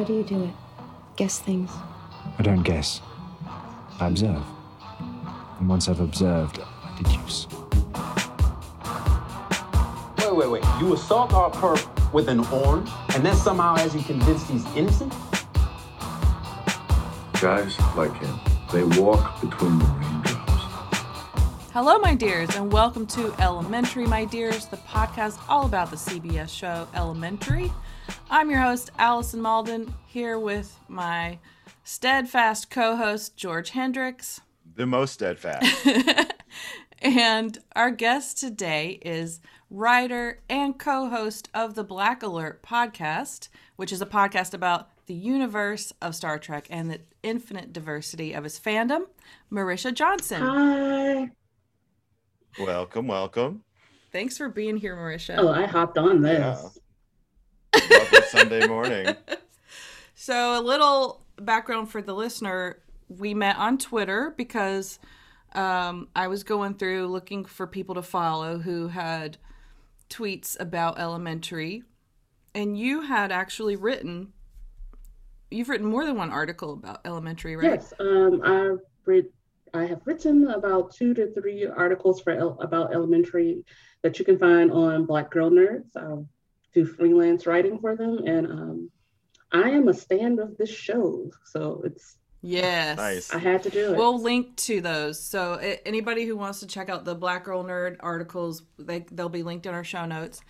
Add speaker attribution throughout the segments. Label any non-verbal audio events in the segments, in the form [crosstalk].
Speaker 1: How do you do it? Guess things.
Speaker 2: I don't guess. I observe. And once I've observed, I deduce.
Speaker 3: Wait, wait, wait. You assault our perp with an orange, and then somehow as you convinced he's innocent?
Speaker 4: Guys like him, they walk between the raindrops.
Speaker 5: Hello, my dears, and welcome to Elementary, my dears, the podcast all about the CBS show Elementary. I'm your host, Allison Malden, here with my steadfast co host, George Hendricks.
Speaker 6: The most steadfast. [laughs]
Speaker 5: and our guest today is writer and co host of the Black Alert podcast, which is a podcast about the universe of Star Trek and the infinite diversity of its fandom, Marisha Johnson.
Speaker 7: Hi.
Speaker 6: welcome, welcome.
Speaker 5: Thanks for being here, Marisha.
Speaker 7: Oh, I hopped on this.
Speaker 6: Lovely Sunday morning. [laughs]
Speaker 5: So, a little background for the listener we met on Twitter because um, I was going through looking for people to follow who had tweets about elementary. And you had actually written, you've written more than one article about elementary, right?
Speaker 7: Yes, um, I read. I have written about two to three articles for el- about elementary that you can find on Black Girl Nerds. I do freelance writing for them, and um, I am a stand of this show, so it's
Speaker 5: Yes.
Speaker 6: Nice.
Speaker 7: I had to do it.
Speaker 5: We'll link to those. So a- anybody who wants to check out the Black Girl Nerd articles, they they'll be linked in our show notes.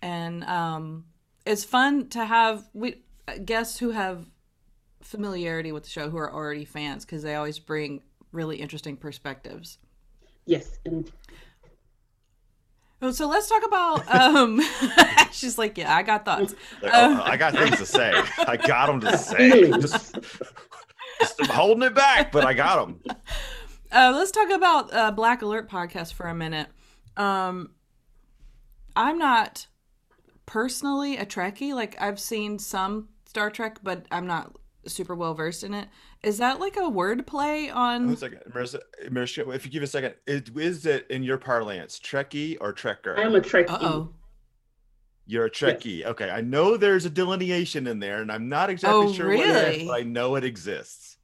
Speaker 5: And um, it's fun to have we guests who have familiarity with the show who are already fans because they always bring really interesting perspectives.
Speaker 7: yes, and
Speaker 5: Oh, so let's talk about. Um, [laughs] she's like, yeah, I got thoughts.
Speaker 6: Like,
Speaker 5: Um,
Speaker 6: oh, I got things to say. I got them to say. [laughs] Just, just holding it back, but I got them.
Speaker 5: Uh, let's talk about uh, Black Alert podcast for a minute. Um, I'm not personally a Trekkie. Like I've seen some Star Trek, but I'm not super well versed in it. Is that like a word play on?
Speaker 6: One second, Marissa, Marissa, if you give a second, it, is it in your parlance Trekkie or Trekker?
Speaker 7: I am a Trekkie.
Speaker 5: Oh.
Speaker 6: You're a Trekkie. Okay, I know there's a delineation in there, and I'm not exactly
Speaker 5: Oh,
Speaker 6: sure what it
Speaker 5: really?
Speaker 6: is, but I know it exists.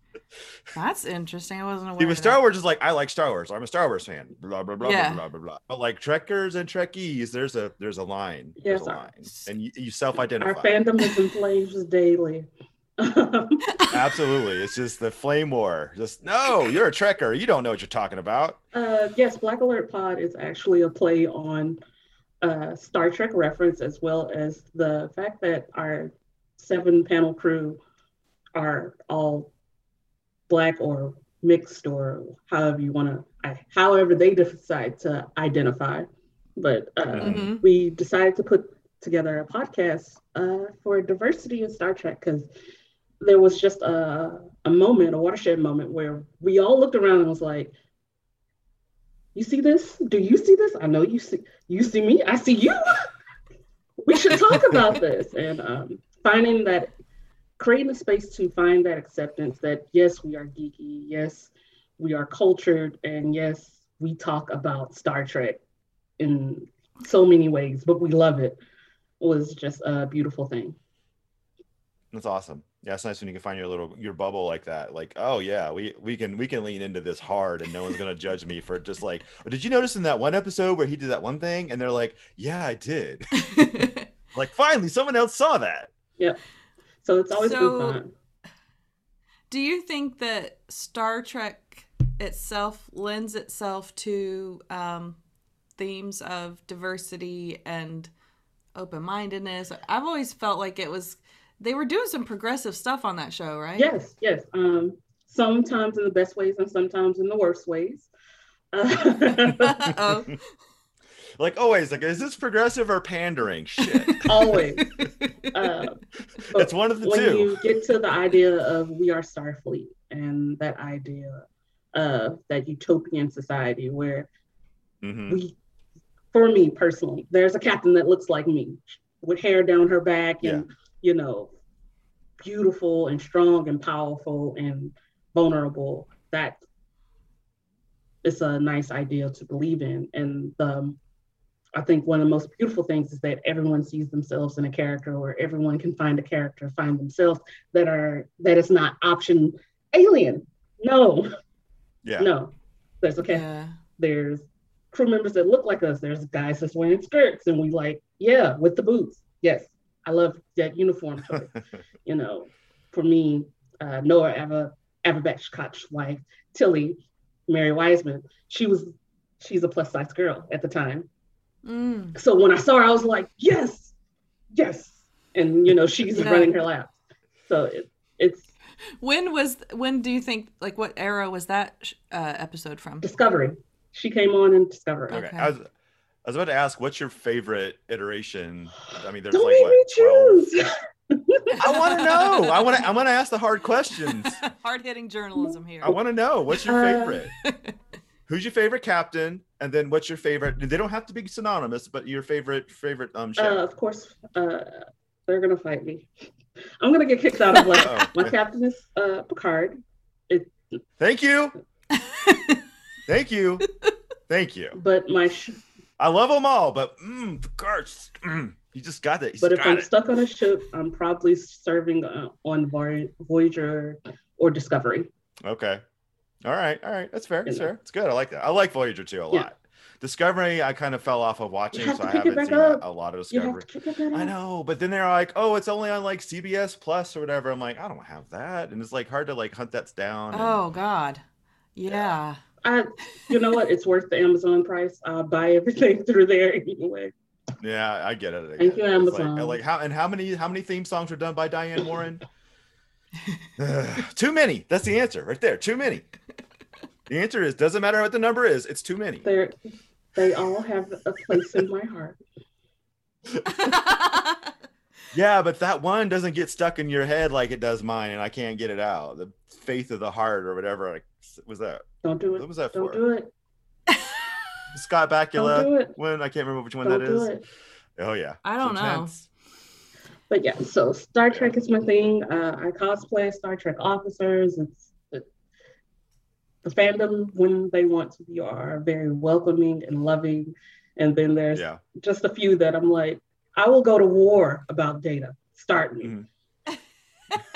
Speaker 5: That's interesting. I wasn't aware.
Speaker 6: See, with Star. Wars is like I like Star Wars. I'm a Star Wars fan. Blah blah blah
Speaker 5: Yeah.
Speaker 6: blah blah blah blah. But like Trekkers and Trekkies, there's a there's a line. There's
Speaker 7: Yes,
Speaker 6: a line, and you, you self-identify.
Speaker 7: Our fandom is in flames daily. [laughs]
Speaker 6: Absolutely, it's just the flame war. Just no, you're a Trekker. You don't know what you're talking about.
Speaker 7: Uh, yes, Black Alert Pod is actually a play on uh, Star Trek reference, as well as the fact that our seven panel crew are all Black or mixed, or however you want to, however they decide to identify. But uh,
Speaker 5: Mhm.
Speaker 7: we decided to put together a podcast uh, for diversity in Star Trek because there was just a, a moment, a watershed moment where we all looked around and was like, you see this? Do you see this? I know you see you see me. I see you. [laughs] we should talk about this. And um, finding that creating a space to find that acceptance that yes, we are geeky, yes, we are cultured, and yes, we talk about Star Trek in so many ways, but we love it was just a beautiful thing.
Speaker 6: That's awesome. Yeah, it's nice when you can find your little your bubble like that. Like, oh yeah, we we can we can lean into this hard, and no one's gonna judge me for just like. "Oh, did you notice in that one episode where he did that one thing? And they're like, yeah, I did. [laughs] like, finally, someone else saw that.
Speaker 7: Yeah. So it's always
Speaker 5: So-
Speaker 7: fun.
Speaker 5: Do you think that Star Trek itself lends itself to um, themes of diversity and open mindedness? I've always felt like it was, they were doing some progressive stuff on that show, right?
Speaker 7: Yes, yes. Um, sometimes in the best ways and sometimes in the worst ways. Uh, [laughs]
Speaker 5: oh, [laughs]
Speaker 6: Like always, like, is this progressive or pandering? Shit, [laughs]
Speaker 7: always. Uh,
Speaker 6: it's one of the
Speaker 7: when
Speaker 6: two.
Speaker 7: you get to the idea of we are Starfleet and that idea of that utopian society where
Speaker 6: Mhm.
Speaker 7: we, for me personally, there's a captain that looks like me with hair down her back and, you know, beautiful and strong and powerful and vulnerable. That is a nice idea to believe in. And the I think one of the most beautiful things is that everyone sees themselves in a character, or everyone can find a character, find themselves that are that is not option alien. No,
Speaker 6: Yeah.
Speaker 7: no. There's okay.
Speaker 5: Yeah.
Speaker 7: There's crew members that look like us. There's guys that's wearing skirts, and we like, yeah, with the boots. Yes, I love that uniform choice. [laughs] you know, for me, uh, Noah Ava Averbach wife, Tilly, Mary Wiseman, she was she's a plus size girl at the time.
Speaker 5: Mm.
Speaker 7: So when I saw her, I was like, yes, yes. And you know, she's
Speaker 5: Yeah. [laughs]
Speaker 7: running her laps. So it, it's
Speaker 5: When was when do you think like what era was that uh, episode from?
Speaker 7: Discovery. She came on in Discovery.
Speaker 6: Okay.
Speaker 5: Okay.
Speaker 6: I was about to ask what's your favorite iteration? I mean, there's
Speaker 7: Don't
Speaker 6: like
Speaker 7: make
Speaker 6: what,
Speaker 7: me
Speaker 6: 12?
Speaker 7: choose.
Speaker 6: I want to [laughs] know. I want to. I want to ask the hard questions. [laughs]
Speaker 5: Hard hitting journalism here.
Speaker 6: I want to know what's your
Speaker 7: Uh,
Speaker 6: favorite. [laughs] Who's your favorite captain? And then what's your favorite? They don't have to be synonymous, but your favorite favorite um
Speaker 7: uh, of course, uh, they're gonna fight me. I'm gonna get kicked out of like
Speaker 6: Oh.
Speaker 7: my captain is uh, Picard. It...
Speaker 6: Thank you. Thank you. Thank you.
Speaker 7: But my sh-
Speaker 6: I love them all, but mm, Picard, mm, he just got it. He's
Speaker 7: but if I'm
Speaker 6: it.
Speaker 7: stuck on a ship, I'm probably serving uh, on Voyager or Discovery.
Speaker 6: Okay. All right. All right. That's fair. That's fair. It's good. I like that. I like Voyager too a
Speaker 7: Yeah.
Speaker 6: lot. Discovery, I kind of fell off of watching, so I haven't seen
Speaker 7: up.
Speaker 6: a lot of Discovery.
Speaker 7: have to keep it
Speaker 6: I know, but then they're like, "Oh, it's only on like CBS Plus or whatever." I'm like, I don't have that, and it's like hard to like hunt that down. and-
Speaker 5: oh God. Yeah.
Speaker 7: I, you know what? It's worth the Amazon price. I'll buy everything [laughs] through there anyway.
Speaker 6: yeah, I get it. I
Speaker 7: Thank
Speaker 6: get
Speaker 7: you,
Speaker 6: it. It's
Speaker 7: Amazon.
Speaker 6: Like, like how and how many how many theme songs were done by Diane Warren? too many. That's the answer right there. Too many. The answer is doesn't matter what the number is. It's too many.
Speaker 7: They're, they all have a place in my heart. [laughs]
Speaker 6: Yeah, but that one doesn't get stuck in your head like it does mine, and I can't get it out. The faith of the heart or whatever like, was that.
Speaker 7: Don't do it.
Speaker 6: What was that
Speaker 7: Don't
Speaker 6: for?
Speaker 7: do it. [laughs]
Speaker 6: Scott
Speaker 7: Don't do
Speaker 6: Bakula.
Speaker 7: it.
Speaker 6: When I can't remember which one
Speaker 7: Don't
Speaker 6: that
Speaker 7: do it.
Speaker 6: Oh yeah.
Speaker 5: I don't
Speaker 6: It's
Speaker 5: know.
Speaker 6: intense.
Speaker 7: But yeah, so Star Trek is my thing. Uh, I cosplay Star Trek officers. It's it, the fandom when they want to be are very welcoming and loving. And then there's
Speaker 6: Yeah.
Speaker 7: just a few that I'm like, I will go to war about data. Start me.
Speaker 6: Mhm.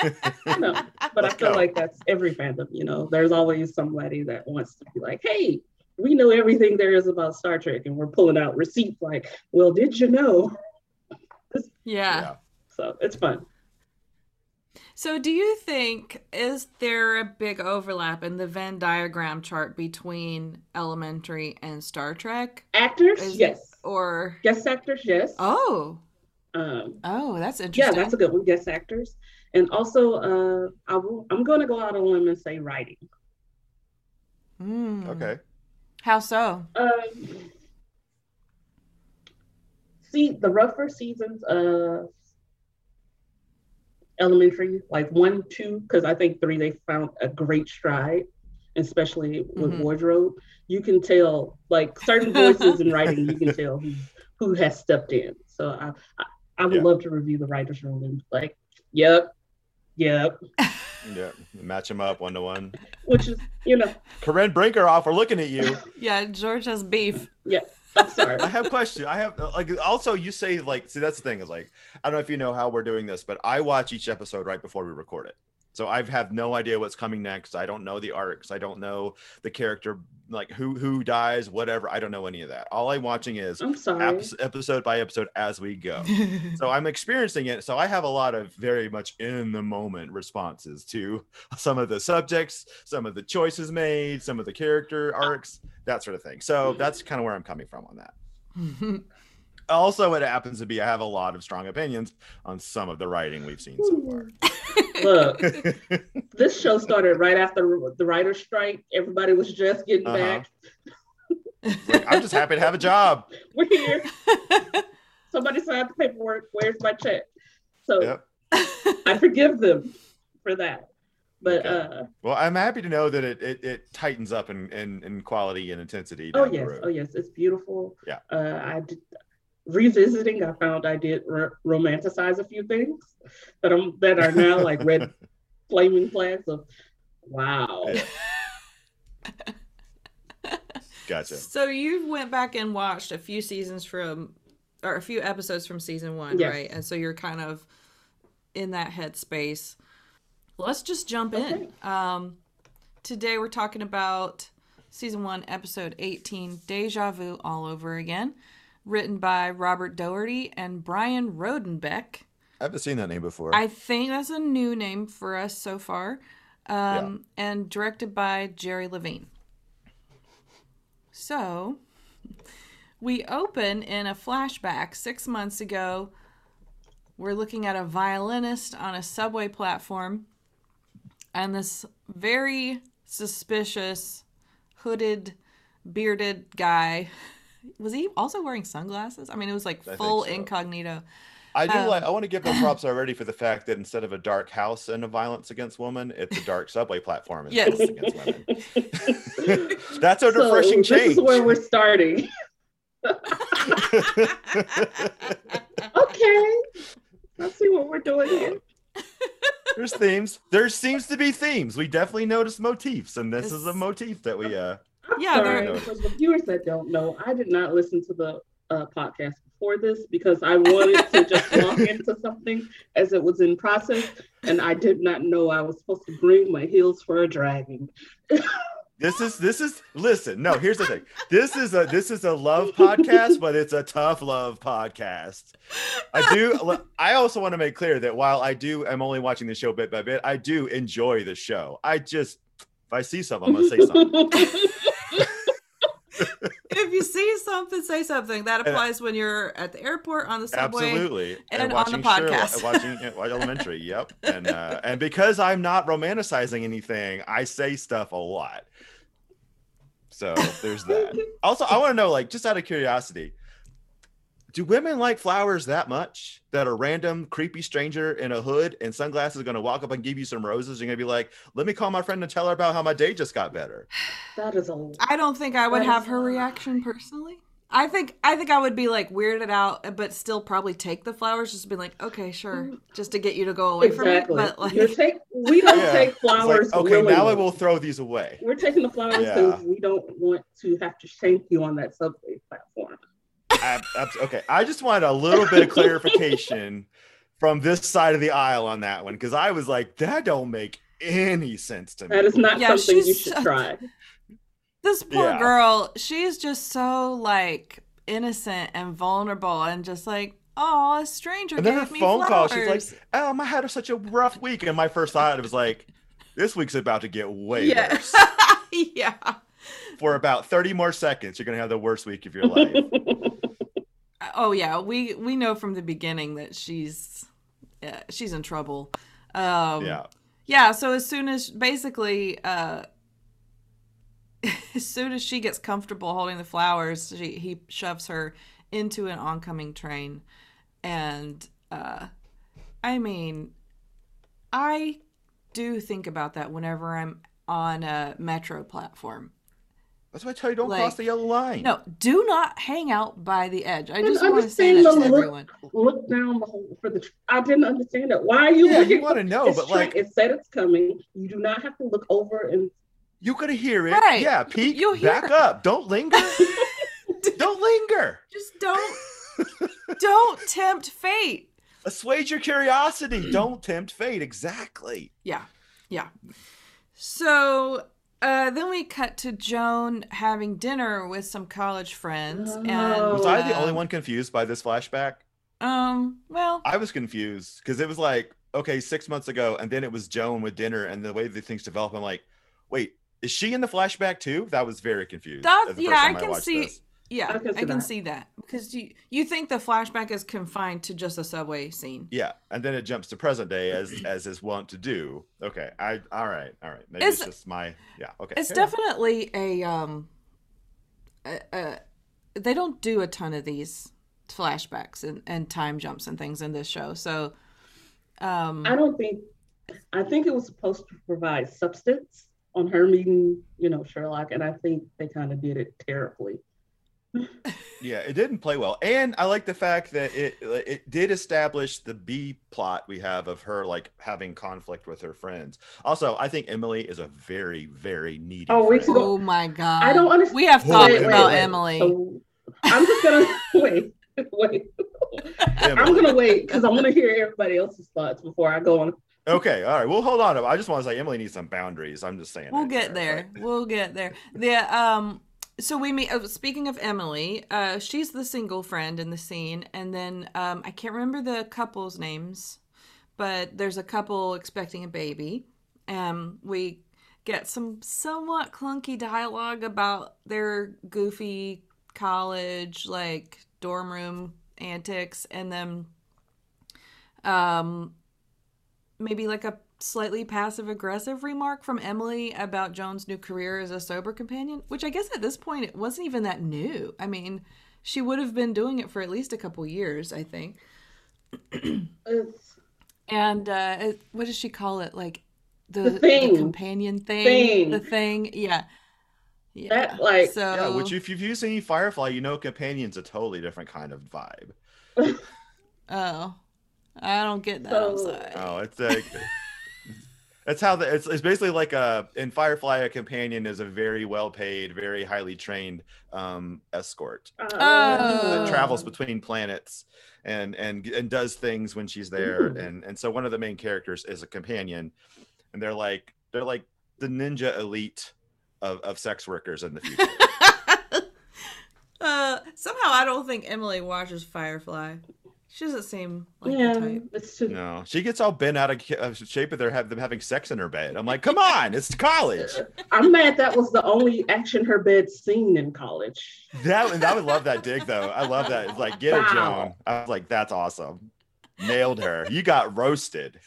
Speaker 7: You know, but I
Speaker 6: Let's
Speaker 7: feel
Speaker 6: go.
Speaker 7: like that's every fandom. You know, there's always somebody that wants to be like, hey, we know everything there is about Star Trek, and we're pulling out receipts like, well, did you know?
Speaker 5: yeah.
Speaker 6: Yeah.
Speaker 7: So it's fun.
Speaker 5: So, do you think is there a big overlap in the Venn diagram chart between Elementary and Star Trek?
Speaker 7: Actors,
Speaker 5: Is-
Speaker 7: yes.
Speaker 5: Or
Speaker 7: Guest actors, yes.
Speaker 5: oh,
Speaker 7: Um,
Speaker 5: oh, that's interesting.
Speaker 7: yeah, that's a good one. Guest actors, and also uh, I will, I'm going to go out on a limb and say writing.
Speaker 5: Mm.
Speaker 6: Okay.
Speaker 5: How so?
Speaker 7: Um, see, the rougher seasons of elementary, like one, two, because I think three, they found a great stride, especially with
Speaker 5: Mhm.
Speaker 7: wardrobe. You can tell, like certain voices in writing, you can [laughs] tell who, who has stepped in. So I, I, I would
Speaker 6: Yeah.
Speaker 7: love to review the writer's room and like, yep, yep,
Speaker 6: Yeah. Match them up one to one.
Speaker 7: which is, you know,
Speaker 6: Corinne Brinkerhoff, we're looking at you. [laughs]
Speaker 5: Yeah, George has beef.
Speaker 7: yeah, I'm sorry. [laughs]
Speaker 6: I have a question. I have like also you say like see that's the thing is like I don't know if you know how we're doing this, but I watch each episode right before we record it. So I have no idea what's coming next. I don't know the arcs. I don't know the character like who who dies, whatever. I don't know any of that. All I'm watching is
Speaker 7: I'm
Speaker 6: ep- episode by episode as we go. [laughs] so I'm experiencing it. So I have a lot of very much in the moment responses to some of the subjects, some of the choices made, some of the character arcs, that sort of thing. So that's kind of where I'm coming from on that. [laughs] Also, it happens to be I have a lot of strong opinions on some of the writing we've seen so far. [laughs]
Speaker 7: Look, this show started right after the writer's strike. Everybody was just getting
Speaker 6: Uh-huh.
Speaker 7: back.
Speaker 6: Like, I'm just happy to have a job. [laughs]
Speaker 7: We're here. [laughs] Somebody signed the paperwork. Where's my check? So
Speaker 6: Yep.
Speaker 7: I forgive them for that. But
Speaker 6: Okay.
Speaker 7: uh,
Speaker 6: Well, I'm happy to know that it it, it tightens up in, in in quality and intensity.
Speaker 7: oh yes, oh yes, it's beautiful.
Speaker 6: Yeah.
Speaker 7: Uh, I did revisiting. I found I did ro- romanticize a few things that I'm that are now like red [laughs] flaming flags of wow. [laughs]
Speaker 6: Gotcha.
Speaker 5: So you went back and watched a few seasons from, or a few episodes from season one,
Speaker 7: Yes.
Speaker 5: right? And so you're kind of in that headspace. Let's just jump in. Um, today we're talking about season one, episode 18, Deja Vu All Over Again, written by Robert Doherty and Brian Rodenbeck.
Speaker 6: I haven't seen that name before.
Speaker 5: I think that's a new name for us so far. Um, And directed by Jerry Levine. So, we open in a flashback six months ago. We're looking at a violinist on a subway platform, and this very suspicious, hooded, bearded guy. Was he also wearing sunglasses? I mean, it was like
Speaker 6: think
Speaker 5: full
Speaker 6: so.
Speaker 5: incognito.
Speaker 6: I do
Speaker 5: Um,
Speaker 6: like. I want to give them [laughs] props already for the fact that instead of a dark house and a violence against women, it's a dark subway platform and
Speaker 5: Yes.
Speaker 6: against women. [laughs] That's a
Speaker 7: So
Speaker 6: refreshing
Speaker 7: this
Speaker 6: change.
Speaker 7: is where we're starting. [laughs] Okay. Let's see what we're doing here.
Speaker 6: There's themes. There seems to be themes. We definitely notice motifs, and this is a motif that we. uh
Speaker 7: I'm
Speaker 5: Yeah,
Speaker 7: sorry
Speaker 6: there-
Speaker 7: for the viewers that don't know. I did not listen to the uh, podcast before this because I wanted to just [laughs] walk into something as it was in process, and I did not know I was supposed to bring my heels for a dragging. [laughs]
Speaker 6: This is this is listen. No, here's the thing. This is a this is a love podcast, but it's a tough love podcast. I do. I also want to make clear that while I do, I'm only watching the show bit by bit. I do enjoy the show. I just if I see something, I'm gonna say something. [laughs]
Speaker 5: if you see something, say something. That
Speaker 6: And-
Speaker 5: applies when you're at the airport, on the subway.
Speaker 6: Absolutely,
Speaker 5: and on the podcast.
Speaker 6: watching uh, Elementary. [laughs] Yep, and uh, and because I'm not romanticizing anything, I say stuff a lot. So there's that. Also, I want to know, like, just out of curiosity, do women like flowers that much that a random creepy stranger in a hood and sunglasses is going to walk up and give you some roses? You're going to be like, let me call my friend and tell her about how my day just got better. [sighs]
Speaker 7: that is a
Speaker 5: I don't think I would have her reaction personally. I think I think I would be like weirded out, but still probably take the flowers, just be like, okay, sure, mm. just to get you to go away
Speaker 7: exactly.
Speaker 5: from it. But like,
Speaker 7: You're take, we don't
Speaker 6: Yeah.
Speaker 7: take
Speaker 6: It's like,
Speaker 7: flowers.
Speaker 6: okay, now I will throw these away.
Speaker 7: We're taking the flowers
Speaker 6: Yeah.
Speaker 7: because we don't want to have to shank you on that subway platform.
Speaker 6: Ab- abs- okay, I just wanted a little bit of clarification from this side of the aisle on that one because I was like, that don't make any sense to me.
Speaker 7: That is not
Speaker 5: Yeah,
Speaker 7: something you should try.
Speaker 5: this poor
Speaker 6: Yeah.
Speaker 5: girl, she's just so like innocent and vulnerable, and just like, oh, a stranger
Speaker 6: and then
Speaker 5: gave
Speaker 6: her
Speaker 5: me
Speaker 6: phone call,
Speaker 5: flowers.
Speaker 6: she's like, "Um, I had such a rough week," and my first thought was like, "This week's about to get way
Speaker 5: yeah,
Speaker 6: worse." [laughs]
Speaker 5: yeah.
Speaker 6: For about thirty more seconds, you're gonna have the worst week of your [laughs] life.
Speaker 5: Oh yeah, we we know from the beginning that she's yeah, she's in trouble. Um,
Speaker 6: yeah,
Speaker 5: Yeah, so as soon as basically uh [laughs] as soon as she gets comfortable holding the flowers, she he shoves her into an oncoming train and uh I mean I do think about that whenever I'm on a metro platform.
Speaker 6: That's why I tell you don't
Speaker 5: Like-
Speaker 6: cross the yellow line.
Speaker 5: No, do not hang out by the edge. I just want to say
Speaker 7: understand
Speaker 5: that
Speaker 7: the
Speaker 5: to
Speaker 7: look-
Speaker 5: everyone.
Speaker 7: Look down the hole for the. tr- I didn't understand that. Why are you
Speaker 6: yeah,
Speaker 7: looking?
Speaker 6: you want to know,
Speaker 7: It's
Speaker 6: but like
Speaker 7: it said it's coming. You do not have to look over and.
Speaker 6: you could hear it.
Speaker 5: Right.
Speaker 6: Yeah, Pete,
Speaker 5: You'll hear
Speaker 6: back
Speaker 5: it.
Speaker 6: up. Don't linger. [laughs] don't linger.
Speaker 5: Just don't [laughs] don't tempt fate.
Speaker 6: Assuage your curiosity. Don't tempt fate. Exactly.
Speaker 5: Yeah. Yeah. So uh, then we cut to Joan having dinner with some college friends, and
Speaker 6: Was I the only one confused by this flashback?
Speaker 5: Um. Well,
Speaker 6: I was confused because it was like, okay, six months ago, and then it was Joan with dinner, and the way the things develop, I'm like, wait, is she in the flashback too? That was very confused.
Speaker 5: That-
Speaker 6: the
Speaker 5: yeah,
Speaker 6: first
Speaker 5: I can see-
Speaker 6: this.
Speaker 5: Yeah,
Speaker 7: I
Speaker 5: I
Speaker 7: can
Speaker 5: can,
Speaker 7: see that.
Speaker 5: see that because you you think the flashback is confined to just a subway scene.
Speaker 6: Yeah, and then it jumps to present day as as is wont to do. Okay, I all right, all right. Maybe it's,
Speaker 5: It's-
Speaker 6: just my yeah. Okay,
Speaker 5: It's
Speaker 6: carry on.
Speaker 5: definitely a um. A, a, they don't do a ton of these flashbacks and, and time jumps and things in this show, so um.
Speaker 7: I don't think. I think it was supposed to provide substance on her meeting, you know, Sherlock, and I think they kind of did it terribly.
Speaker 6: Yeah, it didn't play well, and I like the fact that it it did establish the B plot we have of her like having conflict with her friends. Also, I think Emily is a very very needy.
Speaker 7: Oh, we
Speaker 6: friend.
Speaker 7: could go-
Speaker 5: Oh my god.
Speaker 7: I don't understand.
Speaker 5: We have
Speaker 6: Wait,
Speaker 5: thoughts
Speaker 6: wait,
Speaker 5: about
Speaker 6: wait.
Speaker 5: Emily.
Speaker 7: So I'm just gonna [laughs] wait. Wait. I'm gonna wait because I want to hear everybody else's thoughts before I go on.
Speaker 6: Okay, all right. Well, hold on. I just want to say Emily needs some boundaries. I'm just saying.
Speaker 5: We'll
Speaker 6: right
Speaker 5: get there. We'll get there. The um so we meet uh, speaking of Emily, uh she's the single friend in the scene and then um I can't remember the couple's names, but there's a couple expecting a baby. Um we get some somewhat clunky dialogue about their goofy college like dorm room antics and then um maybe like a slightly passive aggressive remark from Emily about Joan's new career as a sober companion, which I guess at this point it wasn't even that new. I mean, she would have been doing it for at least a couple years, I think. [clears throat] And uh it- what does she call it? Like the,
Speaker 7: The thing.
Speaker 5: companion thing,
Speaker 7: Thing.
Speaker 5: the thing. Yeah. Yeah.
Speaker 7: That, like-
Speaker 5: so
Speaker 6: Yeah, which if you've used any Firefly, you know Companion's a totally different kind of vibe. [laughs]
Speaker 5: oh. I don't get that. I'm sorry.
Speaker 6: Oh, it's like [laughs] that's how the it's, it's basically like a in Firefly a companion is a very well paid, very highly trained um escort
Speaker 7: uh,
Speaker 5: Oh.
Speaker 6: that travels between planets and and and does things when she's there
Speaker 7: Ooh.
Speaker 6: and and so one of the main characters is a companion and they're like they're like the ninja elite of, of sex workers in the future. [laughs]
Speaker 5: uh somehow I don't think Emily watches Firefly. She doesn't seem like the
Speaker 7: yeah,
Speaker 5: type.
Speaker 7: it's too.
Speaker 6: no, she gets all bent out of uh, shape of their have them having sex in her bed. I'm like, come on, it's college. [laughs]
Speaker 7: I'm mad that was the only action her bed scene in college.
Speaker 6: That and I would love that dig though. I love that. It's like get her,
Speaker 7: Wow.
Speaker 6: Joan. I was like, that's awesome. Nailed her. You got roasted.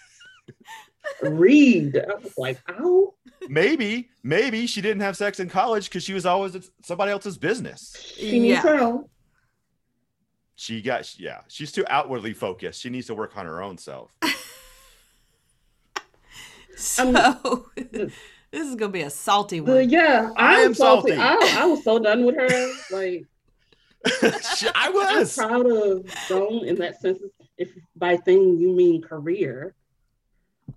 Speaker 7: Read. I was like, ow.
Speaker 6: Maybe, maybe she didn't have sex in college because she was always at somebody else's business.
Speaker 7: She needs
Speaker 5: Yeah.
Speaker 7: her own.
Speaker 6: She got yeah, she's too outwardly focused. She needs to work on her own self. [laughs]
Speaker 5: So [laughs] this is gonna be a salty
Speaker 7: The,
Speaker 5: one.
Speaker 7: yeah,
Speaker 6: I
Speaker 7: I'm salty.
Speaker 6: salty.
Speaker 7: I, I was so done with her. [laughs] Like,
Speaker 6: She- I
Speaker 7: I'm
Speaker 6: was.
Speaker 7: proud of Joan in that sense. If by thing you mean career,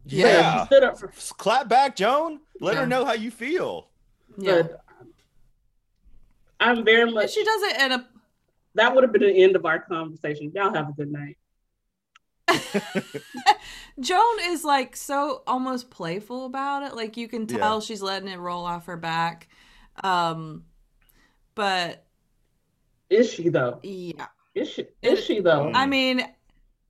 Speaker 6: Yeah.
Speaker 7: she stood up for.
Speaker 6: Clap back, Joan. Let
Speaker 5: Yeah.
Speaker 6: her know how you feel.
Speaker 5: Yeah.
Speaker 7: But I'm very much.
Speaker 5: she does it in a
Speaker 7: That would have been the end of our conversation. Y'all have a good night. [laughs]
Speaker 5: Joan is like so almost playful about it. Like you can
Speaker 6: Yeah.
Speaker 5: tell she's letting it roll off her back. Um but
Speaker 7: Is she though?
Speaker 5: yeah.
Speaker 7: Is she? Is she though?
Speaker 5: I mean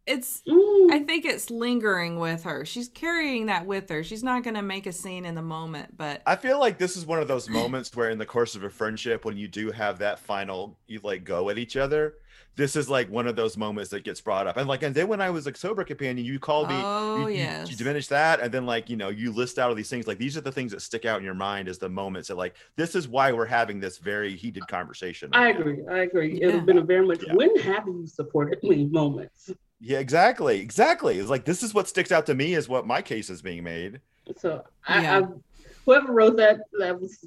Speaker 5: it's
Speaker 7: Mm.
Speaker 5: I think it's lingering with her. She's carrying that with her. She's not going to make a scene in the moment, but
Speaker 6: I feel like this is one of those moments where in the course of a friendship when you do have that final you like go at each other, this is like one of those moments that gets brought up. And like and then when I was a sober companion, you called me
Speaker 5: oh
Speaker 6: you, you-
Speaker 5: yes.
Speaker 6: you diminish that and then like you know you list out all these things like these are the things that stick out in your mind as the moments that like this is why we're having this very heated conversation
Speaker 7: I
Speaker 6: right now.
Speaker 7: agree. I agree. It would
Speaker 5: Yeah.
Speaker 7: have been a very much.
Speaker 6: Yeah.
Speaker 7: When have you supported [laughs] me moments?
Speaker 6: Yeah exactly exactly it's like this is what sticks out to me is what my case is being made
Speaker 7: So I,
Speaker 5: Yeah.
Speaker 7: I whoever wrote that that was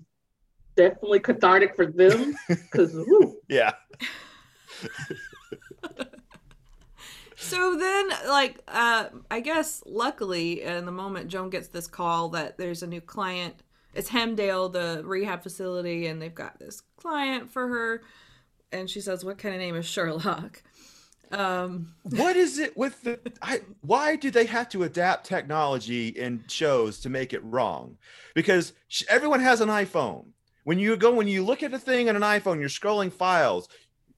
Speaker 7: definitely cathartic for them [laughs] because
Speaker 6: yeah [laughs]
Speaker 5: So then, like, uh, I guess luckily, in the moment Joan gets this call that there's a new client. It's Hemdale, the rehab facility, and they've got this client for her. And she says, "What kind of name is Sherlock?" Um,
Speaker 6: what is it with the I, why do they have to adapt technology in shows to make it wrong? Because sh- everyone has an iphone. When you go when you look at a thing on an iphone you're scrolling files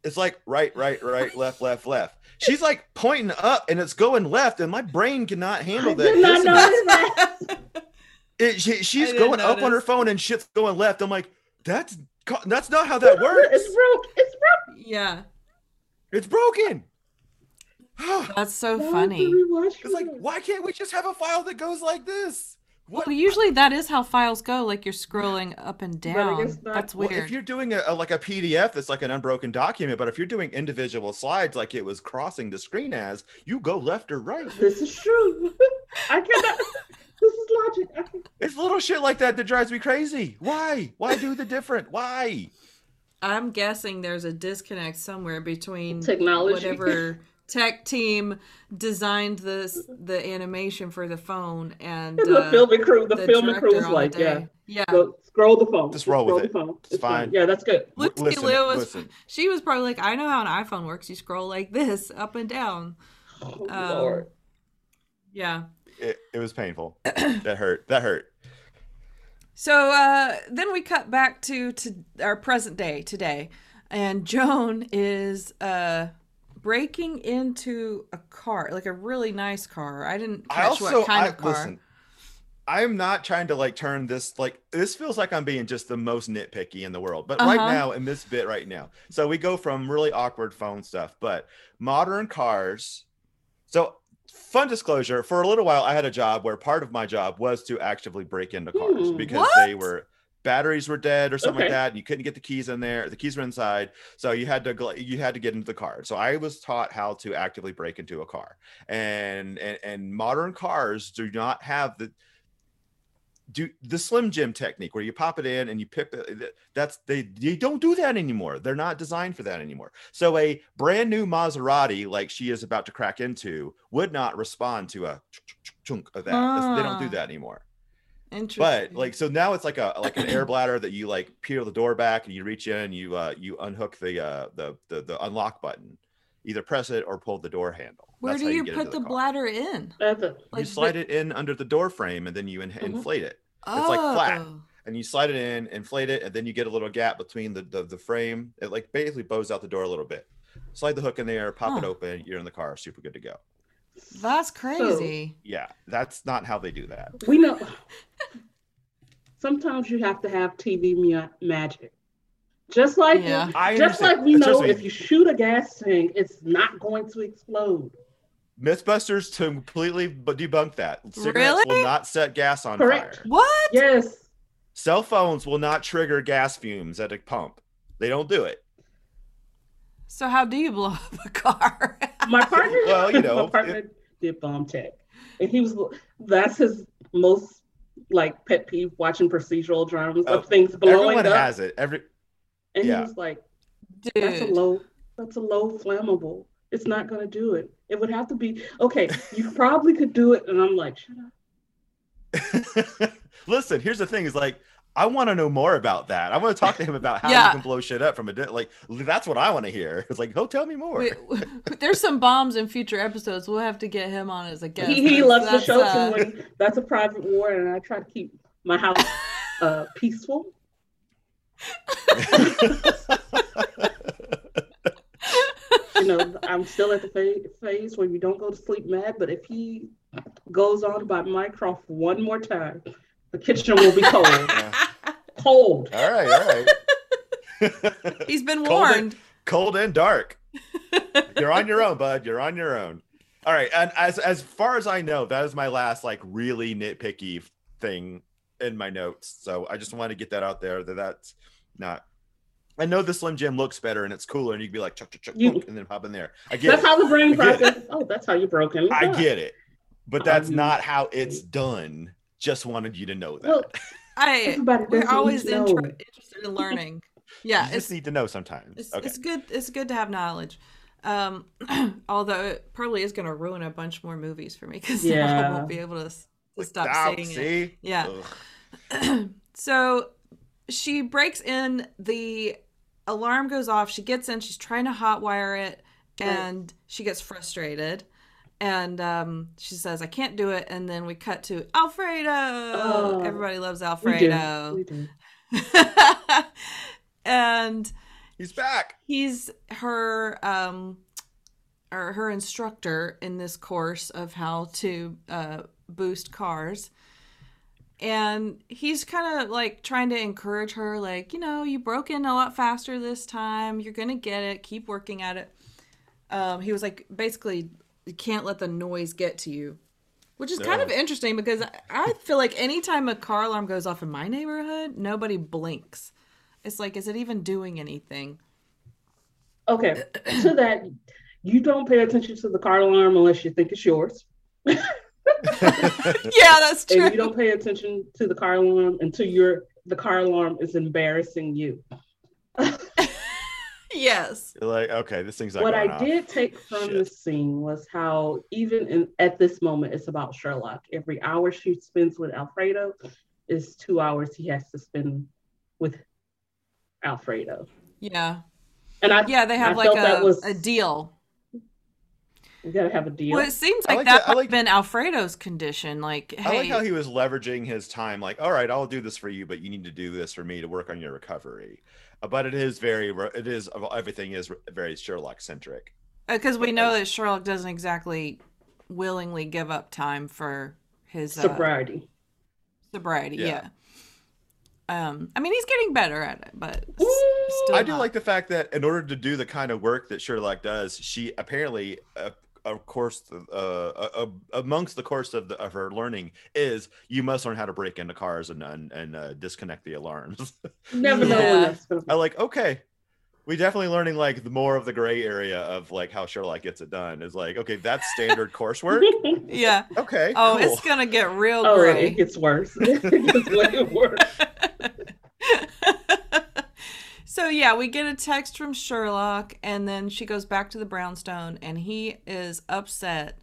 Speaker 6: it's like right right right left left left. She's like pointing up and it's going left and my brain cannot handle
Speaker 7: I
Speaker 6: that.
Speaker 7: Did not notice that. [laughs]
Speaker 6: It, she, she's
Speaker 5: didn't
Speaker 6: going up on her phone and shit's going left. I'm like that's that's not how that works.
Speaker 7: It's broke. It's broke.
Speaker 5: yeah,
Speaker 6: it's broken [gasps]
Speaker 5: that's so
Speaker 7: Now I have to
Speaker 5: funny.
Speaker 6: it's like why can't we just have a file that goes like this what
Speaker 5: Well, usually that is how files go. Like you're scrolling up and
Speaker 7: But I
Speaker 5: down.
Speaker 7: guess not-
Speaker 5: That's
Speaker 6: Well,
Speaker 5: weird.
Speaker 6: if you're doing a, a- like a PDF that's like an unbroken document, but if you're doing individual slides like it was crossing the screen as, you go left or right.
Speaker 7: This is true. [laughs] I cannot. [laughs] this is logic.
Speaker 6: It's little shit like that that drives me crazy. Why? Why do the different? Why?
Speaker 5: I'm guessing there's a disconnect somewhere between
Speaker 7: Technology.
Speaker 5: whatever [laughs] tech team designed this the animation for the phone and
Speaker 7: the
Speaker 5: uh,
Speaker 7: filming crew, the,
Speaker 5: the
Speaker 7: filming crew
Speaker 5: director
Speaker 7: is
Speaker 5: on the
Speaker 7: like, yeah,
Speaker 5: yeah.
Speaker 7: go, scroll the phone.
Speaker 6: Just roll
Speaker 7: scroll
Speaker 6: with
Speaker 7: the
Speaker 6: it.
Speaker 7: phone.
Speaker 6: It's fine.
Speaker 7: Yeah, that's good.
Speaker 5: Lucy
Speaker 6: listen,
Speaker 5: Liu was
Speaker 6: listen.
Speaker 5: she was probably like, I know how an iPhone works. You scroll like this, up and down.
Speaker 7: Oh,
Speaker 5: Um,
Speaker 7: Lord.
Speaker 5: Yeah.
Speaker 6: It, it was painful. that hurt. That hurt.
Speaker 5: So uh, then we cut back to to our present day today, and Joan is uh, breaking into a car, like a really nice car. I didn't
Speaker 6: I also
Speaker 5: what kind
Speaker 6: I,
Speaker 5: of car.
Speaker 6: listen. I'm not trying to like turn this like this feels like I'm being just the most nitpicky in the world. But right
Speaker 5: Uh-huh.
Speaker 6: now in this bit right now. So we go from really awkward phone stuff, but modern cars. So fun disclosure, for a little while I had a job where part of my job was to actively break into cars
Speaker 7: Hmm,
Speaker 6: because they were batteries were dead or something
Speaker 7: Okay.
Speaker 6: like that and you couldn't get the keys in there the keys were inside so you had to you had to get into the car so i was taught how to actively break into a car and and, and modern cars do not have the do the slim jim technique where you pop it in and you pick it that's they they don't do that anymore they're not designed for that anymore so a brand new maserati like she is about to crack into would not respond to a chunk of that they don't do
Speaker 5: Ah.
Speaker 6: that anymore. But like so now it's like a like an air bladder that you like peel the door back and you reach in and you uh you unhook the uh the the, the unlock button either press it or pull the door handle
Speaker 5: where
Speaker 6: That's
Speaker 5: do
Speaker 6: how
Speaker 5: you put
Speaker 6: into
Speaker 5: the bladder in?
Speaker 7: That's it.
Speaker 6: you slide it in under the door frame and then you in- inflate it It's like flat.
Speaker 5: Oh.
Speaker 6: and you slide it in inflate it and then you get a little gap between the the, the frame it like basically bows out the door a little bit slide the hook in there pop it open you're in the car super good to go
Speaker 5: That's crazy.
Speaker 6: yeah that's not how they do that
Speaker 7: We know. [laughs] Sometimes you have to have TV ma- magic. Just like
Speaker 5: Yeah.
Speaker 6: I
Speaker 7: just like we know, if you shoot a gas tank, it's not going to explode.
Speaker 6: mythbusters to completely bu- debunk that cigarettes
Speaker 5: Really?
Speaker 6: will not set gas on
Speaker 7: Correct.
Speaker 6: fire
Speaker 5: What?
Speaker 7: Yes.
Speaker 6: Cell phones will not trigger gas fumes at a pump. They don't do it.
Speaker 5: So how do you blow [laughs] up a car?
Speaker 7: My partner,
Speaker 6: Well, you [laughs] know,
Speaker 7: my partner did bomb tech, and he was that's his most like pet peeve watching procedural dramas
Speaker 6: Oh,
Speaker 7: of things blowing
Speaker 6: Everyone
Speaker 7: up.
Speaker 6: has it. Every
Speaker 7: and
Speaker 6: yeah.
Speaker 7: he was like, "That's a low. That's a low flammable. It's not going to do it. It would have to be okay. You probably could do it." And I'm like, "Shut up." [laughs]
Speaker 6: Listen, here's the thing: is like I want to know more about that. I want to talk to him about how
Speaker 5: Yeah.
Speaker 6: you can blow shit up from a di- like. That's what I want to hear. [laughs] It's like, oh, tell me more.
Speaker 5: We- [laughs] there's some bombs in future episodes. We'll have to get him on as a guest.
Speaker 7: He, he loves the show
Speaker 5: uh,
Speaker 7: too. And that's a private war, and I try to keep my house [laughs] uh, peaceful. you know, I'm still at the fa- phase where you don't go to sleep mad, but if he goes on about Minecraft one more time, the kitchen will be cold. [laughs]
Speaker 6: Yeah.
Speaker 7: cold.
Speaker 6: All right, all right. [laughs]
Speaker 5: He's been
Speaker 6: Cold and-
Speaker 5: warned.
Speaker 6: cold and dark. [laughs] You're on your own, bud. You're on your own. All right, and as as far as I know, that is my last like really nitpicky thing in my notes. So I just want to get that out there that that's not. I know the Slim Jim looks better and it's cooler, and you can be like chuck chuck chuck,
Speaker 7: You-
Speaker 6: boom, and then hop in there. I get
Speaker 7: That's
Speaker 6: it.
Speaker 7: how the brain
Speaker 6: I get it.
Speaker 7: processes. Oh, that's how you're broken.
Speaker 6: I get it, but that's
Speaker 7: Um,
Speaker 6: not how it's done. Just wanted you to know that.
Speaker 7: Well, [laughs]
Speaker 5: I
Speaker 7: everybody
Speaker 5: we're always
Speaker 7: need
Speaker 5: inter- interested in learning. Yeah,
Speaker 6: you
Speaker 5: it's
Speaker 6: just need to know sometimes.
Speaker 5: it's,
Speaker 6: okay.
Speaker 5: it's good. It's good to have knowledge. Um, [clears throat] although it probably is going to ruin a bunch more movies for me because [laughs] I won't be able to, to
Speaker 6: Like,
Speaker 5: stop
Speaker 6: ah,
Speaker 5: saying it. Yeah. [clears throat] So she breaks in the alarm goes off she gets in she's trying to hotwire it and she gets frustrated and um, she says i can't do it and then we cut to alfredo
Speaker 7: Oh,
Speaker 5: everybody loves
Speaker 7: We do.
Speaker 5: alfredo
Speaker 7: We do. [laughs]
Speaker 5: and
Speaker 6: He's back.
Speaker 5: he's her um or her instructor in this course of how to uh, boost cars and he's kind of like trying to encourage her like you know you broke in a lot faster this time you're gonna get it keep working at it um, he was like basically you can't let the noise get to you which is kind of interesting because I- i feel like anytime a car alarm goes off in my neighborhood nobody blinks it's like is it even doing anything
Speaker 7: Okay. [clears throat] so that, you don't pay attention to the car alarm unless you think it's yours. [laughs]
Speaker 5: yeah, that's true.
Speaker 7: And you don't pay attention to the car alarm until you're the car alarm is embarrassing you. [laughs]
Speaker 5: yes.
Speaker 6: You're like, okay, this thing's not
Speaker 7: what
Speaker 6: going
Speaker 7: I
Speaker 6: off.
Speaker 7: did take from
Speaker 6: Shit.
Speaker 7: the scene was how even in, at this moment it's about Sherlock. Every hour she spends with Alfredo is two hours he has to spend with Alfredo.
Speaker 5: Yeah.
Speaker 7: And I
Speaker 5: Yeah, they have
Speaker 7: I
Speaker 5: like
Speaker 7: felt that
Speaker 5: a,
Speaker 7: was-
Speaker 5: a deal.
Speaker 7: You gotta have a deal.
Speaker 5: Well, it seems like
Speaker 6: like
Speaker 5: that
Speaker 6: that- I
Speaker 5: might
Speaker 6: like-
Speaker 5: been Alfredo's condition. Like, hey,
Speaker 6: I like how he was leveraging his time. Like, all right, I'll do this for you, but you need to do this for me to work on your recovery. Uh, But it is very, it is everything is very Sherlock centric.
Speaker 5: because uh, we know that Sherlock doesn't exactly willingly give up time for his uh,
Speaker 7: Sobriety.
Speaker 5: sobriety.
Speaker 6: Yeah.
Speaker 5: Yeah. Um, I mean, he's getting better at it, but
Speaker 7: Ooh,
Speaker 5: still
Speaker 6: I do
Speaker 5: not.
Speaker 6: like the fact that in order to do the kind of work that Sherlock does, she apparently, uh, of course, uh, uh, amongst the course of, the, of her learning is you must learn how to break into cars and and, and uh, disconnect the alarms. [laughs]
Speaker 7: Never know
Speaker 5: Yeah.
Speaker 7: when that's gonna
Speaker 6: I like okay. We definitely learning like the more of the gray area of like how Sherlock gets it done is like okay that's standard coursework. [laughs]
Speaker 5: Yeah.
Speaker 6: Okay.
Speaker 5: Oh,
Speaker 6: cool.
Speaker 5: it's gonna get real
Speaker 7: oh,
Speaker 5: gray.
Speaker 7: it gets worse. [laughs] it gets way worse.
Speaker 5: So yeah, we get a text from Sherlock, and then she goes back to the brownstone, and he is upset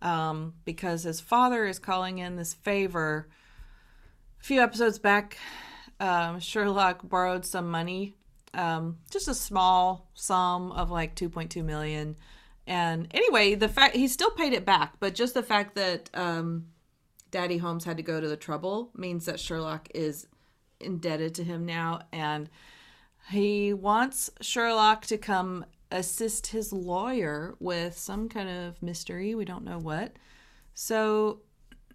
Speaker 5: um, because his father is calling in this favor. A few episodes back, um, Sherlock borrowed some money, um, just a small sum of like two point two million. And anyway, the fact he still paid it back, but just the fact that um, Daddy Holmes had to go to the trouble means that Sherlock is indebted to him now and he wants Sherlock to come assist his lawyer with some kind of mystery. We don't know what. So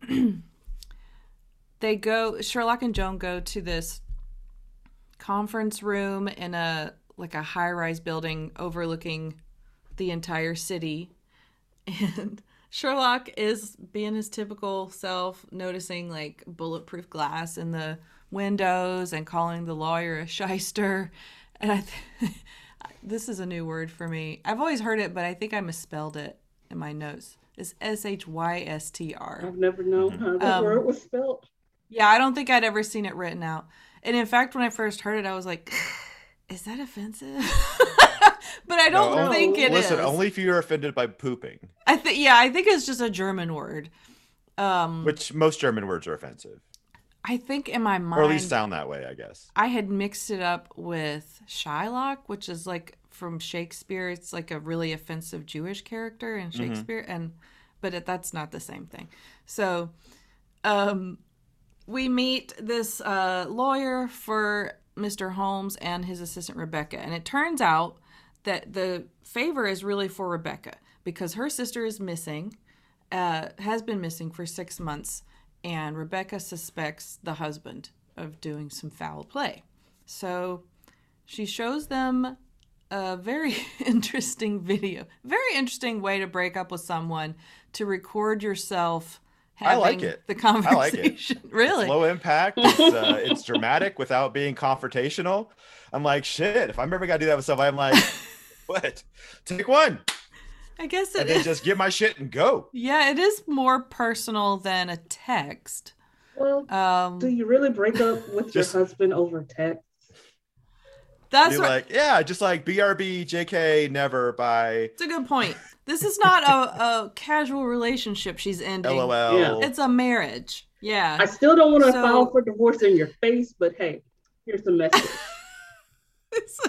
Speaker 5: [clears throat] they go Sherlock and Joan go to this conference room in a like a high-rise building overlooking the entire city and [laughs] Sherlock is being his typical self, noticing like bulletproof glass in the windows and calling the lawyer a shyster. And I, th- [laughs] this is a new word for me. I've always heard it, but I think I misspelled it in my notes. It's S H Y S T R.
Speaker 7: I've never known how that
Speaker 5: Um,
Speaker 7: word was spelled.
Speaker 5: Yeah, I don't think I'd ever seen it written out. And in fact, when I first heard it, I was like, [sighs] "Is that offensive?" [laughs] but I don't
Speaker 6: No,
Speaker 5: think it is.
Speaker 6: Listen, only if you're offended by pooping,
Speaker 5: I think yeah, I think it's just a German word. Um,
Speaker 6: which most German words are offensive,
Speaker 5: I think in my mind,
Speaker 6: or at least sound that way. I guess.
Speaker 5: I had mixed it up with Shylock, which is like from Shakespeare. It's like a really offensive Jewish character in Shakespeare, and but it, that's not the same thing. So, um, we meet this uh, lawyer for Mr. Holmes and his assistant Rebecca, and it turns out that the favor is really for Rebecca because her sister is missing, uh, has been missing for six months, and Rebecca suspects the husband of doing some foul play. So she shows them a very [laughs] interesting video, very interesting way to break up with someone to record yourself.
Speaker 6: I like it.
Speaker 5: The
Speaker 6: I like it.
Speaker 5: conversation, [laughs] really.
Speaker 6: It's low impact. [laughs] It's, uh, it's dramatic without being confrontational. I'm like, shit. If I'm ever gonna do that with somebody, I'm like, what? Take one,
Speaker 5: I guess it
Speaker 6: and then
Speaker 5: is.
Speaker 6: just get my shit and go. [laughs]
Speaker 5: Yeah, it is more personal than a text.
Speaker 7: Well,
Speaker 5: Um,
Speaker 7: do you really break up [laughs] with
Speaker 6: Just-
Speaker 7: your husband over text?
Speaker 5: that's
Speaker 6: Be
Speaker 5: what,
Speaker 6: like, yeah, just like BRB, JK, never, bye,
Speaker 5: it's a good point. This is not a, [laughs] a casual relationship she's ending.
Speaker 6: LOL.
Speaker 7: Yeah.
Speaker 5: It's a marriage. Yeah.
Speaker 7: I still don't want to
Speaker 5: So-
Speaker 7: file for divorce in your face, but hey, here's the message.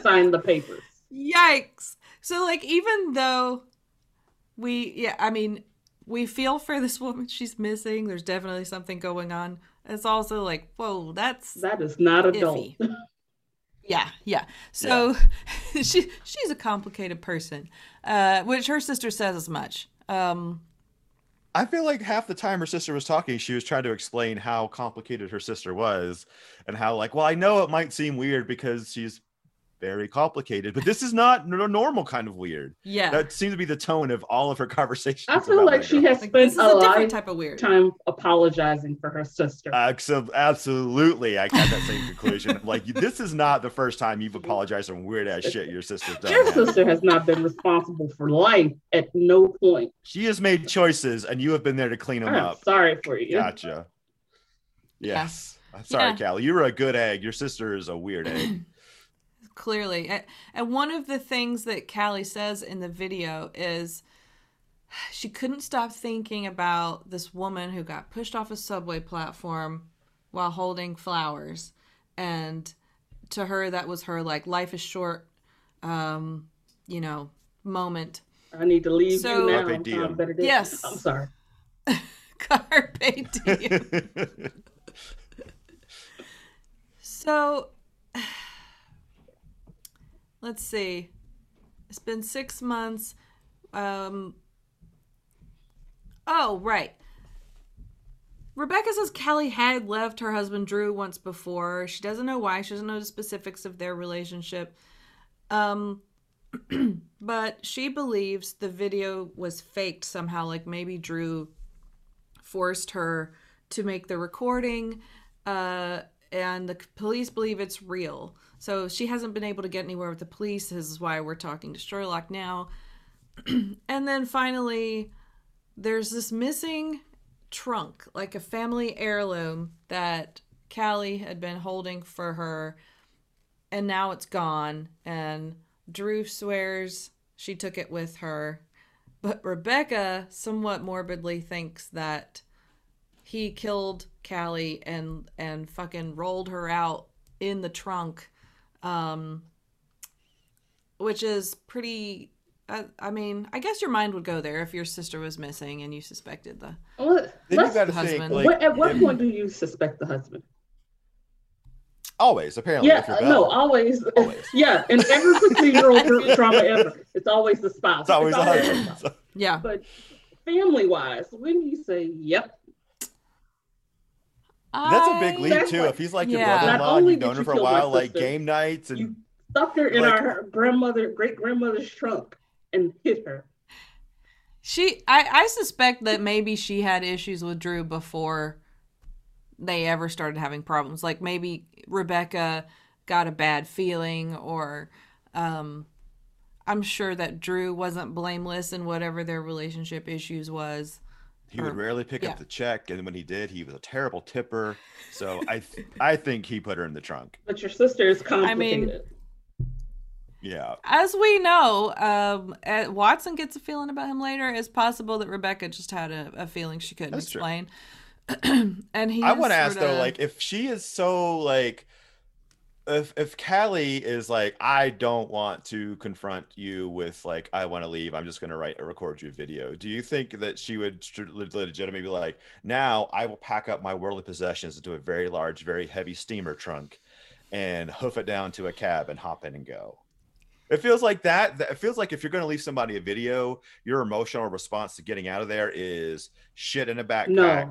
Speaker 7: Sign the papers.
Speaker 5: Yikes. So like even though we yeah, I mean, we feel for this woman [laughs] she's missing. There's definitely something going on. It's also like, whoa, that's
Speaker 7: That is not adult.
Speaker 5: iffy. [laughs] Yeah, yeah. So [laughs] she she's a complicated person. Uh which her sister says as much. Um
Speaker 6: I feel like half the time her sister was talking, she was trying to explain how complicated her sister was and how, like, well, I know it might seem weird because she's very complicated, but this is not n- a normal kind of weird.
Speaker 5: yeah.
Speaker 6: That seems to be the tone of all of her conversations.
Speaker 7: I feel
Speaker 6: about
Speaker 7: like she
Speaker 6: girl.
Speaker 7: has spent
Speaker 5: is
Speaker 7: a
Speaker 5: a different
Speaker 7: lot
Speaker 5: type of weird.
Speaker 7: time apologizing for her sister.
Speaker 6: Uh, so absolutely, I had that same conclusion. Like, this is not the first time you've apologized for weird ass shit your sister's done.
Speaker 7: Your sister has not been responsible for life at no point.
Speaker 6: She has made choices, and you have been there to clean them
Speaker 7: I'm
Speaker 6: up.
Speaker 7: sorry for you.
Speaker 6: Gotcha. Yes. I'm sorry,
Speaker 5: Yeah.
Speaker 6: Callie. You were a good egg. Your sister is a weird egg. [clears throat]
Speaker 5: clearly. And one of the things that Callie says in the video is she couldn't stop thinking about this woman who got pushed off a subway platform while holding flowers. And to her, that was her like life is short, um, you know, moment.
Speaker 7: I need to leave
Speaker 5: So-
Speaker 7: you now.
Speaker 6: Carpe
Speaker 7: I'm better than-
Speaker 5: Yes.
Speaker 7: I'm sorry. [laughs]
Speaker 5: Carpe diem. [laughs] So, let's see. It's been six months. Um, oh, right. Rebecca says Kelly had left her husband Drew once before. She doesn't know why. She doesn't know the specifics of their relationship. Um, [clears throat] but she believes the video was faked somehow. Like maybe Drew forced her to make the recording. Uh, and the police believe it's real. So she hasn't been able to get anywhere with the police. This is why we're talking to Sherlock now. [clears throat] and then finally, there's this missing trunk, like a family heirloom that Callie had been holding for her, and now it's gone. And Drew swears she took it with her. But Rebecca somewhat morbidly thinks that he killed Callie and and fucking rolled her out in the trunk, um, which is pretty. I, I mean, I guess your mind would go there if your sister was missing and you suspected the.
Speaker 7: What,
Speaker 6: Then
Speaker 7: let's-
Speaker 6: got to think
Speaker 5: husband.
Speaker 6: like
Speaker 7: what, at what
Speaker 6: if-
Speaker 7: point do you suspect the husband?
Speaker 6: always apparently.
Speaker 7: yeah,
Speaker 6: if you're
Speaker 7: uh,
Speaker 6: Belle.
Speaker 7: no, always.
Speaker 6: Always. [laughs]
Speaker 7: Yeah, in every procedural [laughs] drama ever, it's always the spouse.
Speaker 6: It's always the
Speaker 7: the
Speaker 6: husband.
Speaker 7: spouse.
Speaker 6: So-
Speaker 5: Yeah.
Speaker 7: But family wise, when you say, yep,
Speaker 6: That's a big
Speaker 5: I-
Speaker 6: leap too.
Speaker 7: what-
Speaker 6: If he's like your
Speaker 5: Yeah.
Speaker 6: brother-in-law, and you've
Speaker 7: did
Speaker 6: known him for a
Speaker 7: kill my
Speaker 6: while, like game nights and
Speaker 7: you stuffed her in
Speaker 6: Like-
Speaker 7: our grandmother, great grandmother's trunk and hit her.
Speaker 5: She, I, I suspect that maybe she had issues with Drew before they ever started having problems. Like maybe Rebecca got a bad feeling, or um, I'm sure that Drew wasn't blameless in whatever their relationship issues was.
Speaker 6: He would rarely pick
Speaker 5: yeah.
Speaker 6: up the check, and when he did, he was a terrible tipper. So [laughs] I, th- I think he put her in the trunk.
Speaker 7: But your sister is
Speaker 5: I mean-
Speaker 7: complicated.
Speaker 6: Yeah,
Speaker 5: As we know, um, uh, Watson gets a feeling about him later. It's possible that Rebecca just had a, a feeling she couldn't
Speaker 6: That's
Speaker 5: explain. [clears throat] and he,
Speaker 6: I want to ask
Speaker 5: sorta-
Speaker 6: though, like, if she is so like, if if Callie is like, I don't want to confront you with like, I want to leave. I'm just to write a record you video. Do you think that she would legitimately be like, now I will pack up my worldly possessions into a very large, very heavy steamer trunk, and hoof it down to a cab and hop in and go? It feels like that. It feels like if you're to leave somebody a video, your emotional response to getting out of there is shit in a backpack,
Speaker 7: No.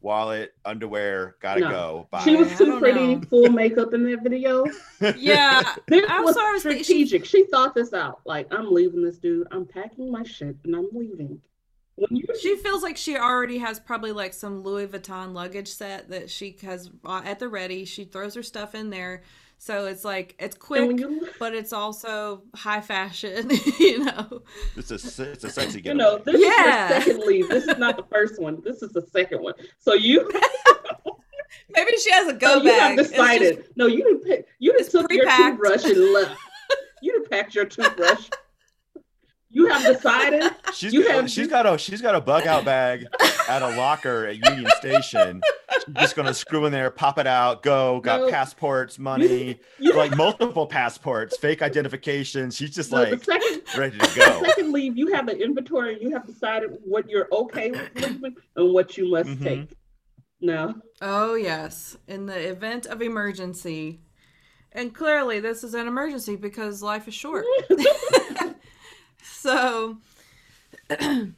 Speaker 6: Wallet, underwear, gotta
Speaker 7: No.
Speaker 6: go. Bye.
Speaker 7: She was too pretty,
Speaker 5: know.
Speaker 7: full makeup in that video. [laughs]
Speaker 5: Yeah,
Speaker 7: This
Speaker 5: I'm
Speaker 7: was
Speaker 5: sorry, I was thinking she-
Speaker 7: strategic. She thought this out. Like, I'm leaving this dude. I'm packing my shit and I'm leaving.
Speaker 5: She feels like she already has probably like some Louis Vuitton luggage set that she has at the ready. She throws her stuff in there. So it's like it's quick,
Speaker 7: you
Speaker 5: but it's also high fashion, [laughs] you know.
Speaker 6: It's a it's a sexy
Speaker 7: you
Speaker 6: getaway.
Speaker 7: know, this
Speaker 5: Yeah.
Speaker 7: is your second leave. This is not the first one. This is the second one. So you, [laughs]
Speaker 5: Maybe she has a
Speaker 7: so
Speaker 5: go
Speaker 7: you have decided.
Speaker 5: just-
Speaker 7: no, you didn't pick. You
Speaker 5: It's
Speaker 7: didn't took your
Speaker 5: pre-packed.
Speaker 7: toothbrush and left. [laughs] you didn't pack your toothbrush. You have decided.
Speaker 6: she's
Speaker 7: you have-
Speaker 6: she's got a she's got a bug out bag at a locker at Union Station. She's just gonna screw in there, pop it out, go. Got
Speaker 7: No.
Speaker 6: passports, money, [laughs]
Speaker 7: You,
Speaker 6: like multiple passports, fake identification. She's just
Speaker 7: no,
Speaker 6: like
Speaker 7: second
Speaker 6: ready to [laughs] go.
Speaker 7: second leave, you have an inventory. You have decided what you're okay with and what you must
Speaker 6: Mhm.
Speaker 7: take. No,
Speaker 5: Oh yes, in the event of emergency, and clearly this is an emergency because life is short. [laughs] so [clears throat]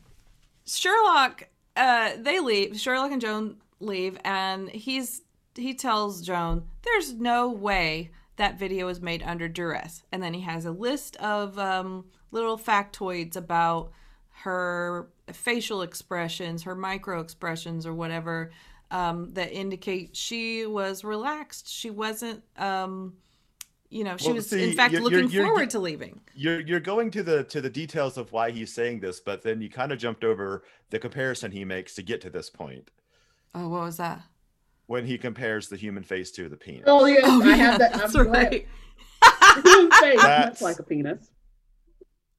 Speaker 5: Sherlock, uh, they leave. Sherlock and Joan leave, and he's he tells Joan, "There's no way that video was made under duress." And then he has a list of um, little factoids about her facial expressions, her micro expressions, or whatever um, that indicate she was relaxed. She wasn't. Um, you know, she
Speaker 6: Well,
Speaker 5: was
Speaker 6: see,
Speaker 5: in fact
Speaker 6: you're- you're-
Speaker 5: looking
Speaker 6: you're-
Speaker 5: forward to leaving.
Speaker 6: You're you're going to the to the details of why he's saying this, but then you kind of jumped over the comparison he makes to get to this point
Speaker 5: Oh, what was that?
Speaker 6: when he compares the human face to the penis.
Speaker 7: oh yes,
Speaker 5: Oh,
Speaker 7: I
Speaker 5: yeah,
Speaker 7: have that.
Speaker 5: that's
Speaker 7: I'm
Speaker 5: right.
Speaker 7: human face
Speaker 6: That's-
Speaker 7: looks like a penis.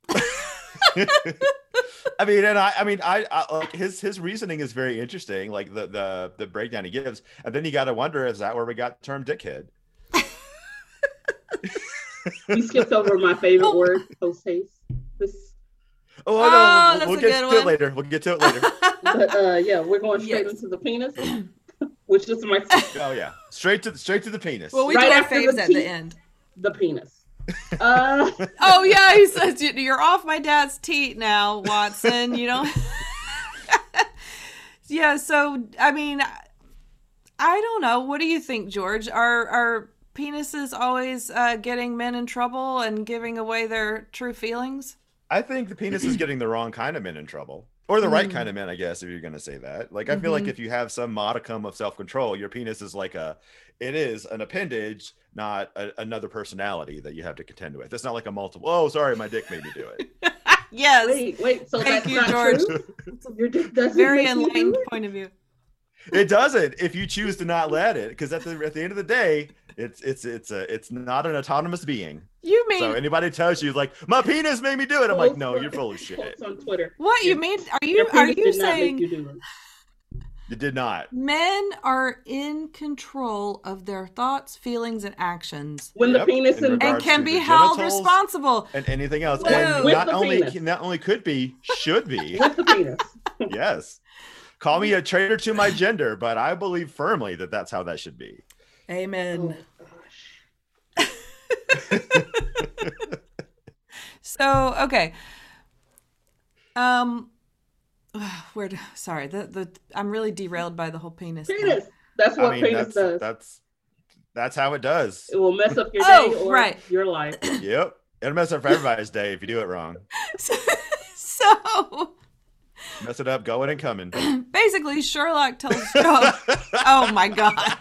Speaker 7: [laughs]
Speaker 6: I mean, and I, I mean, I, I like his his reasoning is very interesting, like the the the breakdown he gives, and then you got to wonder is that where we got the term dickhead?
Speaker 7: You skipped over my favorite word, post haste. This,
Speaker 6: Oh,
Speaker 5: Oh,
Speaker 6: no,
Speaker 5: that's
Speaker 6: we'll, we'll get
Speaker 5: good
Speaker 6: to it later. We'll get to it later. [laughs]
Speaker 7: but uh, yeah, we're going straight
Speaker 5: Yes.
Speaker 7: into the penis, [clears throat] which is my [laughs]
Speaker 6: oh yeah, straight to the, straight to the penis.
Speaker 5: well, we
Speaker 7: Right
Speaker 5: do our
Speaker 7: after the
Speaker 5: faves at the end.
Speaker 7: the penis. [laughs] Uh,
Speaker 5: Oh yeah, he says "You- you're off my dad's teat now, Watson. You know. yeah. So I mean, I don't know. What do you think, George? Are are penises always uh, getting men in trouble and giving away their true feelings?
Speaker 6: I think the penis is getting the wrong kind of men in trouble. Or the right
Speaker 5: Mm.
Speaker 6: kind of men, I guess, if you're gonna say that. Like I feel like
Speaker 5: Mhm.
Speaker 6: if you have some modicum of self-control, your penis is like a it is an appendage, not a, another personality that you have to contend with. It's not like a multiple, oh sorry, my dick made me do it. [laughs]
Speaker 5: Yes.
Speaker 7: wait, wait. So
Speaker 5: Thank
Speaker 7: that's
Speaker 5: you,
Speaker 7: not
Speaker 5: George.
Speaker 7: true. Your dick doesn't
Speaker 5: Very
Speaker 7: make you do
Speaker 5: enlightened point of view.
Speaker 6: It doesn't if you choose to not let it, because at the at the end of the day, it's it's it's a it's not an autonomous being.
Speaker 5: You mean
Speaker 6: So anybody tells you like my penis made me do it, I'm like, no, you're full of shit.
Speaker 7: On Twitter.
Speaker 5: what? You mean are you are you
Speaker 7: did not make
Speaker 5: saying
Speaker 7: you it.
Speaker 6: It did not.
Speaker 5: men are in control of their thoughts, feelings, and actions?
Speaker 7: When the penis
Speaker 6: in
Speaker 7: and
Speaker 5: and can be held responsible.
Speaker 6: and anything else.
Speaker 5: Whoa.
Speaker 6: And not only
Speaker 7: penis.
Speaker 6: not only could be, should be.
Speaker 7: with the penis. [laughs]
Speaker 6: yes. Call me a traitor to my gender, but I believe firmly that that's how that should be.
Speaker 5: Amen.
Speaker 7: Oh. [laughs]
Speaker 5: So okay. Um, [sighs] where? do- Sorry, the the I'm really derailed by the whole penis. thing.
Speaker 7: Penis. That's what
Speaker 6: I mean,
Speaker 7: penis
Speaker 6: that's
Speaker 7: does.
Speaker 6: that's that's how it does.
Speaker 7: It will mess up your
Speaker 5: Oh,
Speaker 7: day or
Speaker 5: right.
Speaker 7: your life.
Speaker 6: Yep. It'll mess up everybody's day if you do it wrong. [laughs]
Speaker 5: so
Speaker 6: Mess it up, going and coming. [laughs]
Speaker 5: basically, Sherlock tells Joe. [laughs] oh my god.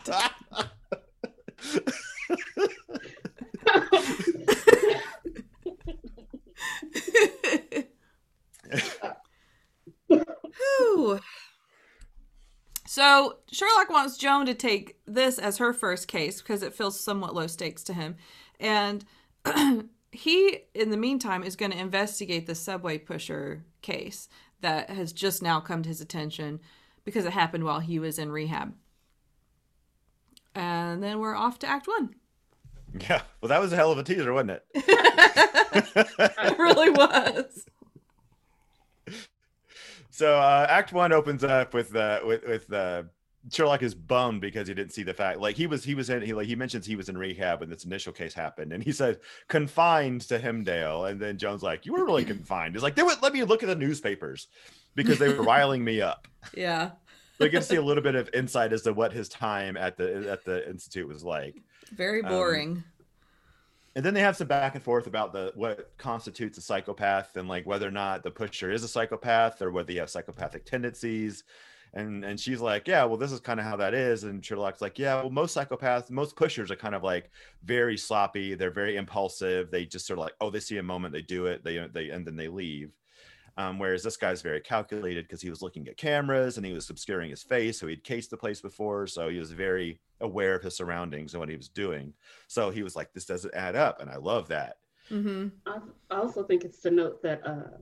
Speaker 5: So Sherlock wants Joan to take this as her first case because it feels somewhat low stakes to him, and [clears throat] he, in the meantime, is going to investigate the subway pusher case that has just now come to his attention because it happened while he was in rehab. And then we're off to Act One.
Speaker 6: Yeah. Well, that was a hell of a teaser, wasn't it? [laughs] [laughs]
Speaker 5: It really was.
Speaker 6: So uh, Act One opens up with uh, with with uh, Sherlock is bummed because he didn't see the fact. Like he was he was in he like he mentions he was in rehab when this initial case happened, and he said confined to Hemdale, and then Joan's like you were really [clears throat] confined. He's like they would let me look at the newspapers because they were riling me up. [laughs]
Speaker 5: Yeah.
Speaker 6: We get to see a little bit of insight as to what his time at the at the institute was like.
Speaker 5: Very
Speaker 6: Um,
Speaker 5: boring.
Speaker 6: and then they have some back and forth about the what constitutes a psychopath and like whether or not the pusher is a psychopath or whether he has psychopathic tendencies and and she's like yeah well this is kind of how that is and sherlock's like yeah well most psychopaths most pushers are kind of like very sloppy they're very impulsive they just sort of like oh they see a moment they do it they they and then they leave um, whereas this guy's very calculated because he was looking at cameras and he was obscuring his face so he'd cased the place before so he was very aware of his surroundings and what he was doing so he was like, this doesn't add up. And I love that.
Speaker 5: Mm-hmm.
Speaker 7: I, I also think it's to note that uh,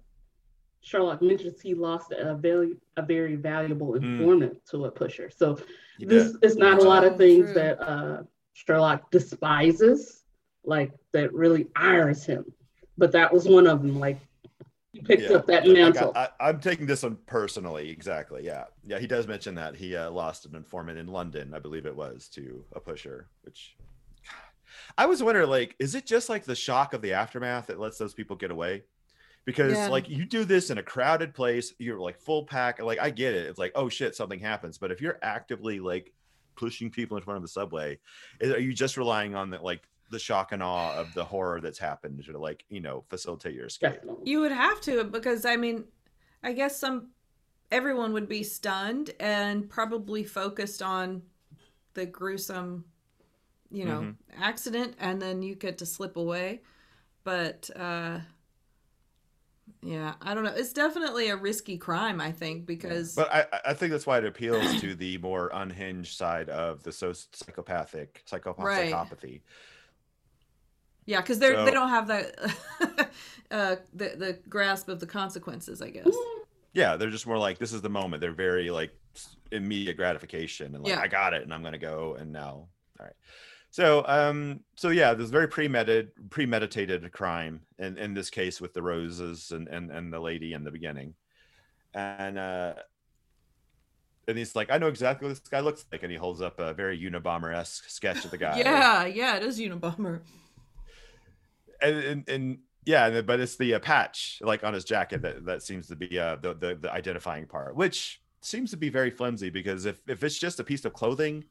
Speaker 7: Sherlock mentions he lost a very a very valuable
Speaker 6: Mm.
Speaker 7: informant to a pusher. So
Speaker 6: He
Speaker 7: this
Speaker 6: did.
Speaker 7: is not a lot of things
Speaker 5: true.
Speaker 7: that uh, Sherlock despises, like that really ires him. But that was one of them. Like he picked
Speaker 6: Yeah.
Speaker 7: up that
Speaker 6: I
Speaker 7: mantle.
Speaker 6: got- I, am taking this one personally. Exactly. Yeah. Yeah. He does mention that he uh, lost an informant in London, I believe it was, to a pusher, which I was wondering, like, is it just like the shock of the aftermath that lets those people get away? Because
Speaker 5: Yeah.
Speaker 6: like you do this in a crowded place, you're like full pack. Like I get it. It's like, oh shit, something happens. But if you're actively like pushing people in front of the subway, is, are you just relying on that like the shock and awe of the horror that's happened to like, you know, facilitate your escape?
Speaker 5: You would have to because I mean, I guess some everyone would be stunned and probably focused on the gruesome, you know,
Speaker 6: Mm-hmm.
Speaker 5: accident, and then you get to slip away. But uh yeah, I don't know. It's definitely a risky crime, I think, because
Speaker 6: But I, I- I think that's why it appeals to the more unhinged side of the so psychopathic psychopath
Speaker 5: Right.
Speaker 6: psychopathy.
Speaker 5: Yeah, because they
Speaker 6: So-
Speaker 5: they don't have that [laughs] uh, the the grasp of the consequences. I guess.
Speaker 6: Yeah, they're just more like this is the moment. They're very like immediate gratification and like
Speaker 5: Yeah.
Speaker 6: I got it and I'm gonna go and now. All right. So um so yeah, there's very premeditated premeditated crime in, in this case with the roses and, and and the lady in the beginning. And uh and he's like, I know exactly what this guy looks like, and he holds up a very Unabomber esque sketch of the [laughs] guy.
Speaker 5: Yeah, yeah, it is Unabomber.
Speaker 6: and, and, and yeah, but it's the uh, patch like on his jacket that, that seems to be uh, the, the the identifying part, which seems to be very flimsy because if if it's just a piece of clothing,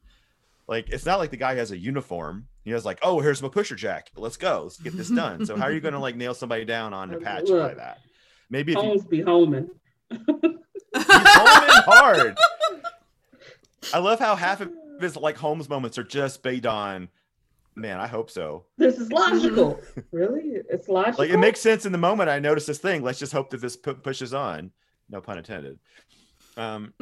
Speaker 6: like it's not like the guy has a uniform. He has like, oh, here's my pusher jack. Let's go. Let's get this done. So how are you going to like nail somebody down on a patch by
Speaker 7: Look.
Speaker 6: that? Maybe if you
Speaker 7: Holmes be homing.
Speaker 6: he's homing hard. I love how half of his like Holmes moments are just based on. Man, I hope so.
Speaker 7: This is logical. really? It's logical.
Speaker 6: like it makes sense in the moment i notice this thing let's just hope that this pu- pushes on no pun intended um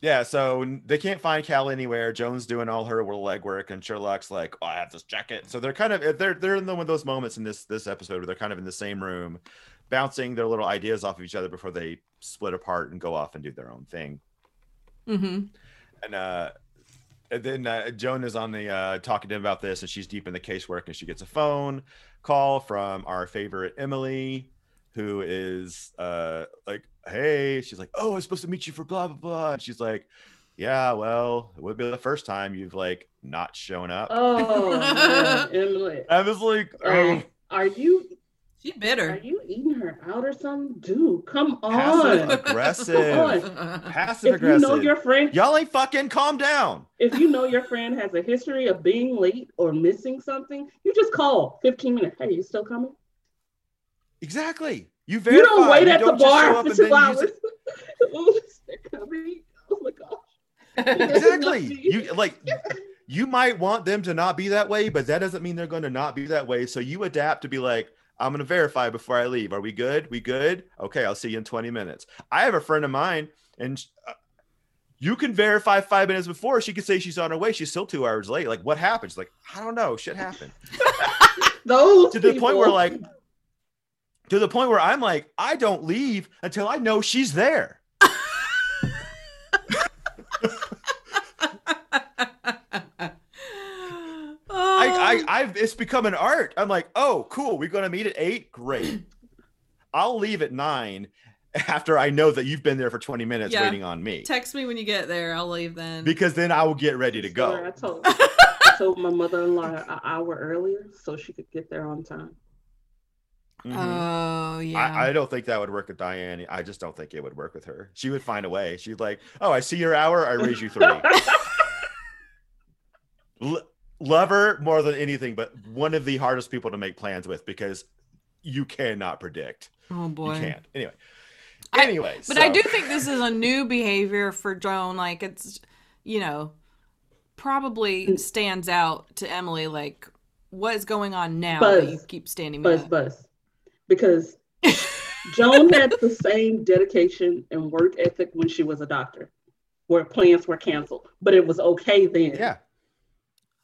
Speaker 6: yeah so they can't find cal anywhere. Joan's doing all her little legwork and sherlock's like oh, i have this jacket. So they're kind of they're they're in the, one of those moments in this this episode where they're kind of in the same room bouncing their little ideas off of each other before they split apart and go off and do their own thing.
Speaker 5: Mm-hmm.
Speaker 6: and uh and then uh, Joan is on the uh, talking to him about this, and she's deep in the casework, and she gets a phone call from our favorite Emily, who is uh, like, "Hey," she's like, "Oh, I'm supposed to meet you for blah blah blah," and she's like, "Yeah, well, it would be the first time you've like not shown up."
Speaker 7: Oh, man, [laughs] Emily.
Speaker 6: I was like, "Oh,
Speaker 7: are you
Speaker 5: She bitter.
Speaker 7: are you eating her out or something? Dude, come
Speaker 6: passive
Speaker 7: on.
Speaker 6: aggressive,
Speaker 7: on.
Speaker 6: passive
Speaker 7: If you know
Speaker 6: aggressive."
Speaker 7: your friend,
Speaker 6: Y'all ain't fucking calm down.
Speaker 7: if you know your friend has a history of being late or missing something, you just call 15 minutes. Hey, you still coming?
Speaker 6: Exactly. You
Speaker 7: You don't wait
Speaker 6: You
Speaker 7: at the
Speaker 6: don't show
Speaker 7: bar
Speaker 6: up
Speaker 7: for two
Speaker 6: then use
Speaker 7: hours. oh, [laughs] they're coming. Oh my gosh.
Speaker 6: exactly. you like you might want them to not be that way but that doesn't mean they're going to not be that way. So you adapt to be like i'm going to verify before i leave. Are we good? We good? Okay i'll see you in 20 minutes. I have a friend of mine and uh, you can verify five minutes before. She could say she's on her way. She's still two hours late. Like what happens like i don't know. Shit happened. [laughs] [laughs]
Speaker 7: Those
Speaker 6: to the point where like to the point where i'm like i don't leave until i know she's there [laughs] I, I, oh. I've, it's become an art. I'm like, oh, cool. We're going to meet at eight. Great. [clears throat] I'll leave at nine after I know that you've been there for 20 minutes
Speaker 5: Yeah.
Speaker 6: waiting on me
Speaker 5: Text me when you get there. I'll leave then.
Speaker 6: because then I will get ready to
Speaker 7: Sorry, I
Speaker 6: go.
Speaker 7: told, I told my mother-in-law an hour earlier so she could get there on time.
Speaker 6: Mhm.
Speaker 5: Oh yeah.
Speaker 6: I, I don't think that would work with Diane. I just don't think it would work with her. She would find a way. She's like, oh, I see your hour. I raise you three. [laughs] L- love her more than anything, but one of the hardest people to make plans with because you cannot predict.
Speaker 5: oh boy.
Speaker 6: You can't. Anyway.
Speaker 5: I-
Speaker 6: Anyway,
Speaker 5: But I do think this is a new behavior for Joan. Like it's, you know, probably stands out to Emily. Like what is going on now that
Speaker 7: Buzz.
Speaker 5: you keep standing
Speaker 7: Buzz,
Speaker 5: up?
Speaker 7: buzz. Because Joan had the same dedication and work ethic when she was a doctor, where plans were canceled, but it was okay then.
Speaker 6: Yeah.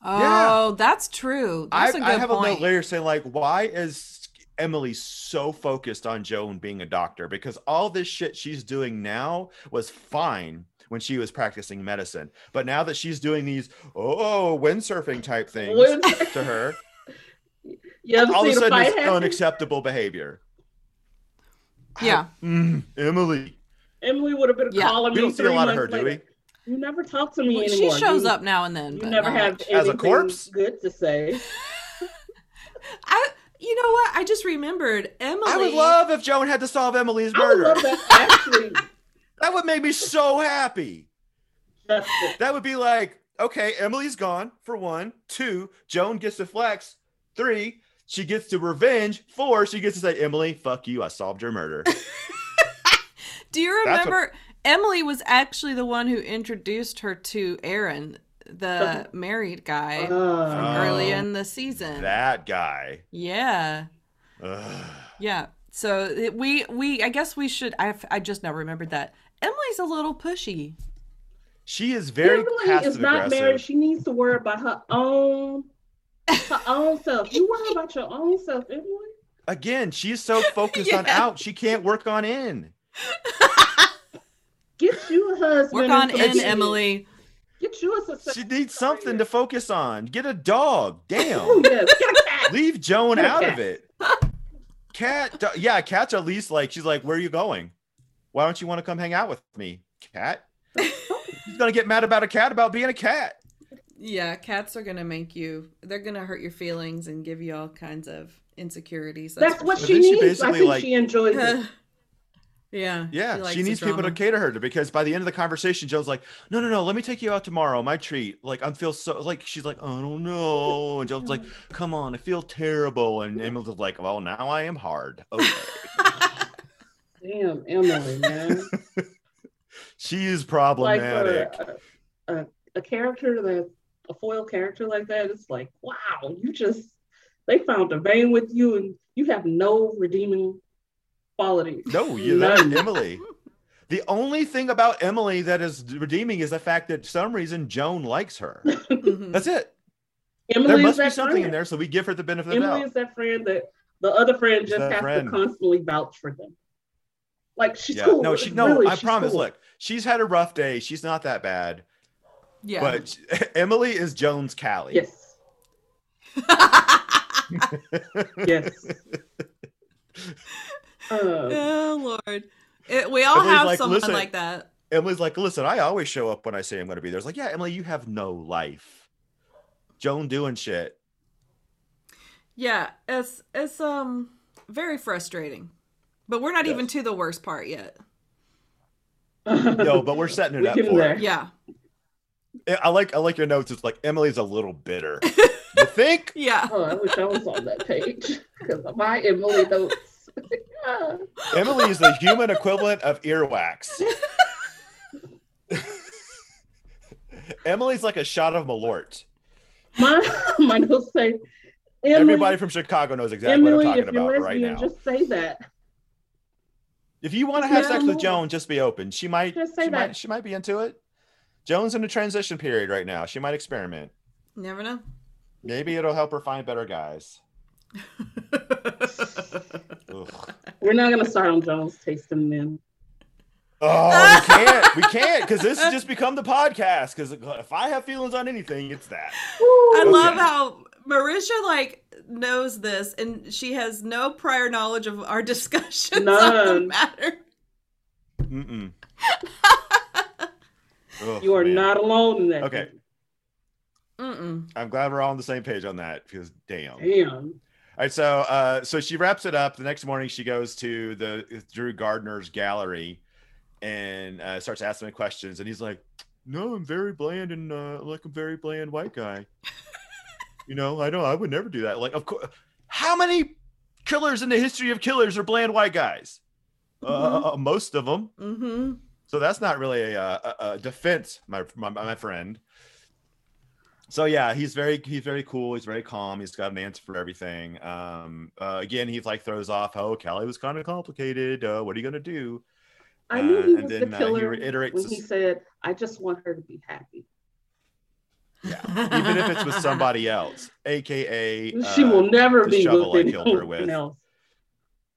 Speaker 5: Oh, that's true.
Speaker 6: I,
Speaker 5: That's a good
Speaker 6: I have a note later saying like, why is Emily so focused on Joan being a doctor? Because all this shit she's doing now was fine when she was practicing medicine, but now that she's doing these oh windsurfing type things
Speaker 7: Wind-
Speaker 6: to her,
Speaker 7: You ever
Speaker 6: all of a sudden it's
Speaker 7: happen?
Speaker 6: unacceptable behavior.
Speaker 5: Yeah.
Speaker 6: Mm, Emily,
Speaker 7: Emily would have been
Speaker 5: Yeah.
Speaker 7: calling
Speaker 6: we
Speaker 7: me
Speaker 6: don't see a
Speaker 7: three
Speaker 6: lot of
Speaker 7: months
Speaker 6: her, do we?
Speaker 7: You never talk to me
Speaker 5: Well, she shows
Speaker 7: you,
Speaker 5: up now and then.
Speaker 7: You
Speaker 5: but
Speaker 7: never
Speaker 5: not
Speaker 7: have
Speaker 5: much.
Speaker 6: As a
Speaker 7: anything
Speaker 6: corpse?
Speaker 7: good to say. [laughs]
Speaker 5: I. You know what? I just remembered Emily.
Speaker 6: I would love if Joan had to solve Emily's
Speaker 7: I would
Speaker 6: murder.
Speaker 7: love that. Actually, [laughs]
Speaker 6: That would make me so happy.
Speaker 7: Justin,
Speaker 6: That would be like, okay, Emily's gone for one. Two, Joan gets to flex. Three, she gets to revenge. Four, she gets to say, Emily, fuck you. I solved your murder. [laughs]
Speaker 5: Do you
Speaker 6: That's what-
Speaker 5: remember Emily was actually the one who introduced her to Aaron, the [laughs] married guy from
Speaker 7: uh,
Speaker 5: early
Speaker 6: Oh,
Speaker 5: in the season?
Speaker 6: that guy.
Speaker 5: Yeah.
Speaker 6: Ugh.
Speaker 5: Yeah. So we we I guess we should I I just now remembered that. Emily's a little pushy.
Speaker 6: She is very
Speaker 7: Emily is not
Speaker 6: aggressive.
Speaker 7: married. She needs to worry about her own her own self. You worry about your own self, Emily.
Speaker 6: Again, she's so [laughs] focused on out, she can't work on in. [laughs]
Speaker 7: Get you a husband.
Speaker 5: Work on
Speaker 7: some
Speaker 5: in,
Speaker 7: kids.
Speaker 5: Emily.
Speaker 7: Get you a successful
Speaker 6: She needs something to focus on. Get a dog. [laughs]
Speaker 7: Oh
Speaker 6: Damn.
Speaker 7: yes, get a cat.
Speaker 6: Leave Joan
Speaker 7: Get
Speaker 6: out
Speaker 7: cat.
Speaker 6: of it. Cat, do- yeah, Cat's at least like she's like, where are you going? Why don't you want to come hang out with me, Cat? She's gonna get mad about a cat about being a cat.
Speaker 5: Yeah, cats are gonna make you. They're gonna hurt your feelings and give you all kinds of insecurities.
Speaker 7: That's
Speaker 5: for
Speaker 7: what
Speaker 6: But
Speaker 7: she
Speaker 6: then she
Speaker 7: needs. I
Speaker 6: basically,
Speaker 7: think
Speaker 6: like-
Speaker 7: she enjoys it. [laughs]
Speaker 5: yeah.
Speaker 6: Yeah,
Speaker 5: likes
Speaker 6: she needs people to cater her to because by the end of the conversation, Joe's like, "No, no, no, let me take you out tomorrow. My treat. Like, I feel so like she's like, I don't know, and Joe's like, [laughs] Come on, I feel terrible, and Emily's like, Well, now I am hard. Okay, [laughs]
Speaker 7: Damn, Emily, man.
Speaker 6: she is problematic.
Speaker 7: for uh, a, a, a character that a foil character like that, it's like, wow, you just they found a vein with you and you have no redeeming qualities.
Speaker 6: No, you that's
Speaker 7: None.
Speaker 6: Emily. The only thing about Emily that is redeeming is the fact that some reason Joan likes her.
Speaker 5: Mhm.
Speaker 6: That's it.
Speaker 7: Emily
Speaker 6: There
Speaker 7: is
Speaker 6: must be
Speaker 7: that
Speaker 6: something in there, so we give her the benefit of the
Speaker 7: Emily is that friend that the other friend
Speaker 6: She's
Speaker 7: just has
Speaker 6: friend.
Speaker 7: to constantly vouch for them. Like she's
Speaker 6: Yeah,
Speaker 7: cool.
Speaker 6: no, she no.
Speaker 7: really,
Speaker 6: I promise.
Speaker 7: cool.
Speaker 6: Look, she's had a rough day. She's not that bad,
Speaker 5: yeah.
Speaker 6: but [laughs] Emily is Joan's Callie.
Speaker 7: Yes, [laughs] yes. [laughs] Uh,
Speaker 5: oh Lord. It, we all
Speaker 6: Emily's
Speaker 5: have
Speaker 6: like,
Speaker 5: someone
Speaker 6: "Listen."
Speaker 5: like that.
Speaker 6: Emily's like, listen, I always show up when I say I'm going to be there. It's like, yeah, Emily, you have no life. Joan doing shit.
Speaker 5: Yeah, it's it's um very frustrating. But we're not even to the worst part yet.
Speaker 6: No, but we're setting it
Speaker 7: We
Speaker 6: up for
Speaker 7: there.
Speaker 6: it.
Speaker 5: Yeah.
Speaker 6: Eh, I like I like your notes. It's like Emily's a little bitter. [laughs] you think?
Speaker 5: Yeah.
Speaker 7: Oh, I wish I was on that page because my Emily notes. [laughs] Yeah.
Speaker 6: Emily is the human equivalent of earwax. [laughs] Emily's like a shot of Malort.
Speaker 7: my my notes say, Emily,
Speaker 6: Everybody from Chicago knows exactly
Speaker 7: Emily,
Speaker 6: what I'm talking
Speaker 7: you're
Speaker 6: about right
Speaker 7: lesbian,
Speaker 6: now.
Speaker 7: just say that.
Speaker 6: If you want to have
Speaker 7: let
Speaker 6: sex with. Joan, just be open. She might.
Speaker 7: Just say
Speaker 6: she might.
Speaker 7: that.
Speaker 6: She might be into it. Joan's in a transition period right now. She might experiment.
Speaker 5: Never know.
Speaker 6: Maybe it'll help her find better guys. [laughs]
Speaker 7: We're not gonna start on Joan's tasting men.
Speaker 6: Oh, we [laughs] can't. We can't because this has just become the podcast. Because if I have feelings on anything, it's that.
Speaker 5: I
Speaker 6: Okay.
Speaker 5: love how Marisha like knows this and she has no prior knowledge of our [laughs] discussions on the matter.
Speaker 6: Mm-mm. Ugh,
Speaker 7: You are
Speaker 6: man.
Speaker 7: not alone in that.
Speaker 6: Okay.
Speaker 5: Mm-mm.
Speaker 6: I'm glad we're all on the same page on that because damn.
Speaker 7: Damn.
Speaker 6: All right, so uh, so she wraps it up. The next morning, she goes to the Drew Gardner's gallery and uh, starts asking him questions. And he's like, "No, I'm very bland and uh, like a very bland white guy. [laughs] you know, I know I would never do that. Like, of course, how many killers in the history of killers are bland white guys? Uh, most of them.
Speaker 5: Mm-hmm.
Speaker 6: So that's not really a, a, a defense, my, my my friend. So yeah, he's very he's very cool. He's very calm. He's got an answer for everything. Um, uh, again, he like throws off, "Oh, Callie was kind of complicated. Uh, what are you gonna do?"
Speaker 7: I knew
Speaker 6: Uh,
Speaker 7: he
Speaker 6: and
Speaker 7: was
Speaker 6: then,
Speaker 7: the
Speaker 6: uh, he
Speaker 7: killer
Speaker 6: reiterates
Speaker 7: when he said, "I just want her to be happy."
Speaker 6: Yeah, even if it's with somebody else, aka [laughs]
Speaker 7: she
Speaker 6: uh,
Speaker 7: will never
Speaker 6: the
Speaker 7: be
Speaker 6: shovel I
Speaker 7: with
Speaker 6: killed her [laughs]
Speaker 7: anyone
Speaker 6: with.
Speaker 7: else.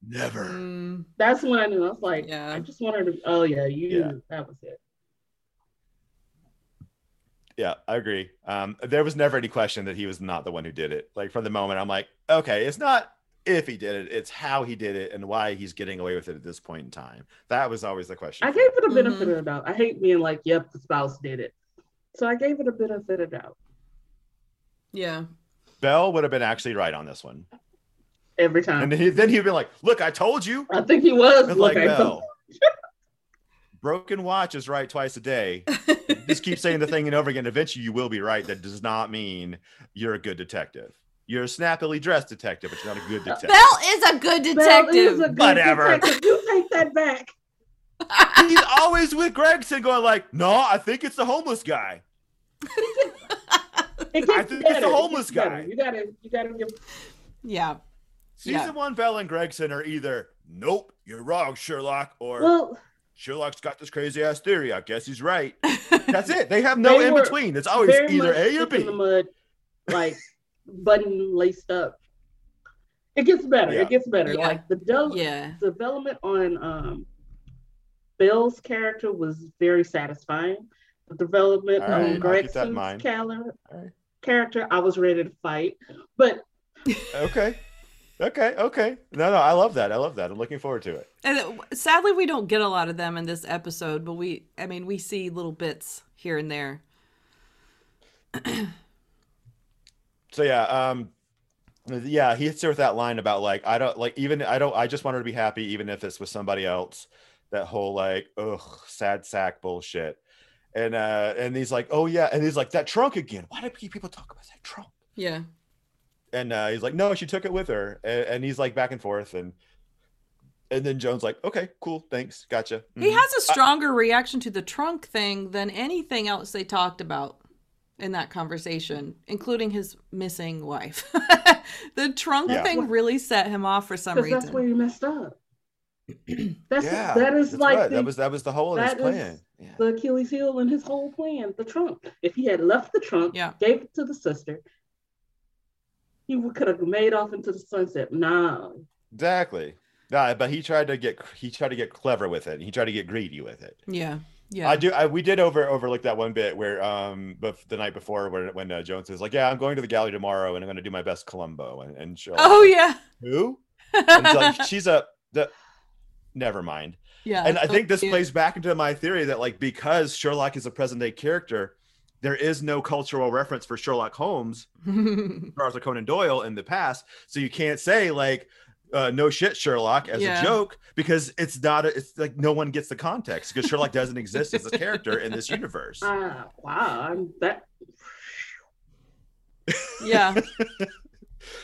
Speaker 6: Never.
Speaker 5: Mm,
Speaker 7: That's when I knew. I was like,
Speaker 5: Yeah.
Speaker 7: I just wanted to. Oh yeah, you.
Speaker 6: Yeah.
Speaker 7: That was it.
Speaker 6: Yeah, I agree. Um, there was never any question that he was not the one who did it. Like from the moment, I'm like, okay, it's not if he did it, it's how he did it and why he's getting away with it at this point in time. That was always the question.
Speaker 7: I gave it a benefit
Speaker 5: Mhm.
Speaker 7: of doubt. I hate being like, "Yep, the spouse did it," so I gave it a benefit of doubt
Speaker 5: yeah.
Speaker 6: Bell would have been actually right on this one,
Speaker 7: every time.
Speaker 6: and then, he, then he'd be like, "Look, I told you."
Speaker 7: I think he was
Speaker 6: It's like
Speaker 7: looking.
Speaker 6: Bell. Broken watch is right twice a day. Just keep saying the thing and over again. Eventually, you will be right. That does not mean you're a good detective. You're a snappily dressed detective, but you're not a good detective.
Speaker 5: Bell is a good detective.
Speaker 7: is a good
Speaker 6: Whatever.
Speaker 7: detective. You take that back. [laughs]
Speaker 6: He's always with Gregson, going like, "No, I think it's the homeless guy."
Speaker 7: It gets
Speaker 6: I think it's the
Speaker 7: better. It
Speaker 6: homeless
Speaker 7: better.
Speaker 6: guy.
Speaker 7: You gotta, you gotta give.
Speaker 5: yeah.
Speaker 6: Season
Speaker 5: Yeah.
Speaker 6: one, Bell and Gregson are either, "Nope, you're wrong, Sherlock," or
Speaker 7: Well,
Speaker 6: Sherlock's got this crazy ass theory. I guess he's right. [laughs] That's it. They have no
Speaker 7: They
Speaker 6: in between. It's always either A or
Speaker 7: stick in
Speaker 6: B.
Speaker 7: the mud, like [laughs] button laced up. It gets better.
Speaker 6: Yeah.
Speaker 7: It gets better.
Speaker 5: Yeah.
Speaker 7: Like the del-
Speaker 5: Yeah.
Speaker 7: development on um Bill's character was very satisfying. The development
Speaker 6: All right,
Speaker 7: on
Speaker 6: keep
Speaker 7: Gregson's
Speaker 6: mind.
Speaker 7: cal- character, I was ready to fight. But
Speaker 6: Okay. Okay. Okay. No, no, I love that. I love that. I'm looking forward to it.
Speaker 5: And sadly, we don't get a lot of them in this episode, but we, I mean, we see little bits here and there. [clears throat]
Speaker 6: So yeah, um, yeah, he hits her with that line about like I don't like even I don't I just want her to be happy even if it's with somebody else. That whole like ugh sad sack bullshit, and uh and he's like oh yeah, and he's like that trunk again. Why do people talk about that trunk?
Speaker 5: Yeah.
Speaker 6: And uh, he's like no, she took it with her, and, and he's like back and forth, and and then Joan's like okay, cool, thanks, gotcha.
Speaker 5: He
Speaker 6: Mhm.
Speaker 5: has a stronger reaction to the trunk thing than anything else they talked about in that conversation, including his missing wife. [laughs] the trunk
Speaker 6: Yeah.
Speaker 5: thing really set him off for some reason.
Speaker 7: that's where he messed up. [clears throat] That's
Speaker 6: yeah,
Speaker 7: that is
Speaker 6: that's
Speaker 7: like
Speaker 6: right.
Speaker 7: the,
Speaker 6: that was that was the whole of his plan. Yeah.
Speaker 7: the Achilles heel in his whole plan, the trunk. If he had left the trunk,
Speaker 5: Yeah.
Speaker 7: gave it to the sister, he could have made off into the sunset. Nah,
Speaker 6: Exactly. Nah, but he tried to get he tried to get clever with it. He tried to get greedy with it.
Speaker 5: yeah. Yeah.
Speaker 6: I do. I, we did over overlook that one bit where um, but the night before when when uh, Jones is like, yeah, I'm going to the galley tomorrow and I'm going to do my best Columbo and and she'll
Speaker 5: oh, yeah.
Speaker 6: who? And [laughs] like, she's a the. Never mind.
Speaker 5: yeah.
Speaker 6: And I think this
Speaker 5: Yeah.
Speaker 6: plays back into my theory that like because Sherlock is a present day character, there is no cultural reference for Sherlock Holmes [laughs] Arthur Conan Doyle in the past. So you can't say like uh, no shit Sherlock as
Speaker 5: Yeah.
Speaker 6: a joke because it's not a, it's like no one gets the context because Sherlock doesn't exist as a character in this universe.
Speaker 7: ah, [laughs] wow, I'm that.
Speaker 5: yeah. [laughs]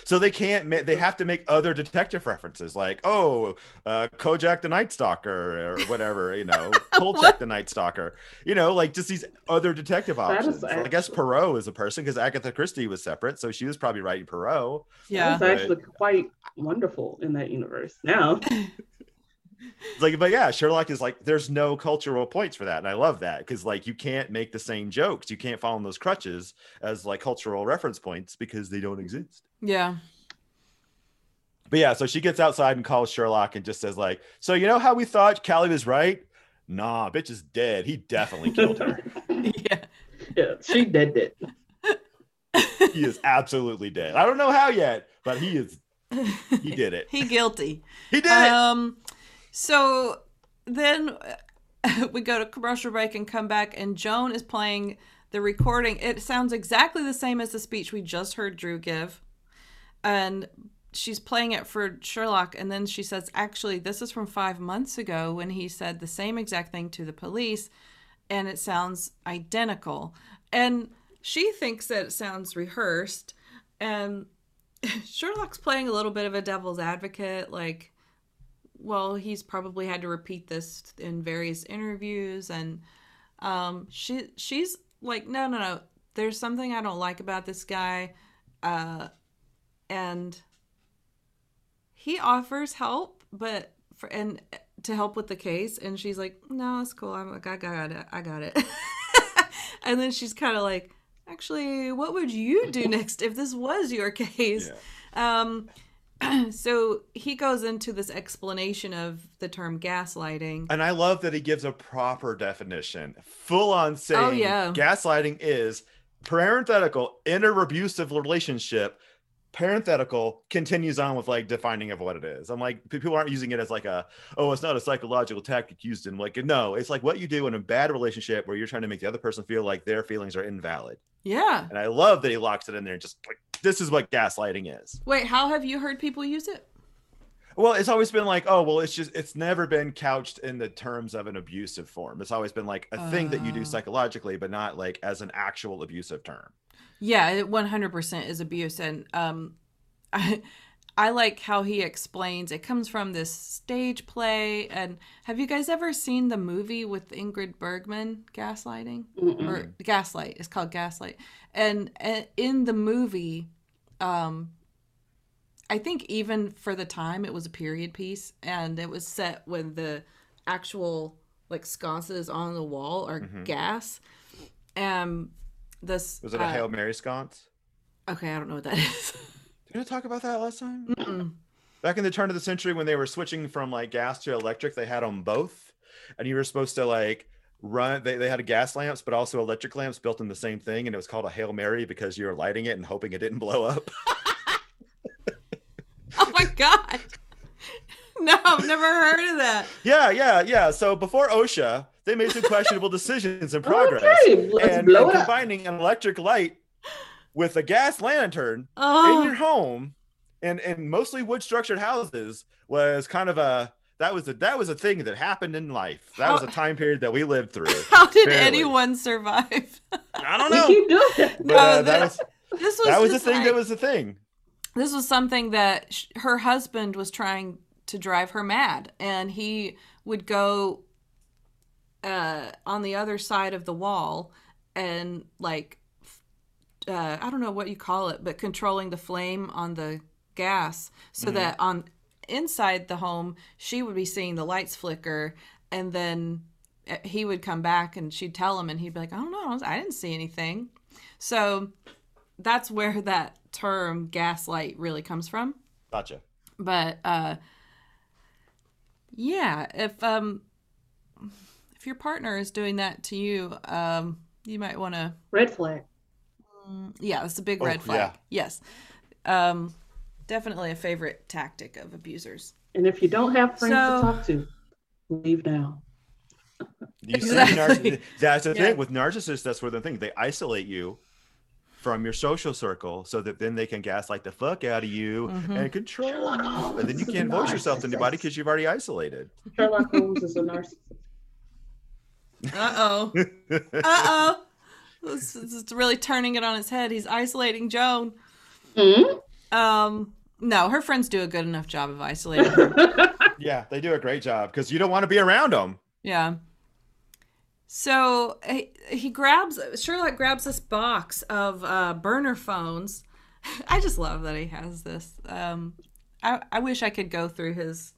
Speaker 6: So they can't ma- they have to make other detective references like oh uh, Kojak the Night Stalker or whatever, you know, [laughs] Kolchak the Night Stalker. You know, like just these other detective
Speaker 7: That is
Speaker 6: options. I guess Poirot is a person because Agatha Christie was separate, so she was probably writing Poirot.
Speaker 5: Yeah.
Speaker 7: That's actually quite wonderful in that universe. Now, [laughs]
Speaker 6: It's like, but yeah, Sherlock is like, there's no cultural points for that. And I love that because, like, you can't make the same jokes. You can't follow those crutches as like cultural reference points because they don't exist.
Speaker 5: Yeah.
Speaker 6: But yeah, so she gets outside and calls Sherlock and just says, like, so you know how we thought Callie was right? Nah, bitch is dead. He definitely killed her. [laughs]
Speaker 5: Yeah.
Speaker 7: yeah, she did it.
Speaker 6: he is absolutely dead. I don't know how yet, but he is, he did it. [laughs]
Speaker 5: he guilty.
Speaker 6: He did it.
Speaker 5: Um, so then [laughs] we go to commercial break and come back, and Joan is playing the recording. It sounds exactly the same as the speech we just heard Drew give, and she's playing it for Sherlock. And then she says, "Actually, this is from five months ago when he said the same exact thing to the police, and it sounds identical." And she thinks that it sounds rehearsed, and [laughs] Sherlock's playing a little bit of a devil's advocate, like well, he's probably had to repeat this in various interviews and um she she's like no no no there's something I don't like about this guy uh and he offers help but for and to help with the case and she's like no it's cool I'm like I got it I got it. [laughs] And then she's kind of like actually what would you do next if this was your [laughs] case? Um [clears throat] so he goes into this explanation of the term gaslighting.
Speaker 6: And I love that he gives a proper definition, full on oh, saying
Speaker 5: Oh, yeah.
Speaker 6: gaslighting is parenthetical in a abusive relationship. Parenthetical continues on with like defining of what it is. I'm like, people aren't using it as like a, oh, it's not a psychological tactic used in like, no, it's like what you do in a bad relationship where you're trying to make the other person feel like their feelings are invalid.
Speaker 5: Yeah.
Speaker 6: And I love that he locks it in there and just like, this is what gaslighting is.
Speaker 5: Wait, how have you heard people use it?
Speaker 6: Well, it's always been like, oh, well, it's just, it's never been couched in the terms of an abusive form. It's always been like a thing that you
Speaker 5: Oh.
Speaker 6: do psychologically, but not like as an actual abusive term.
Speaker 5: Yeah, it 100% is abuse. And um, I, [laughs] I like how he explains it comes from this stage play. And have you guys ever seen the movie with Ingrid Bergman, Gaslighting?
Speaker 7: Mm-mm.
Speaker 5: Or Gaslight. It's called Gaslight. And, and in the movie, um, I think even for the time, it was a period piece. And it was set when the actual like sconces on the wall are
Speaker 6: Mhm.
Speaker 5: gas. Um, this
Speaker 6: Was it a
Speaker 5: uh,
Speaker 6: Hail Mary sconce?
Speaker 5: Okay, I don't know what that [laughs] is.
Speaker 6: Did I talk about that last time?
Speaker 5: Mm-mm.
Speaker 6: Back in the turn of the century when they were switching from like gas to electric, they had them both. And you were supposed to like run they, they had a gas lamps, but also electric lamps built in the same thing. And it was called a Hail Mary because you were lighting it and hoping it didn't blow up. [laughs]
Speaker 5: Oh my god. [laughs] No, I've never heard of that.
Speaker 6: yeah, yeah, yeah. So before OSHA, they made some questionable decisions in [laughs] progress.
Speaker 7: Okay, let's
Speaker 6: and,
Speaker 7: blow
Speaker 6: and
Speaker 7: up.
Speaker 6: combining an electric light with a gas lantern in
Speaker 5: Oh,
Speaker 6: your home and and mostly wood structured houses was kind of a that was a that was a thing that happened in life that was a time period that we lived through [laughs]
Speaker 5: how did
Speaker 6: Barely.
Speaker 5: anyone survive?
Speaker 6: i don't
Speaker 7: We
Speaker 6: know
Speaker 7: keep doing it.
Speaker 6: but
Speaker 5: No,
Speaker 6: uh, that
Speaker 5: that-
Speaker 6: was
Speaker 5: This was
Speaker 6: that was a
Speaker 5: just
Speaker 6: thing that was a thing
Speaker 5: this was something that sh- her husband was trying to drive her mad and he would go uh on the other side of the wall and like uh I don't know what you call it but controlling the flame on the gas so that on inside the home she would be seeing the lights flicker and then uh, he would come back and she'd tell him and he'd be like I don't know I didn't see anything. So that's where [laughs] that term gaslight really comes from.
Speaker 6: Gotcha.
Speaker 5: But uh yeah if um if your partner is doing that to you um you might want to
Speaker 7: Red flag.
Speaker 5: yeah that's a big
Speaker 6: Oh,
Speaker 5: red flag.
Speaker 6: yeah.
Speaker 5: yes. Um definitely a favorite tactic of abusers
Speaker 7: And if you don't have friends
Speaker 5: So-
Speaker 7: to talk to, leave now.
Speaker 6: you see
Speaker 5: Exactly.
Speaker 6: narciss- that's the
Speaker 5: Yeah.
Speaker 6: thing with narcissists that's where the thing they isolate you from your social circle so that then they can gaslight the fuck out of you
Speaker 5: Mhm.
Speaker 6: and control
Speaker 7: Sherlock
Speaker 6: you
Speaker 7: Holmes
Speaker 6: and then you can't voice yourself to anybody because you've already isolated
Speaker 7: Sherlock [laughs] Holmes is a narcissist.
Speaker 5: uh-oh [laughs] uh-oh this, this is really turning it on its head he's isolating joan
Speaker 7: Hmm?
Speaker 5: Um no her friends do a good enough job of isolating her [laughs] [laughs]
Speaker 6: yeah they do a great job because you don't want to be around them
Speaker 5: Yeah. So he, he grabs Sherlock grabs this box of uh, burner phones. [laughs] I just love that he has this. Um, I I wish I could go through his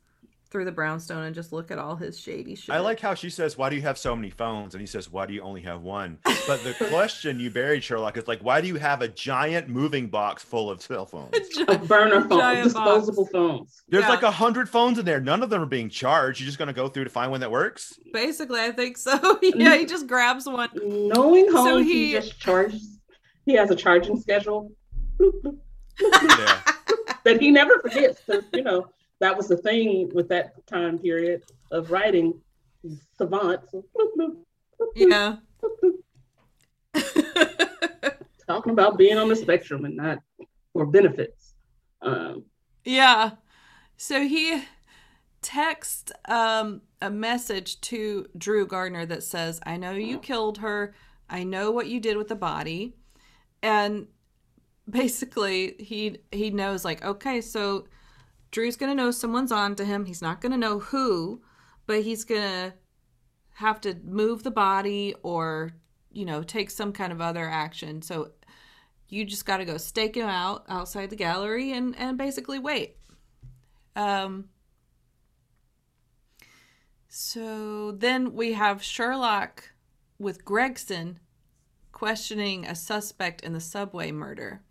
Speaker 5: through the brownstone and just look at all his shady shit.
Speaker 6: I like how she says, "Why do you have so many phones?" And he says, "Why do you only have one?" But the [laughs] question you buried, Sherlock, is like, "Why do you have a giant moving box full of cell phones?"
Speaker 7: A burner phone,
Speaker 5: Giant
Speaker 7: disposable phones.
Speaker 6: There's
Speaker 5: Yeah.
Speaker 6: like a hundred phones in there. None of them are being charged. You're just gonna go through to find one that works.
Speaker 5: Basically, I think so. [laughs] yeah, he just grabs one.
Speaker 7: Knowing
Speaker 5: So he-
Speaker 7: he just charges. He has a charging schedule. Bloop, bloop, bloop,
Speaker 6: Yeah.
Speaker 7: that he never forgets. 'cause, you know that was the thing with that time period of writing. He's Savant. So bloop, bloop, bloop, bloop,
Speaker 5: Yeah. [laughs]
Speaker 7: Talking about being on the spectrum and not for benefits. Um,
Speaker 5: Yeah. So he texts um, a message to Drew Gardner that says, I know you killed her. I know what you did with the body. And basically he he knows like, okay, so Drew's gonna know someone's on to him. He's not gonna know who, but he's gonna have to move the body or, you know, take some kind of other action. So you just got to go stake him out outside the gallery and and basically wait um so then we have sherlock with gregson questioning a suspect in the subway murder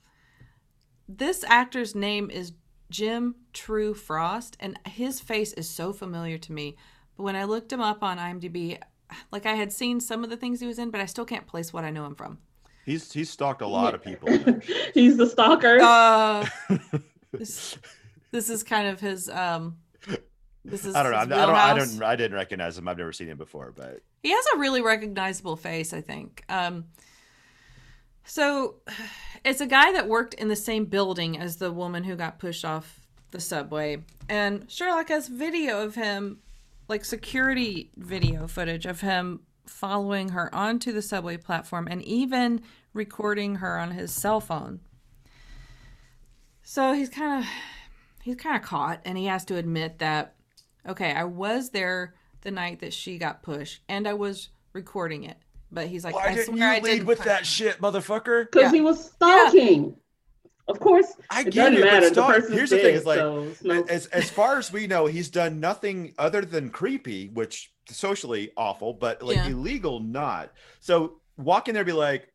Speaker 5: this actor's name is jim true frost and his face is so familiar to me but when i looked him up on imdb like i had seen some of the things he was in but i still can't place what i know him from
Speaker 6: He's he's stalked a lot of people. [laughs]
Speaker 7: he's the stalker.
Speaker 5: Uh, [laughs] this, this is kind of his. Um, this is.
Speaker 6: I don't know. I, don't. I don't. I didn't recognize him. I've never seen him before. But
Speaker 5: He has a really recognizable face, I think. Um, so, [sighs] it's a guy that worked in the same building as the woman who got pushed off the subway, and Sherlock has video of him, like security video footage of him following her onto the subway platform, and even recording her on his cell phone. So he's kind of he's kind of caught, and he has to admit that okay, I was there the night that she got pushed, and I was recording it. But he's like,
Speaker 6: why
Speaker 5: I
Speaker 6: didn't
Speaker 5: swear I
Speaker 6: you lead
Speaker 5: didn't
Speaker 6: with
Speaker 5: push
Speaker 6: that
Speaker 5: her."
Speaker 6: shit, motherfucker?
Speaker 7: Because
Speaker 5: Yeah.
Speaker 7: he was stalking. Of course,
Speaker 6: I
Speaker 7: it
Speaker 6: get
Speaker 7: doesn't
Speaker 6: it,
Speaker 7: matter. The
Speaker 6: stalk-
Speaker 7: person's
Speaker 6: here's the thing, it's like,
Speaker 7: so no-
Speaker 6: As as far as we know, he's done nothing other than creepy, which socially awful, but like
Speaker 5: Yeah.
Speaker 6: illegal, not. So walk in there, and be like,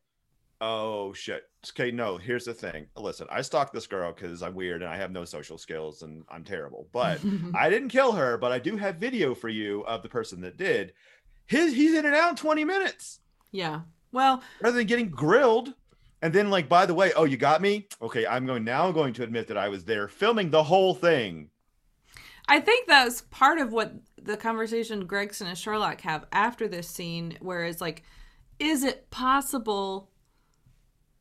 Speaker 6: oh shit, okay, no, here's the thing. Listen, I stalked this girl because I'm weird and I have no social skills and I'm terrible. But [laughs] I didn't kill her, but I do have video for you of the person that did. His he's in and out in 20 minutes.
Speaker 5: yeah. Well,
Speaker 6: Rather than getting grilled. And then, like, by the way, oh, you got me? Okay, I'm going now I'm going to admit that I was there filming the whole thing.
Speaker 5: I think that's part of what the conversation Gregson and Sherlock have after this scene, where it's like, is it possible?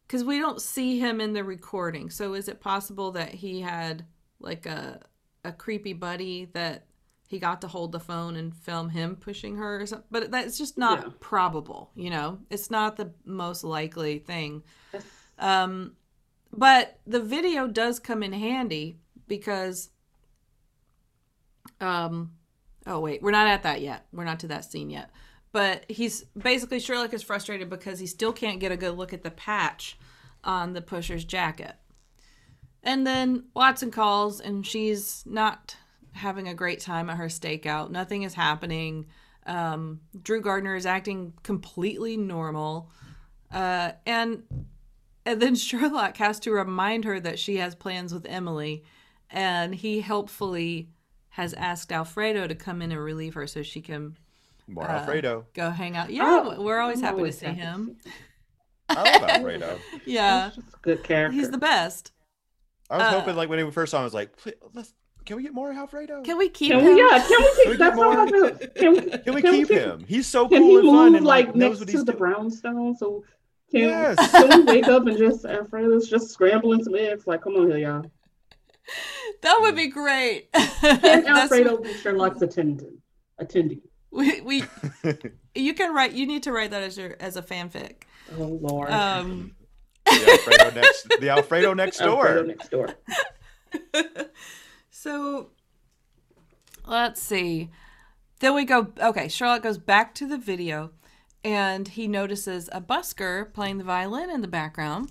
Speaker 5: Because we don't see him in the recording, so is it possible that he had like a a creepy buddy that he got to hold the phone and film him pushing her or something? But that's just not
Speaker 7: Yeah.
Speaker 5: probable, you know. It's not the most likely thing. Um, but the video does come in handy because um oh wait we're not at that yet we're not to that scene yet but he's basically sherlock is frustrated because he still can't get a good look at the patch on the pusher's jacket and then watson calls and she's not having a great time at her stakeout nothing is happening um, drew gardner is acting completely normal uh, and and then [laughs] sherlock has to remind her that she has plans with emily and he helpfully has asked Alfredo to come in and relieve her so she can
Speaker 6: More
Speaker 5: Uh,
Speaker 6: Alfredo.
Speaker 5: go hang out. Yeah,
Speaker 7: Oh,
Speaker 5: we're always
Speaker 7: I'm
Speaker 5: happy
Speaker 7: always
Speaker 5: to see
Speaker 7: happy to
Speaker 5: him.
Speaker 7: see-
Speaker 6: I love [laughs] Alfredo.
Speaker 5: Yeah,
Speaker 7: He's just a good character.
Speaker 5: he's the best.
Speaker 6: I was
Speaker 5: Uh,
Speaker 6: hoping, like, when we first saw him, I was like, let's, can we get more Alfredo?
Speaker 5: Can we keep
Speaker 7: Can
Speaker 5: him?
Speaker 7: we? Yeah. Can we
Speaker 6: we
Speaker 7: keep? That's
Speaker 6: get
Speaker 7: how I
Speaker 6: more?
Speaker 7: feel. Can we?
Speaker 6: Can we keep him? He's so
Speaker 7: Can
Speaker 6: cool
Speaker 7: he
Speaker 6: and fun
Speaker 7: move
Speaker 6: and
Speaker 7: like,
Speaker 6: like,
Speaker 7: next to the
Speaker 6: doing.
Speaker 7: brownstone? So can,
Speaker 6: Yes.
Speaker 7: can we wake up and just Alfredo's just scrambling some eggs? Like, come on here, y'all.
Speaker 5: That would be great.
Speaker 7: Can [laughs] Alfredo be Sherlock's attendant? Attendee.
Speaker 5: we, we you can write. You need to write that as your as a fanfic.
Speaker 7: Oh Lord.
Speaker 5: Um, [laughs]
Speaker 6: the Alfredo next, the Alfredo next door.
Speaker 7: Alfredo next door. [laughs]
Speaker 5: so let's see. Then we go. Okay, Sherlock goes back to the video, and he notices a busker playing the violin in the background.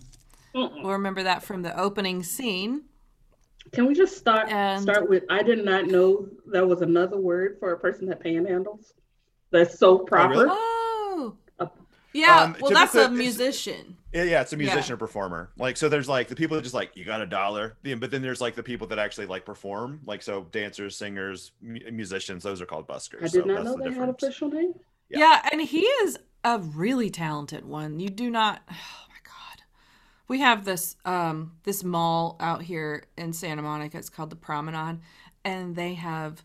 Speaker 7: Mm-mm.
Speaker 5: We'll remember that from the opening scene.
Speaker 7: Can we just start
Speaker 5: And-
Speaker 7: start with? I did not know there was another word for a person that panhandles. That's so proper.
Speaker 6: really?
Speaker 5: Yeah.
Speaker 6: Um,
Speaker 5: well, that's a
Speaker 6: typically, it's-
Speaker 5: musician.
Speaker 6: Yeah, yeah, it's a musician
Speaker 5: Yeah.
Speaker 6: or performer. Like, so there's like the people that just like you got a dollar, but then there's like the people that actually like perform. Like, so dancers, singers, mu- musicians, those are called buskers.
Speaker 7: I did
Speaker 6: so
Speaker 7: not know
Speaker 6: the
Speaker 7: they had
Speaker 6: difference.
Speaker 7: official name.
Speaker 6: Yeah.
Speaker 5: Yeah. and he is a really talented one. You do not. [sighs] Oh my god. We have this um this mall out here in Santa Monica. It's called the Promenade, and they have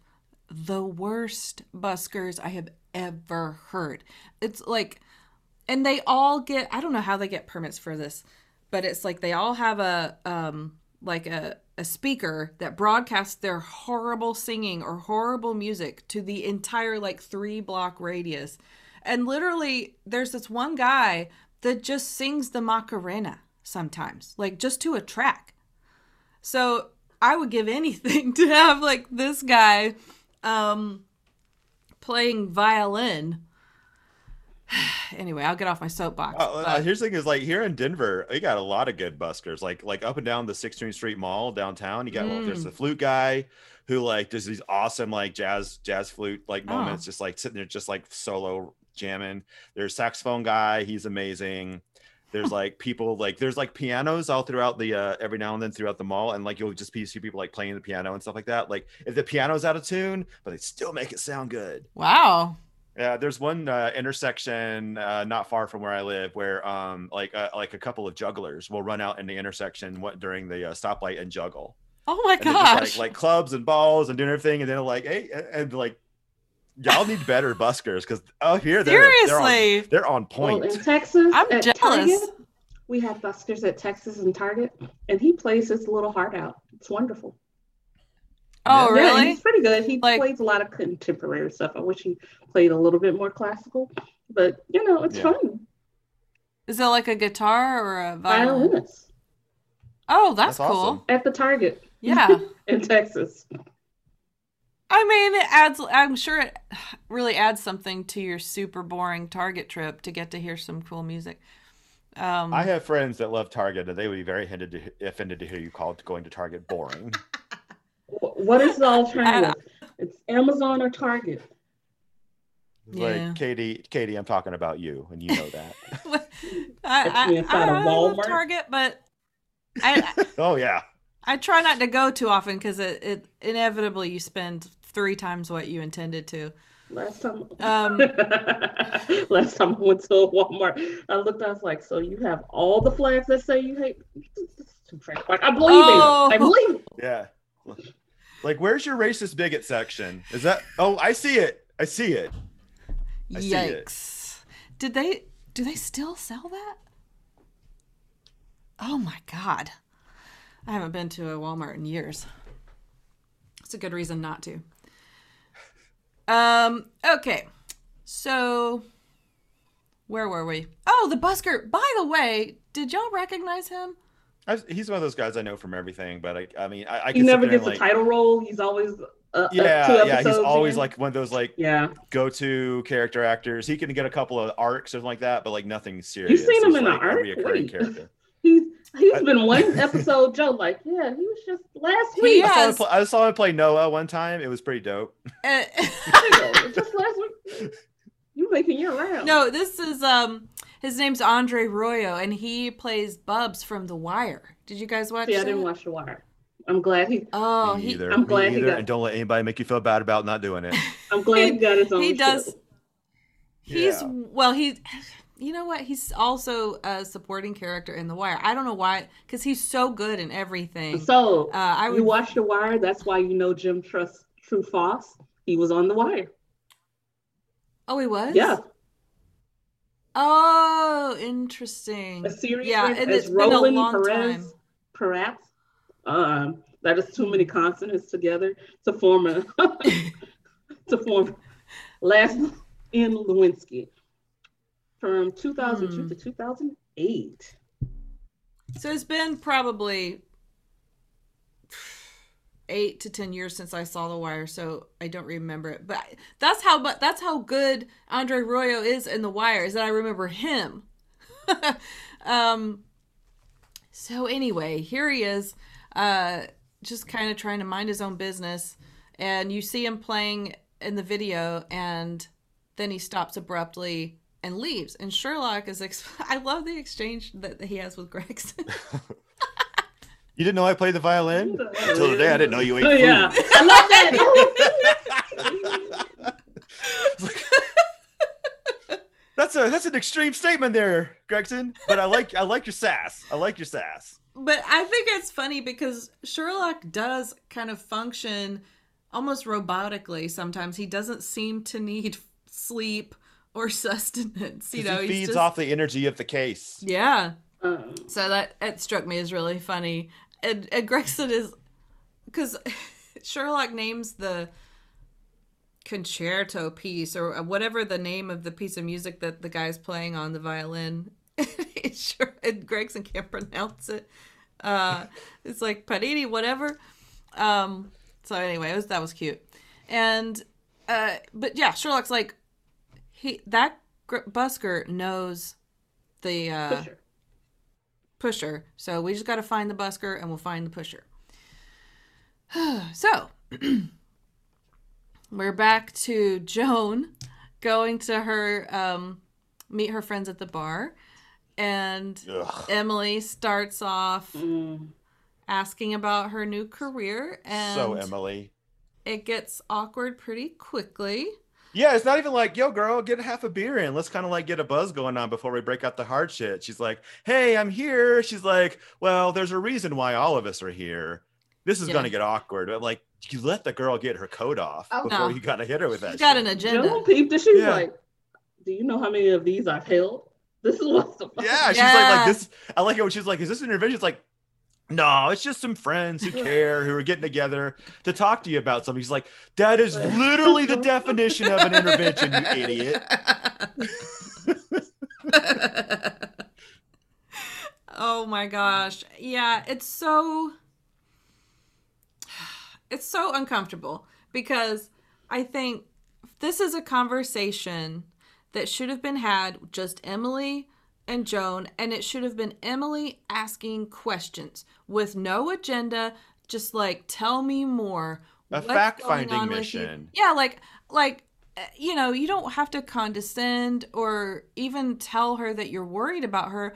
Speaker 5: the worst buskers I have ever heard. It's like, and they all get. I don't know how they get permits for this, but it's like they all have a um like a a speaker that broadcasts their horrible singing or horrible music to the entire like three block radius. And literally, there's this one guy that just sings the Macarena sometimes, like just to a track. So I would give anything [laughs] to have like this guy um, playing violin. [sighs] anyway, I'll get off my soapbox.
Speaker 6: Oh, uh,
Speaker 5: but-
Speaker 6: here's the thing: is like here in Denver, you got a lot of good buskers. Like, like up and down the 16th Street Mall downtown, you got well, there's
Speaker 5: Mm.
Speaker 6: the flute guy who like does these awesome like jazz jazz flute like
Speaker 5: Oh.
Speaker 6: moments, just like sitting there, just like solo jamming. There's saxophone guy, he's amazing. There's [laughs] like people like there's like pianos all throughout the uh every now and then throughout the mall, and like you'll just see people like playing the piano and stuff like that. Like if the piano's out of tune, but they still make it sound good.
Speaker 5: wow.
Speaker 6: Yeah, there's one uh, intersection uh, not far from where I live where um like uh, like a couple of jugglers will run out in the intersection what during the uh, stoplight and juggle.
Speaker 5: Oh my
Speaker 6: And
Speaker 5: gosh.
Speaker 6: just like like clubs and balls and doing everything and then like hey and, and, like y'all need better buskers because oh here they're they're on,
Speaker 5: Seriously.
Speaker 6: they're on point.
Speaker 7: Well, in Texas,
Speaker 5: I'm
Speaker 7: at
Speaker 5: jealous.
Speaker 7: Target, we have buskers at Texas and Target, and he plays his little heart out. It's wonderful.
Speaker 5: Oh,
Speaker 7: Yeah,
Speaker 5: really?
Speaker 7: he's pretty good. He
Speaker 5: Like-
Speaker 7: plays a lot of contemporary stuff. I wish he played a little bit more classical, but you know, it's
Speaker 6: Yeah.
Speaker 7: fun.
Speaker 5: Is it like a guitar or a violin?
Speaker 7: Violinist
Speaker 5: Oh, that's,
Speaker 6: That's
Speaker 5: cool.
Speaker 6: awesome.
Speaker 7: at the Target
Speaker 5: Yeah. [laughs]
Speaker 7: in Texas.
Speaker 5: I mean, it adds. I'm sure it really adds something to your super boring Target trip to get to hear some cool music. Um,
Speaker 6: I have friends that love Target and they would be very offended to, offended to hear you call going to Target boring.
Speaker 7: Wh- What is the alternative? [laughs] It's Amazon or Target.
Speaker 6: It's
Speaker 5: Yeah.
Speaker 6: Like Katie, Katie, I'm talking about you, and you know that. [laughs]
Speaker 5: I,
Speaker 7: That's
Speaker 5: I,
Speaker 7: inside
Speaker 5: I
Speaker 7: of
Speaker 5: love
Speaker 7: Walmart.
Speaker 5: Target, but I, [laughs] I
Speaker 6: Oh yeah.
Speaker 5: I try not to go too often because it, it inevitably you spend three times what you intended to.
Speaker 7: Last time,
Speaker 5: Um,
Speaker 7: last time I went to a Walmart, I looked. I was like, "So you have all the flags that say you hate?" Like, I believe
Speaker 5: Oh.
Speaker 7: it. I believe. It.
Speaker 6: Yeah. Like, where's your racist bigot section? Is that? Oh, I see it. I see it. I see it.
Speaker 5: Yikes! Did they? Do they still sell that? Oh my god! I haven't been to a Walmart in years. It's a good reason not to. Um. Okay. So, where were we? Oh, the busker. By the way, did y'all recognize him?
Speaker 6: I, he's one of those guys I know from everything, but I, I mean, I, I
Speaker 7: He
Speaker 6: can
Speaker 7: never
Speaker 6: there
Speaker 7: gets a
Speaker 6: like,
Speaker 7: title role. He's always uh, uh, two
Speaker 6: Yeah, yeah. He's always
Speaker 7: in.
Speaker 6: like one of those like
Speaker 7: yeah.
Speaker 6: go-to character actors. He can get a couple of arcs or something like that, but like nothing serious.
Speaker 7: You've seen him
Speaker 6: He's,
Speaker 7: in an
Speaker 6: like, a
Speaker 7: arc?
Speaker 6: reoccurring character. [laughs]
Speaker 7: He's he's
Speaker 6: I-
Speaker 7: been one [laughs] episode. Joe like, yeah, he was just last week.
Speaker 6: I saw, him play, I saw him play Noah one time. It was pretty dope.
Speaker 5: Uh, [laughs]
Speaker 7: just last week. You making your round?
Speaker 5: no, this is um. His name's Andre Royo, and he plays Bubs from The Wire. Did you guys watch?
Speaker 7: See, I didn't watch The Wire. I'm glad he.
Speaker 5: Oh,
Speaker 6: Me
Speaker 5: he
Speaker 6: either.
Speaker 7: I'm
Speaker 6: Me
Speaker 7: glad he got-
Speaker 6: And don't let anybody make you feel bad about not doing it. [laughs]
Speaker 7: I'm glad he, got his own.
Speaker 5: he does.
Speaker 7: show.
Speaker 5: He's
Speaker 6: Yeah.
Speaker 5: well. He, you know what? He's also a supporting character in The Wire. I don't know why, because he's so good in everything.
Speaker 7: So
Speaker 5: Uh, I would.
Speaker 7: you watch The Wire. That's why you know Jim Trust True-Frost. He was on The Wire.
Speaker 5: oh, he was.
Speaker 7: Yeah,
Speaker 5: Oh, interesting.
Speaker 7: a series.
Speaker 5: Yeah, and it's been a long
Speaker 7: Perez,
Speaker 5: time.
Speaker 7: Perhaps. Um, that is too many consonants together to form a [laughs] to form last in Lewinsky from 2002
Speaker 5: Hmm.
Speaker 7: to 2008.
Speaker 5: So it's been probably eight to ten years since I saw The Wire, so I don't remember it. But that's how. But that's how good Andre Royo is in The Wire. Is that I remember him. [laughs] um. So anyway, here he is, uh, just kind of trying to mind his own business, and you see him playing in the video, and then he stops abruptly and leaves. And Sherlock is. Ex- [laughs] I love the exchange that he has with Gregson. [laughs]
Speaker 6: You didn't know I played the violin? Until today, I didn't know you ate
Speaker 7: Oh
Speaker 6: food.
Speaker 7: yeah, I love that. [laughs]
Speaker 6: That's a that's an extreme statement there, Gregson. But I like I like your sass. I like your sass.
Speaker 5: But I think it's funny because Sherlock does kind of function almost robotically sometimes. He doesn't seem to need sleep or [laughs] sustenance. You
Speaker 6: 'Cause
Speaker 5: know,
Speaker 6: he feeds
Speaker 5: just,
Speaker 6: off the energy of the case.
Speaker 5: Yeah.
Speaker 7: Um,
Speaker 5: So that it struck me as really funny. And, and Gregson is because [laughs] Sherlock names the concerto piece or whatever the name of the piece of music that the guy's playing on the violin. [laughs] Sure, and Gregson can't pronounce it. Uh, it's like Parini, whatever. Um, so anyway, was, that was cute. And uh, but yeah, Sherlock's like he that gr- busker knows the uh.
Speaker 7: Pusher.
Speaker 5: So we just got to find the busker and we'll find the pusher. [sighs] so [clears throat] we're back to Joan going to her um, meet her friends at the bar, and
Speaker 6: Ugh.
Speaker 5: Emily starts off
Speaker 7: Mm.
Speaker 5: asking about her new career, and
Speaker 6: So Emily.
Speaker 5: it gets awkward pretty quickly.
Speaker 6: Yeah, it's not even like, yo, girl, get half a beer in. Let's kind of like get a buzz going on before we break out the hard shit. She's like, hey, I'm here. She's like, well, there's a reason why all of us are here. This is
Speaker 5: Yeah.
Speaker 6: gonna get awkward. I'm like, you let the girl get her coat off
Speaker 5: Oh,
Speaker 6: before
Speaker 5: no.
Speaker 6: you gotta hit her with that.
Speaker 5: She's got
Speaker 6: shit.
Speaker 5: an agenda.
Speaker 7: Joan peeped and she's
Speaker 6: Yeah.
Speaker 7: like, "Do you know how many of these I've held? [laughs] This is what's the fuck.
Speaker 6: Yeah, she's like,
Speaker 5: Yeah.
Speaker 6: like this. I like it when she's like, "Is this an intervention?" It's like, no, it's just some friends who [laughs] care who are getting together to talk to you about something. He's like, that is literally the definition of an intervention, you idiot. [laughs]
Speaker 5: oh my gosh. Yeah, it's so it's so uncomfortable because I think this is a conversation that should have been had just Emily and Joan and it should have been Emily asking questions with no agenda just like tell me more
Speaker 6: A fact-finding
Speaker 5: going on with you?"
Speaker 6: mission.
Speaker 5: yeah like like uh, you know, you don't have to condescend or even tell her that you're worried about her.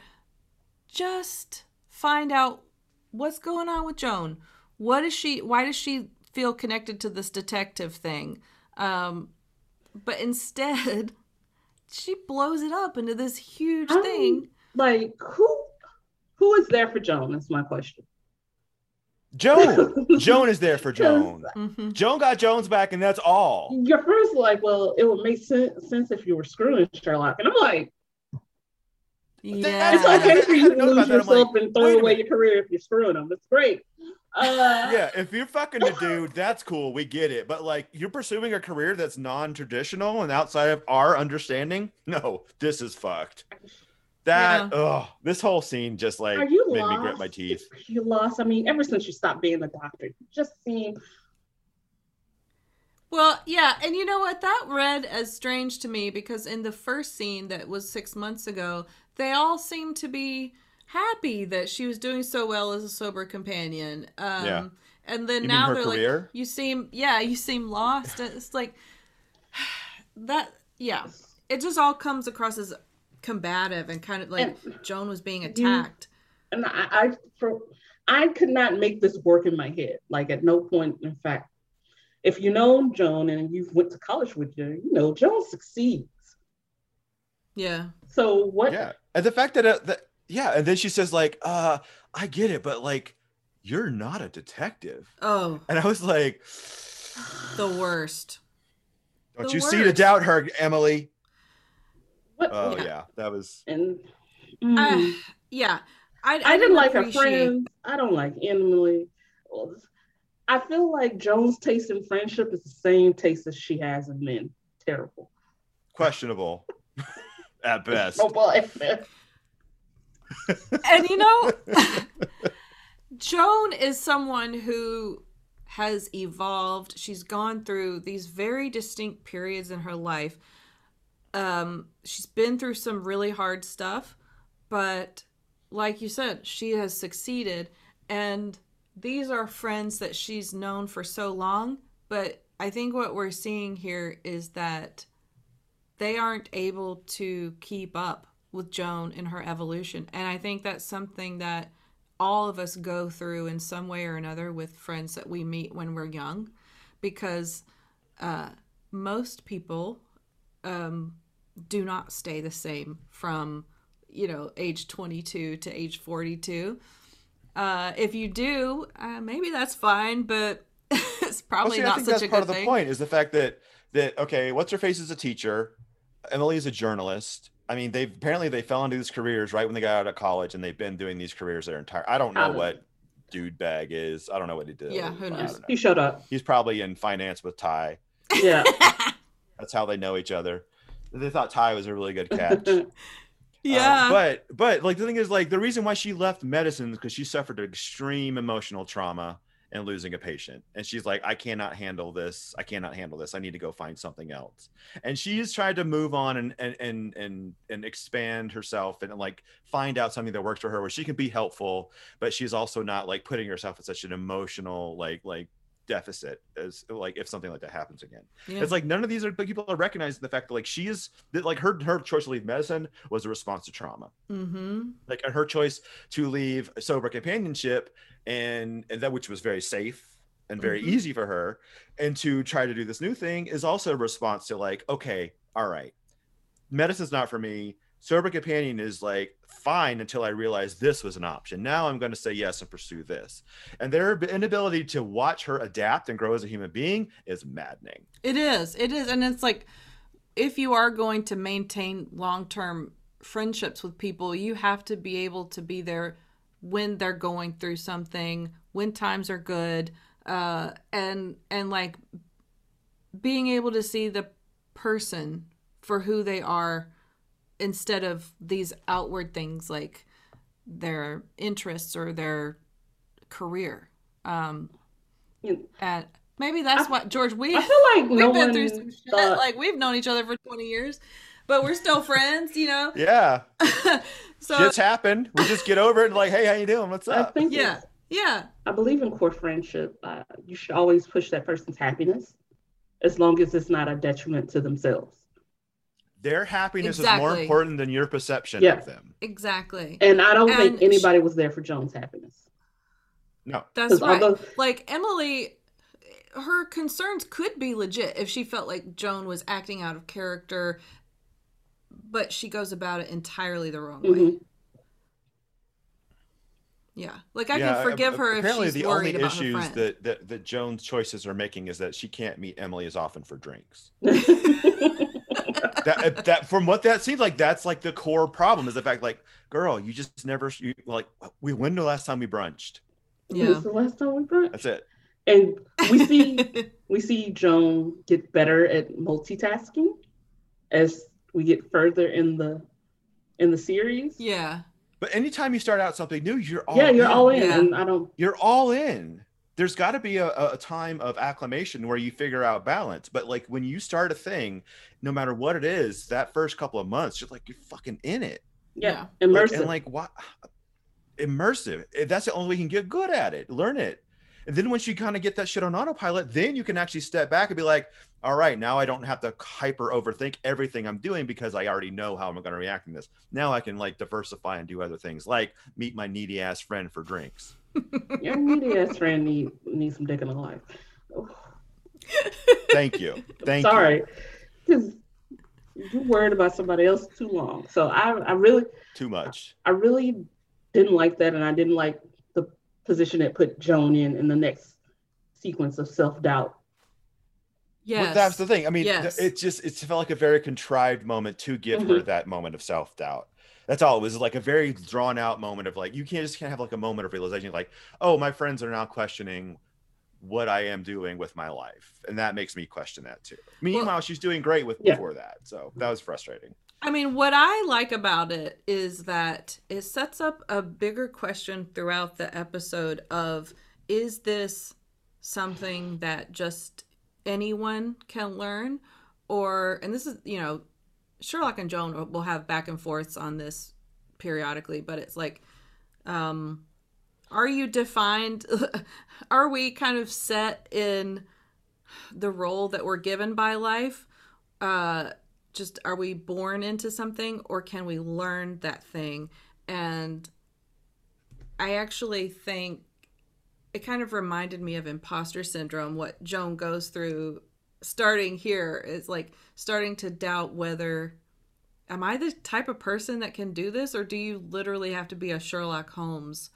Speaker 5: Just find out what's going on with Joan. What is she? Why does she feel connected to this detective thing? Um, but instead, [laughs] she blows it up into this huge
Speaker 7: Um,
Speaker 5: thing.
Speaker 7: Like who who is there for Joan? That's my question.
Speaker 6: Joan. [laughs] Joan is there for Joan.
Speaker 5: Mhm.
Speaker 6: Joan got Jones back, and that's all.
Speaker 7: Your first like, well, it would make sense, sense if you were screwing Sherlock, and I'm like,
Speaker 5: Yeah.
Speaker 7: it's okay for you to lose
Speaker 6: about that. I'm
Speaker 7: yourself
Speaker 6: like,
Speaker 7: and throw away
Speaker 6: minute.
Speaker 7: your career if you're screwing them. It's great. Uh,
Speaker 6: Yeah, if you're fucking the dude, that's cool. We get it. But like, you're pursuing a career that's non-traditional and outside of our understanding. No, this is fucked. That oh, this whole scene just like
Speaker 7: Are you
Speaker 6: made
Speaker 7: lost?
Speaker 6: me grit my teeth.
Speaker 7: You lost. I mean, ever since you stopped being a doctor, you just seem
Speaker 5: Well, yeah, and you know what? That read as strange to me because in the first scene that was six months ago, they all seemed to be happy that she was doing so well as a sober companion. Um,
Speaker 6: Yeah.
Speaker 5: And then
Speaker 6: You mean
Speaker 5: now
Speaker 6: her
Speaker 5: they're
Speaker 6: career?
Speaker 5: like, you seem, yeah, you seem lost. It's like [sighs] that, yeah. It just all comes across as combative and kind of like Joan was being attacked.
Speaker 7: and I, I for I could not make this work in my head. Like at no point, in fact, if you know Joan and you've went to college with her, you know Joan succeeds.
Speaker 5: Yeah.
Speaker 7: So what?
Speaker 6: Yeah, and the fact that, uh, that yeah, and then she says like, uh, I get it, but like, you're not a detective.
Speaker 5: Oh,
Speaker 6: And I was like,
Speaker 5: the worst.
Speaker 6: don't
Speaker 5: The
Speaker 6: you see to doubt her, Emily?
Speaker 7: What?
Speaker 6: Oh
Speaker 5: Yeah.
Speaker 6: yeah. that was
Speaker 7: And mm,
Speaker 5: I, yeah. I,
Speaker 7: I, didn't like her
Speaker 5: appreciate-
Speaker 7: friends. I don't like Emily. I feel like Joan's taste in friendship is the same taste as she has in men. Terrible.
Speaker 6: questionable [laughs] [laughs] at best.
Speaker 7: Oh boy.
Speaker 5: And you know [laughs] joan is someone who has evolved. She's gone through these very distinct periods in her life. Um she's been through some really hard stuff but like you said she has succeeded. And these are friends that she's known for so long but i think what we're seeing here is that they aren't able to keep up with Joan in her evolution. And I think that's something that all of us go through in some way or another with friends that we meet when we're young because uh, most people um, do not stay the same from, you know, age 22 to age 42. Uh, if you do, uh, maybe that's fine, but [laughs] it's probably
Speaker 6: Well, see, I
Speaker 5: not
Speaker 6: think
Speaker 5: such
Speaker 6: that's
Speaker 5: a
Speaker 6: part
Speaker 5: good
Speaker 6: of the
Speaker 5: thing.
Speaker 6: point is the fact that that okay, what's her face is a teacher, Emily is a journalist. I mean, they apparently they fell into these careers right when they got out of college, and they've been doing these careers their entire. I don't know
Speaker 7: Probably.
Speaker 6: what dude bag is. I don't know what he did.
Speaker 5: Yeah, who knows?
Speaker 6: know.
Speaker 7: He showed up.
Speaker 6: He's probably in finance with Ty.
Speaker 7: Yeah. [laughs]
Speaker 6: That's how they know each other. They thought Ty was a really good catch. [laughs]
Speaker 5: yeah.
Speaker 6: Uh, but but like the thing is like the reason why she left medicine is because she suffered extreme emotional trauma and losing a patient. And she's like i cannot handle this. I cannot handle this. I need to go find something else. And she's tried to move on and and and and, and expand herself and like find out something that works for her where she can be helpful but she's also not like putting herself in such an emotional like like deficit as like if something like that happens again
Speaker 5: Yeah.
Speaker 6: it's like none of these are people are recognizing the fact that like she is that like her her choice to leave medicine was a response to trauma
Speaker 5: mm-hmm.
Speaker 6: like her choice to leave sober companionship and, and that which was very safe and very
Speaker 5: Mhm.
Speaker 6: easy for her and to try to do this new thing is also a response to like okay all right medicine's not for me sober companion is like fine until i realized this was an option now i'm going to say yes and pursue this and their inability to watch her adapt and grow as a human being is maddening
Speaker 5: It is. It is. And it's like if you are going to maintain long term friendships with people, you have to be able to be there when they're going through something, when times are good, uh, and and like being able to see the person for who they are instead of these outward things like their interests or their career. Um,
Speaker 7: You-
Speaker 5: and maybe that's
Speaker 7: I-
Speaker 5: what George we
Speaker 7: I feel like [laughs]
Speaker 5: we've
Speaker 7: no
Speaker 5: been
Speaker 7: one
Speaker 5: through some shit.
Speaker 7: thought-
Speaker 5: Like we've known each other for twenty years, but we're still friends, you know. [laughs]
Speaker 6: yeah [laughs]
Speaker 5: so
Speaker 6: shit's happened we just get over it and like hey how you doing what's
Speaker 7: I
Speaker 6: up
Speaker 7: think
Speaker 5: yeah, yeah,
Speaker 7: I believe in core friendship. Uh, you should always push that person's happiness. as long as it's not a detriment to themselves.
Speaker 6: Their happiness is more important than your perception
Speaker 7: Yeah.
Speaker 6: of them.
Speaker 5: Exactly.
Speaker 7: And I don't think
Speaker 5: And
Speaker 7: anybody was there for Joan's happiness.
Speaker 6: No.
Speaker 5: That's right.
Speaker 7: although-
Speaker 5: like Emily, her concerns could be legit if she felt like Joan was acting out of character, but she goes about it entirely the wrong way.
Speaker 7: Mhm.
Speaker 5: Yeah, like I
Speaker 6: Yeah,
Speaker 5: can forgive her if
Speaker 6: apparently
Speaker 5: she's
Speaker 6: the
Speaker 5: worried
Speaker 6: only
Speaker 5: about her
Speaker 6: issues
Speaker 5: friend.
Speaker 6: that, that that Joan's choices are making is that she can't meet Emily as often for drinks. [laughs] that uh, that from what that seems like that's like the core problem is the fact like girl you just never you, like we when the last time we brunched
Speaker 7: This
Speaker 5: yeah.
Speaker 7: is the last time we brunch.
Speaker 6: that's it
Speaker 7: And we [laughs] see we see Joan get better at multitasking as we get further in the in the series.
Speaker 5: yeah,
Speaker 6: but anytime you start out something new you're all
Speaker 7: yeah, you're
Speaker 6: in.
Speaker 7: all in,
Speaker 5: Yeah.
Speaker 7: and I don't.
Speaker 6: you're all in there's got to be a, a time of acclimation where you figure out balance but like when you start a thing no matter what it is that first couple of months you're like you're fucking in it.
Speaker 7: Yeah,
Speaker 6: Like,
Speaker 7: immersive.
Speaker 6: and like what immersive Eh, that's the only way you can get good at it learn it. And then once you kind of get that shit on autopilot then you can actually step back and be like all right now i don't have to hyper overthink everything i'm doing because i already know how i'm going to react in this. Now i can like diversify and do other things like meet my needy ass friend for drinks
Speaker 7: Your needy ass friend need need some dick in her life.
Speaker 6: thank you [laughs] thank
Speaker 7: Sorry, because you worried about somebody else too long. So I I really
Speaker 6: too much
Speaker 7: I really didn't like that, and I didn't like the position it put Joan in in the next sequence of self doubt.
Speaker 5: yes.
Speaker 6: But that's the thing. I mean,
Speaker 5: Yes.
Speaker 6: it just it felt like a very contrived moment to give her mm-hmm. that moment of self doubt. That's all. It was like a very drawn out moment of like you can't just can't have like a moment of realization like, oh, my friends are now questioning what I am doing with my life, and that makes me question that too. Meanwhile, she's doing great with
Speaker 7: Yeah.
Speaker 6: before that, so that was frustrating.
Speaker 5: I mean, what I like about it is that it sets up a bigger question throughout the episode of is this something that just anyone can learn or and this is, you know, Sherlock and Joan will- have back and forths on this periodically, but it's like um are you defined [laughs] are we kind of set in the role that we're given by life? Uh just are we born into something or can we learn that thing and i actually think it kind of reminded me of imposter syndrome what joan goes through starting here is like starting to doubt whether am i the type of person that can do this or do you literally have to be a sherlock holmes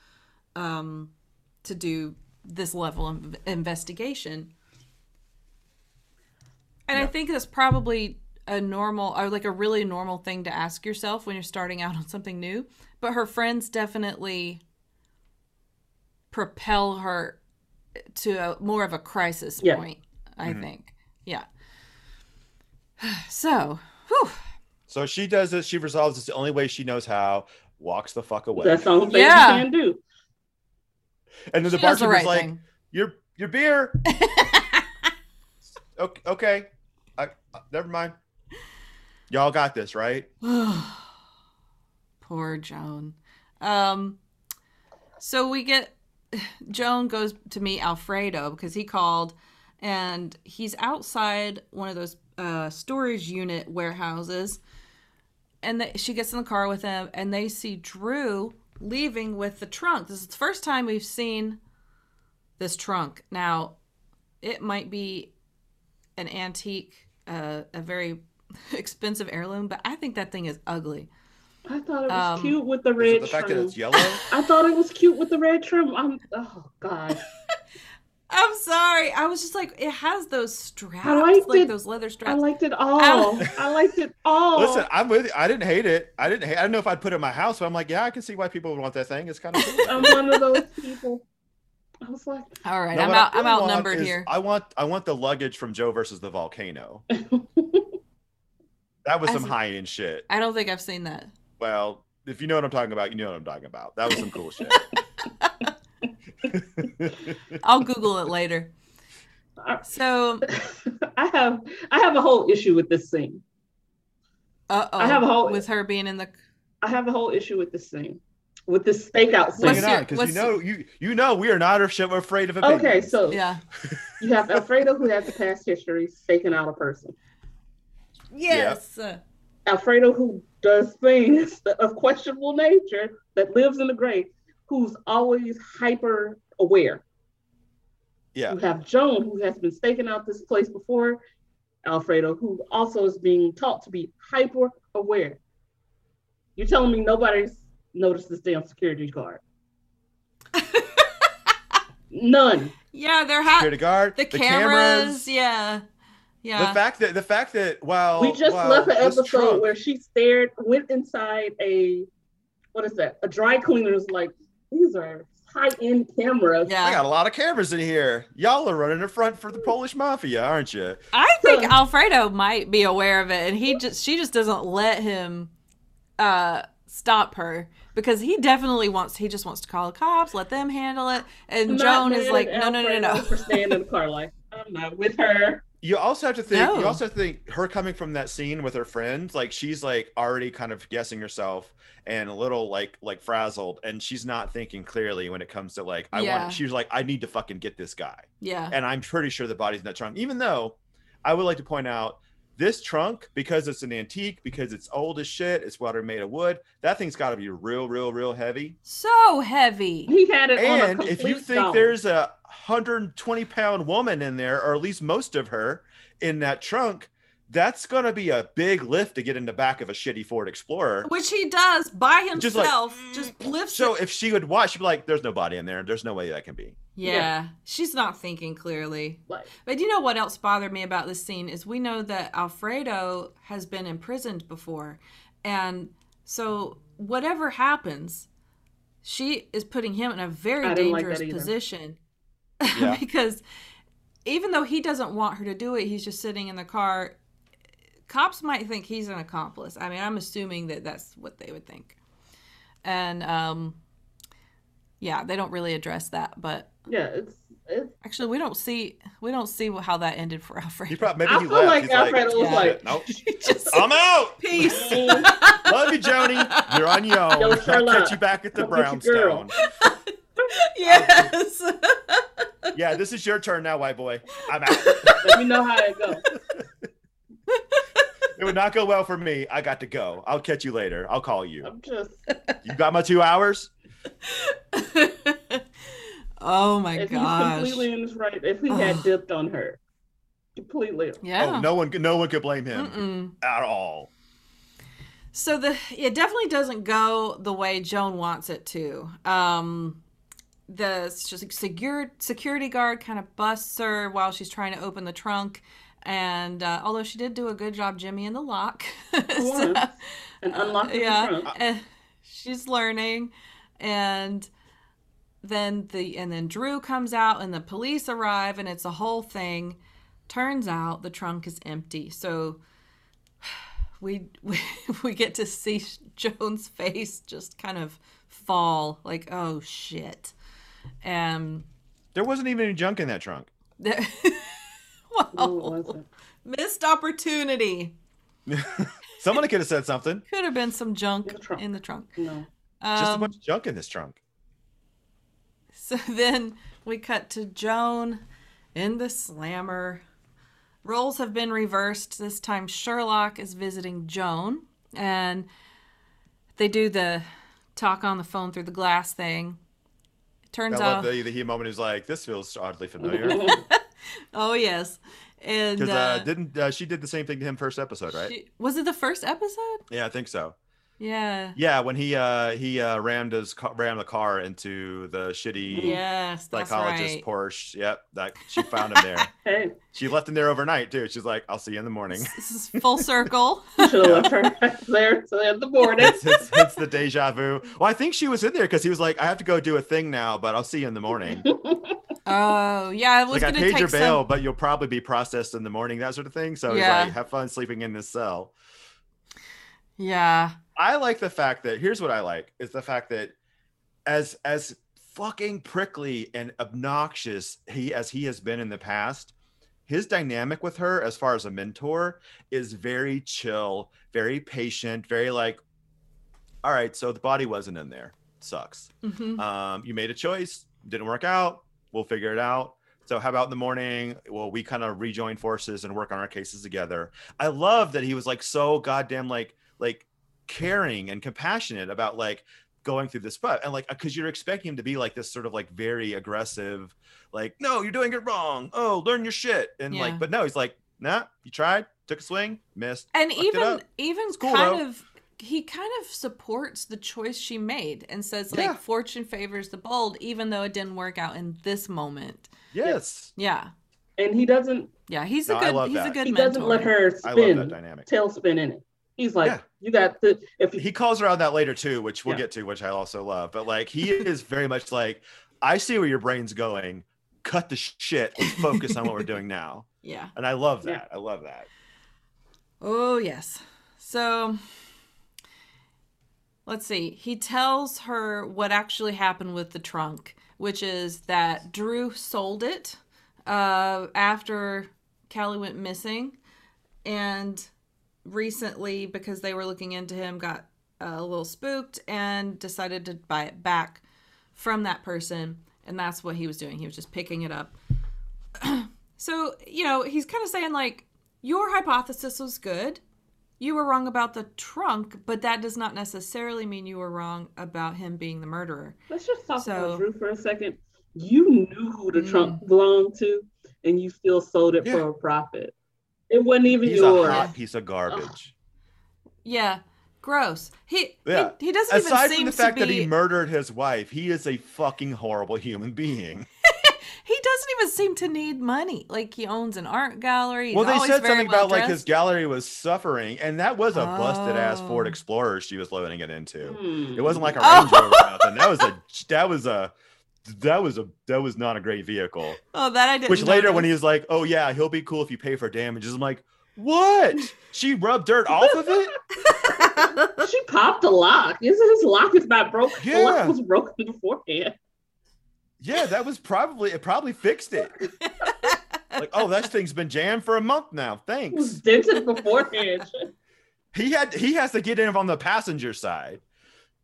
Speaker 5: um, to do this level of investigation and I think that's probably a normal or like a really normal thing to ask yourself when you're starting out on something new. But her friends definitely propel her to a, more of a crisis
Speaker 7: Yeah.
Speaker 5: point, I think. Yeah. [sighs] So, whew,
Speaker 6: So she does this. She resolves this the only way she knows how. Walks the fuck away.
Speaker 7: That's the only thing
Speaker 5: Yeah.
Speaker 7: you can do.
Speaker 6: and then the
Speaker 5: she does the
Speaker 6: bartender's
Speaker 5: right
Speaker 6: like,
Speaker 5: thing.
Speaker 6: "Your your beer." [laughs] okay, okay. I, uh, never mind. Y'all got this, right? [sighs]
Speaker 5: Poor Joan. Um, so we get [sighs] Joan goes to meet Alfredo because he called, and he's outside one of those uh, storage unit warehouses, and the, she gets in the car with him, and they see Drew leaving with the trunk. This is the first time we've seen this trunk. Now, it might be an antique, uh, a very [laughs] expensive heirloom, but I think that thing is ugly.
Speaker 7: I thought it was
Speaker 5: Um,
Speaker 7: cute with the
Speaker 6: Is it
Speaker 7: red
Speaker 6: the fact that
Speaker 7: trim.
Speaker 6: it's yellow. [laughs]
Speaker 7: I thought it was cute with the red trim. I'm oh god.
Speaker 5: I'm sorry. I was just like, it has those straps,
Speaker 7: liked
Speaker 5: like
Speaker 7: it.
Speaker 5: those leather straps.
Speaker 7: I liked it all. I liked it all.
Speaker 6: Listen, I'm with you. I didn't hate it. I didn't hate. I don't know if I'd put it in my house, but I'm like, yeah, I can see why people would want that thing. It's kind of. Cool. [laughs]
Speaker 7: I'm one of those people. I was like,
Speaker 5: All right,
Speaker 6: No,
Speaker 5: I'm out. I'm outnumbered here.
Speaker 6: I want. I want the luggage from Joe versus the volcano. [laughs] That was some high end shit.
Speaker 5: I don't think I've seen that.
Speaker 6: Well, if you know what I'm talking about, you know what I'm talking about. That was some cool shit. [laughs] [laughs]
Speaker 5: I'll Google it later. So, [laughs]
Speaker 7: I have I have a whole issue with this scene.
Speaker 5: uh oh,
Speaker 7: I have a whole-
Speaker 5: with her being in the.
Speaker 7: I have a whole issue with this scene. with this stakeout
Speaker 5: What's
Speaker 7: scene.
Speaker 6: it
Speaker 5: your-
Speaker 6: on, because you know you you know we are not af- afraid of opinions.
Speaker 7: Okay, so
Speaker 5: Yeah.
Speaker 7: you have Alfredo who has a past history staking out a person.
Speaker 5: Yes.
Speaker 7: Alfredo who does things of questionable nature that lives in the grave, who's always hyper aware.
Speaker 6: yeah,
Speaker 7: You have Joan who has been staking out this place before, Alfredo who also is being taught to be hyper aware. You're telling me nobody's noticed this damn security guard? [laughs] None.
Speaker 5: Yeah, they're ha-
Speaker 6: security guard,
Speaker 5: the, cameras, Yeah. Yeah.
Speaker 6: The fact that the fact that while
Speaker 7: we just
Speaker 6: while
Speaker 7: left an episode
Speaker 6: trunk-
Speaker 7: where she stared, went inside a what is that? A dry cleaner's like these are high end cameras.
Speaker 5: yeah.
Speaker 6: I got a lot of cameras in here. Y'all are running the front for the Polish mafia, aren't you?
Speaker 5: I think Alfredo might be aware of it, and he just she just doesn't let him uh stop her because he definitely wants he just wants to call the cops, let them handle it, and Joan is like,
Speaker 7: at
Speaker 5: no, no, no, no,
Speaker 7: Alfredo For staying in the car, like I'm not with her.
Speaker 6: You also have to think.
Speaker 5: No.
Speaker 6: You also have to think her coming from that scene with her friends. Like she's like already kind of guessing herself and a little like like frazzled, and she's not thinking clearly when it comes to like I
Speaker 5: Yeah.
Speaker 6: want. She's like I need to fucking get this guy,
Speaker 5: yeah,
Speaker 6: and I'm pretty sure the body's that trunk. Even though I would like to point out this trunk because it's an antique because it's old as shit. It's water made of wood. That thing's got to be real, real, real heavy.
Speaker 5: so heavy.
Speaker 7: He had it on a
Speaker 6: And if you think
Speaker 7: dome.
Speaker 6: there's a 120 pound woman in there, or at least most of her in that trunk, that's going to be a big lift to get in the back of a shitty Ford Explorer.
Speaker 5: Which he does by
Speaker 6: Just like,
Speaker 5: himself, just, mm. lifts
Speaker 6: So
Speaker 5: it.
Speaker 6: if she would watch, she'd be like, there's no body in there. There's no way that can be.
Speaker 5: Yeah,
Speaker 7: Yeah.
Speaker 5: she's not thinking clearly.
Speaker 7: like
Speaker 5: But you know what else bothered me about this scene is we know that Alfredo has been imprisoned before. And so whatever happens, she is putting him in a very
Speaker 7: I didn't like
Speaker 5: dangerous position.
Speaker 6: Yeah. [laughs]
Speaker 5: because even though he doesn't want her to do it, he's just sitting in the car. Cops might think he's an accomplice. I mean, I'm assuming that that's what they would think. And um yeah, they don't really address that, but
Speaker 7: yeah, it's it's
Speaker 5: Actually, we don't see we don't see how that ended for
Speaker 6: He probably maybe
Speaker 7: I
Speaker 6: he
Speaker 7: feel
Speaker 6: left.
Speaker 7: like
Speaker 6: He's
Speaker 7: Alfredo was
Speaker 5: Yeah.
Speaker 7: like,
Speaker 6: nope. [laughs]
Speaker 5: Just
Speaker 6: I'm out.
Speaker 5: peace. [laughs]
Speaker 6: Love you, Joni. You're on your own.
Speaker 7: Yo,
Speaker 6: I'll
Speaker 7: Sherlock,
Speaker 6: catch you back at the
Speaker 7: come get your girl.
Speaker 6: brownstone. [laughs]
Speaker 5: yes.
Speaker 6: Yeah, this is your turn now, white boy. I'm out.
Speaker 7: let me know how it goes.
Speaker 6: it would not go well for me. I got to go. I'll catch you later. I'll call you.
Speaker 7: I'm just
Speaker 6: You got my two hours?
Speaker 7: If
Speaker 5: oh my
Speaker 7: he's
Speaker 5: gosh.
Speaker 7: completely in his right, if he [sighs] had dipped on her, completely.
Speaker 5: Yeah.
Speaker 6: Oh, no one, no one could blame him
Speaker 5: Mm-mm.
Speaker 6: at all.
Speaker 5: So the it definitely doesn't go the way Joan wants it to. Um, the secure, security guard kind of busts her while she's trying to open the trunk, and uh, although she did do a good job, Jimmy in the lock, [laughs] So,
Speaker 7: and unlocking
Speaker 5: yeah,
Speaker 7: the trunk.
Speaker 5: eh, she's learning, and then the and then Drew comes out, and the police arrive, and it's a whole thing. Turns out the trunk is empty, so [sighs] we [laughs] we, we get to see [laughs] Joan's face just kind of fall, like oh shit, and
Speaker 6: There wasn't even any junk in that trunk.
Speaker 5: there, [laughs] well,
Speaker 7: wasn't.
Speaker 5: missed opportunity.
Speaker 6: Someone could have said something.
Speaker 5: Could have been some junk
Speaker 7: In the trunk.
Speaker 5: in the trunk.
Speaker 7: No.
Speaker 6: Just a
Speaker 5: Um,
Speaker 6: bunch of junk in this trunk. [laughs]
Speaker 5: So then we cut to Joan in the slammer. Roles have been reversed. This time Sherlock is visiting Joan and they do the talk on the phone through the glass thing. It turns
Speaker 6: I
Speaker 5: out
Speaker 6: the, the he moment. is like, this feels oddly familiar. [laughs]
Speaker 5: Oh yes. And
Speaker 6: Because
Speaker 5: uh,
Speaker 6: uh, didn't uh, she did the same thing to him first episode, right?
Speaker 5: she- was it the first episode?
Speaker 6: yeah, I think so.
Speaker 5: Yeah.
Speaker 6: Yeah, when he uh he uh rammed his ca- rammed the car into the shitty
Speaker 5: Yes,
Speaker 6: psychologist
Speaker 5: right.
Speaker 6: Porsche. Yep, that she [laughs] found him there.
Speaker 7: Hey,
Speaker 6: she left him there overnight too. She's like, "I'll see you in the morning."
Speaker 5: This is full [laughs] circle.
Speaker 7: you should have left her [laughs] there so in the morning.
Speaker 6: it's, it's, it's the deja vu. Well, I think she was in there because he was like, "I have to go do a thing now, but I'll see you in the morning."
Speaker 5: Oh yeah, I was
Speaker 6: like I
Speaker 5: gonna
Speaker 6: paid
Speaker 5: take
Speaker 6: your bail,
Speaker 5: some.
Speaker 6: but you'll probably be processed in the morning, that sort of thing. So
Speaker 5: Yeah.
Speaker 6: he's like, "Have fun sleeping in this cell."
Speaker 5: Yeah.
Speaker 6: I like the fact that here's what I like is the fact that as as fucking prickly and obnoxious he as he has been in the past, his dynamic with her as far as a mentor is very chill, very patient, very like all right, so the body wasn't in there. sucks.
Speaker 5: Mhm.
Speaker 6: Um, you made a choice, didn't work out. We'll figure it out. So how about in the morning? Well, we kind of rejoin forces and work on our cases together. I love that he was like so goddamn like like caring and compassionate about like going through this but and like uh, because you're expecting him to be like this sort of like very aggressive like no you're doing it wrong oh learn your shit and
Speaker 5: Yeah.
Speaker 6: like but no he's like nah you tried took a swing missed
Speaker 5: and even
Speaker 6: up.
Speaker 5: even
Speaker 6: cool,
Speaker 5: kind
Speaker 6: though.
Speaker 5: of he kind of supports the choice she made and says
Speaker 6: Yeah.
Speaker 5: like fortune favors the bold even though it didn't work out in this moment
Speaker 6: yes
Speaker 5: yeah
Speaker 7: And he doesn't
Speaker 5: yeah he's
Speaker 6: No,
Speaker 5: a
Speaker 6: I
Speaker 5: good
Speaker 6: love
Speaker 5: he's a good
Speaker 7: he
Speaker 5: mentor
Speaker 7: doesn't let her
Speaker 6: i love
Speaker 7: spin
Speaker 6: dynamic
Speaker 7: tailspin in it. He's like,
Speaker 6: Yeah.
Speaker 7: you got the if
Speaker 6: he calls her on that later too, which we'll
Speaker 7: Yeah.
Speaker 6: get to, which I also love. But like he is very much like, I see where your brain's going. Cut the shit and focus on what we're doing now. [laughs]
Speaker 5: yeah
Speaker 6: And I love
Speaker 7: Yeah.
Speaker 6: that. I love that.
Speaker 5: Oh, yes. So let's see. He tells her what actually happened with the trunk, which is that Drew sold it uh, after Callie went missing. And recently, because they were looking into him, got a little spooked and decided to buy it back from that person. And that's what he was doing. He was just picking it up. [clears throat] so, you know, he's kind of saying, like, your hypothesis was good. You were wrong about the trunk, but that does not necessarily mean you were wrong about him being the murderer.
Speaker 7: let's just talk
Speaker 5: So-
Speaker 7: about Drew for a second. You knew who the
Speaker 5: Mm.
Speaker 7: trunk belonged to, and you still sold it
Speaker 6: Yeah.
Speaker 7: for a profit. It wasn't even
Speaker 6: He's
Speaker 7: yours.
Speaker 6: a hot piece of garbage.
Speaker 5: Yeah, gross. He
Speaker 6: Yeah.
Speaker 5: he, he doesn't
Speaker 6: Aside
Speaker 5: even
Speaker 6: from the fact
Speaker 5: to
Speaker 6: that he murdered his wife, he is a fucking horrible human being. [laughs]
Speaker 5: he doesn't even seem to need money. Like he owns an art gallery. He's
Speaker 6: well, they said something
Speaker 5: well
Speaker 6: about like his gallery was suffering, and that was a busted ass Ford
Speaker 5: Oh.
Speaker 6: Explorer she was loading it into.
Speaker 7: Hmm.
Speaker 6: It wasn't like a [laughs]
Speaker 5: Oh.
Speaker 6: Range Rover or nothing. That was a that was a that was a that was not a great vehicle.
Speaker 5: Oh, that I didn't.
Speaker 6: Which later when
Speaker 5: notice.
Speaker 6: he's like, "Oh yeah, he'll be cool if you pay for damages," I'm like, "What? She rubbed dirt off of it? [laughs]
Speaker 7: she popped the lock. His, his lock is not broken. The
Speaker 6: Yeah.
Speaker 7: lock was broken beforehand.
Speaker 6: Yeah, that was probably it. Probably fixed it. [laughs] Like, oh, that thing's been jammed for a month now.
Speaker 7: It was
Speaker 6: Thanks.
Speaker 7: dented beforehand. [laughs]
Speaker 6: He had he has to get in on the passenger side.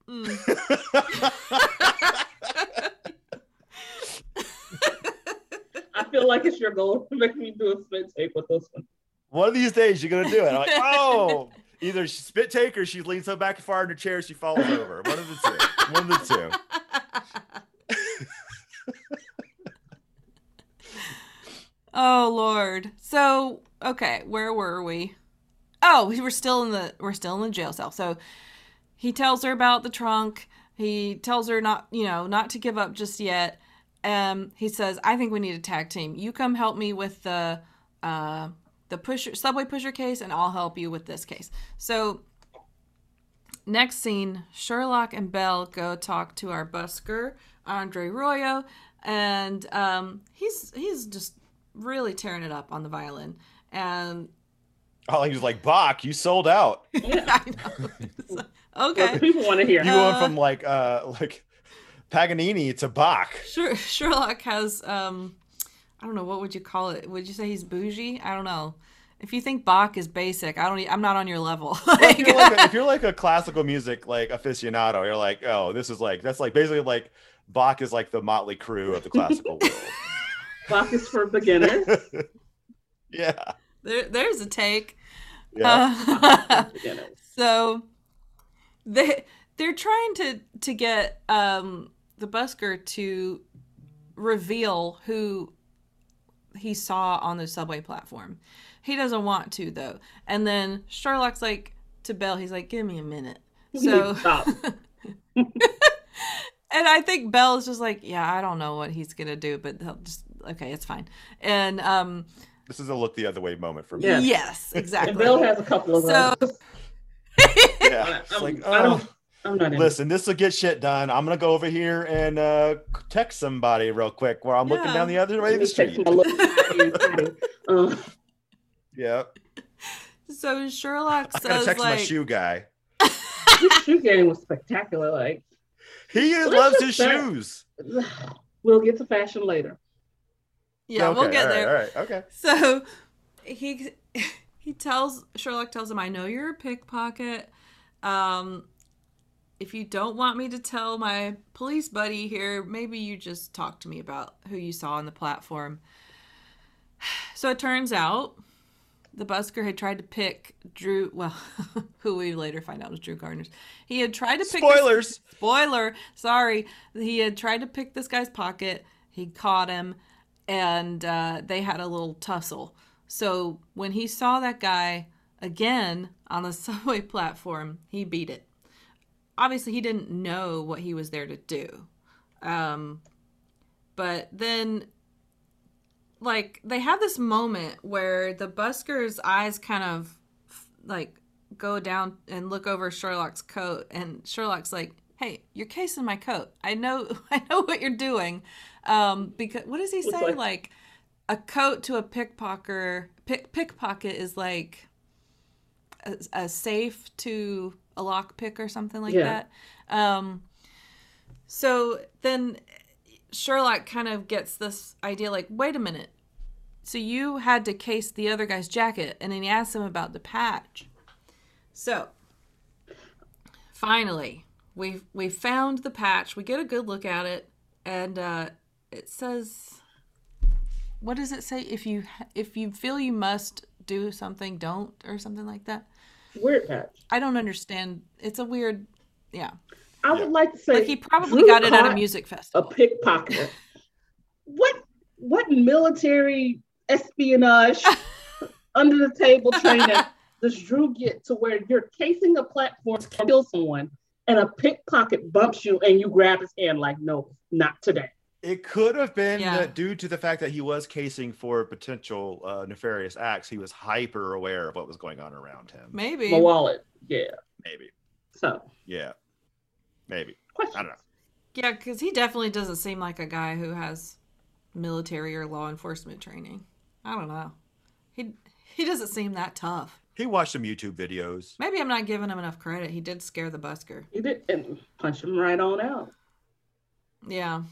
Speaker 5: Mm.
Speaker 7: I feel like it's your goal to make me do a spit take with this one.
Speaker 6: One of these days you're gonna do it. I'm like, oh, either she spit take or she leans so back far in her chair she falls over. One of the two. One of the two. [laughs]
Speaker 5: oh Lord. So okay, where were we? Oh, we were still in the we're still in the jail cell. So he tells her about the trunk. He tells her not you know not to give up just yet. Um, he says, "I think we need a tag team. You come help me with the uh, the pusher subway pusher case, and I'll help you with this case." So next scene, Sherlock and Bell go talk to our busker Andre Royo, and um, he's he's just really tearing it up on the violin. And
Speaker 6: Oh, he was like, Bach, you sold out. [laughs]
Speaker 5: I know. [laughs] [laughs]
Speaker 7: What
Speaker 5: okay,
Speaker 7: people want to hear.
Speaker 6: You
Speaker 5: Uh,
Speaker 6: went from like uh like Paganini to Bach.
Speaker 5: Sher- Sherlock has um, I don't know what would you call it? Would you say he's bougie? I don't know. If you think Bach is basic, I don't. I'm not on your level.
Speaker 6: if, you're like a, [laughs] if you're like a classical music like aficionado, you're like, oh, this is like that's like basically like Bach is like the Mötley Crüe of the classical [laughs] world.
Speaker 7: Bach is for beginners. [laughs]
Speaker 6: yeah.
Speaker 5: there, there's a take.
Speaker 6: Yeah.
Speaker 5: Uh, so they they're trying to to get um the busker to reveal who he saw on the subway platform. He doesn't want to though. And then Sherlock's like to Bell, he's like, "Give me a minute." So [laughs] and I think Bell is just like, "Yeah, I don't know what he's gonna do, but he'll just okay, it's fine." And um,
Speaker 6: This is a look the other way moment for me.
Speaker 7: Yeah.
Speaker 5: yes, exactly.
Speaker 7: And Bill has a couple of
Speaker 5: So-
Speaker 7: those. [laughs]
Speaker 6: Yeah.
Speaker 7: I'm-
Speaker 6: like,
Speaker 7: I don't-
Speaker 6: oh,
Speaker 7: I'm not in.
Speaker 6: listen, this will get shit done. I'm gonna go over here and uh text somebody real quick while I'm looking down the other way of the street.
Speaker 7: my look. Uh,
Speaker 6: Yeah.
Speaker 5: So Sherlock
Speaker 6: I gotta
Speaker 5: says
Speaker 6: text my shoe guy. [laughs]
Speaker 7: this shoe game was spectacular. Like,
Speaker 6: He
Speaker 7: Let's
Speaker 6: loves his
Speaker 7: say-
Speaker 6: shoes. [sighs]
Speaker 7: we'll get to fashion later.
Speaker 5: "Yeah, we'll get
Speaker 6: all right,
Speaker 5: there."
Speaker 6: All right, okay.
Speaker 5: So he [laughs] he tells Sherlock tells him, "I know you're a pickpocket. Um, if you don't want me to tell my police buddy here, maybe you just talk to me about who you saw on the platform. [sighs] So it turns out the busker had tried to pick Drew, well, [laughs] who we later find out was Drew Gardner's. He had tried to pick this-
Speaker 6: Spoilers.
Speaker 5: spoiler, sorry. He had tried to pick this guy's pocket. He caught him and uh, they had a little tussle. So when he saw that guy again on the [laughs] subway platform, he beat it. Obviously, he didn't know what he was there to do. Um, but then, like, they have this moment where the busker's eyes kind of like go down and look over Sherlock's coat, and Sherlock's like, "Hey, you're casing my coat. I know, [laughs] I know what you're doing." Um, because what does he say?
Speaker 7: like-
Speaker 5: Like, a coat to a pickpocket, pick, pickpocket is like a, a safe to a lockpick or something like
Speaker 7: Yeah.
Speaker 5: that. Um, so then Sherlock kind of gets this idea like, wait a minute. So you had to case the other guy's jacket, and then he asks him about the patch. So finally, we we found the patch. We get a good look at it, and uh, it says, "What does it say? If you if you feel you must do something, don't," or something like that.
Speaker 7: Weird patch.
Speaker 5: I don't understand. It's a weird, yeah.
Speaker 7: I would like to say
Speaker 5: Like he probably
Speaker 7: Drew
Speaker 5: got it at a
Speaker 7: music
Speaker 5: music
Speaker 7: a pickpocket. what what military espionage [laughs] under the table training does Drew get to where you're casing a platform to kill someone and a pickpocket bumps you and you grab his hand like, no, not today.
Speaker 6: It could have been
Speaker 5: Yeah.
Speaker 6: that due to the fact that he was casing for potential uh, nefarious acts, he was hyper aware of what was going on around him.
Speaker 5: Maybe.
Speaker 7: My wallet. Yeah.
Speaker 6: Maybe.
Speaker 7: So
Speaker 6: Yeah. Maybe. I don't know.
Speaker 5: Yeah, because he definitely doesn't seem like a guy who has military or law enforcement training. I don't know. He he doesn't seem that tough.
Speaker 6: He watched some YouTube videos.
Speaker 5: Maybe I'm not giving him enough credit. He did scare the busker.
Speaker 7: He did and punch him right on out.
Speaker 5: Yeah.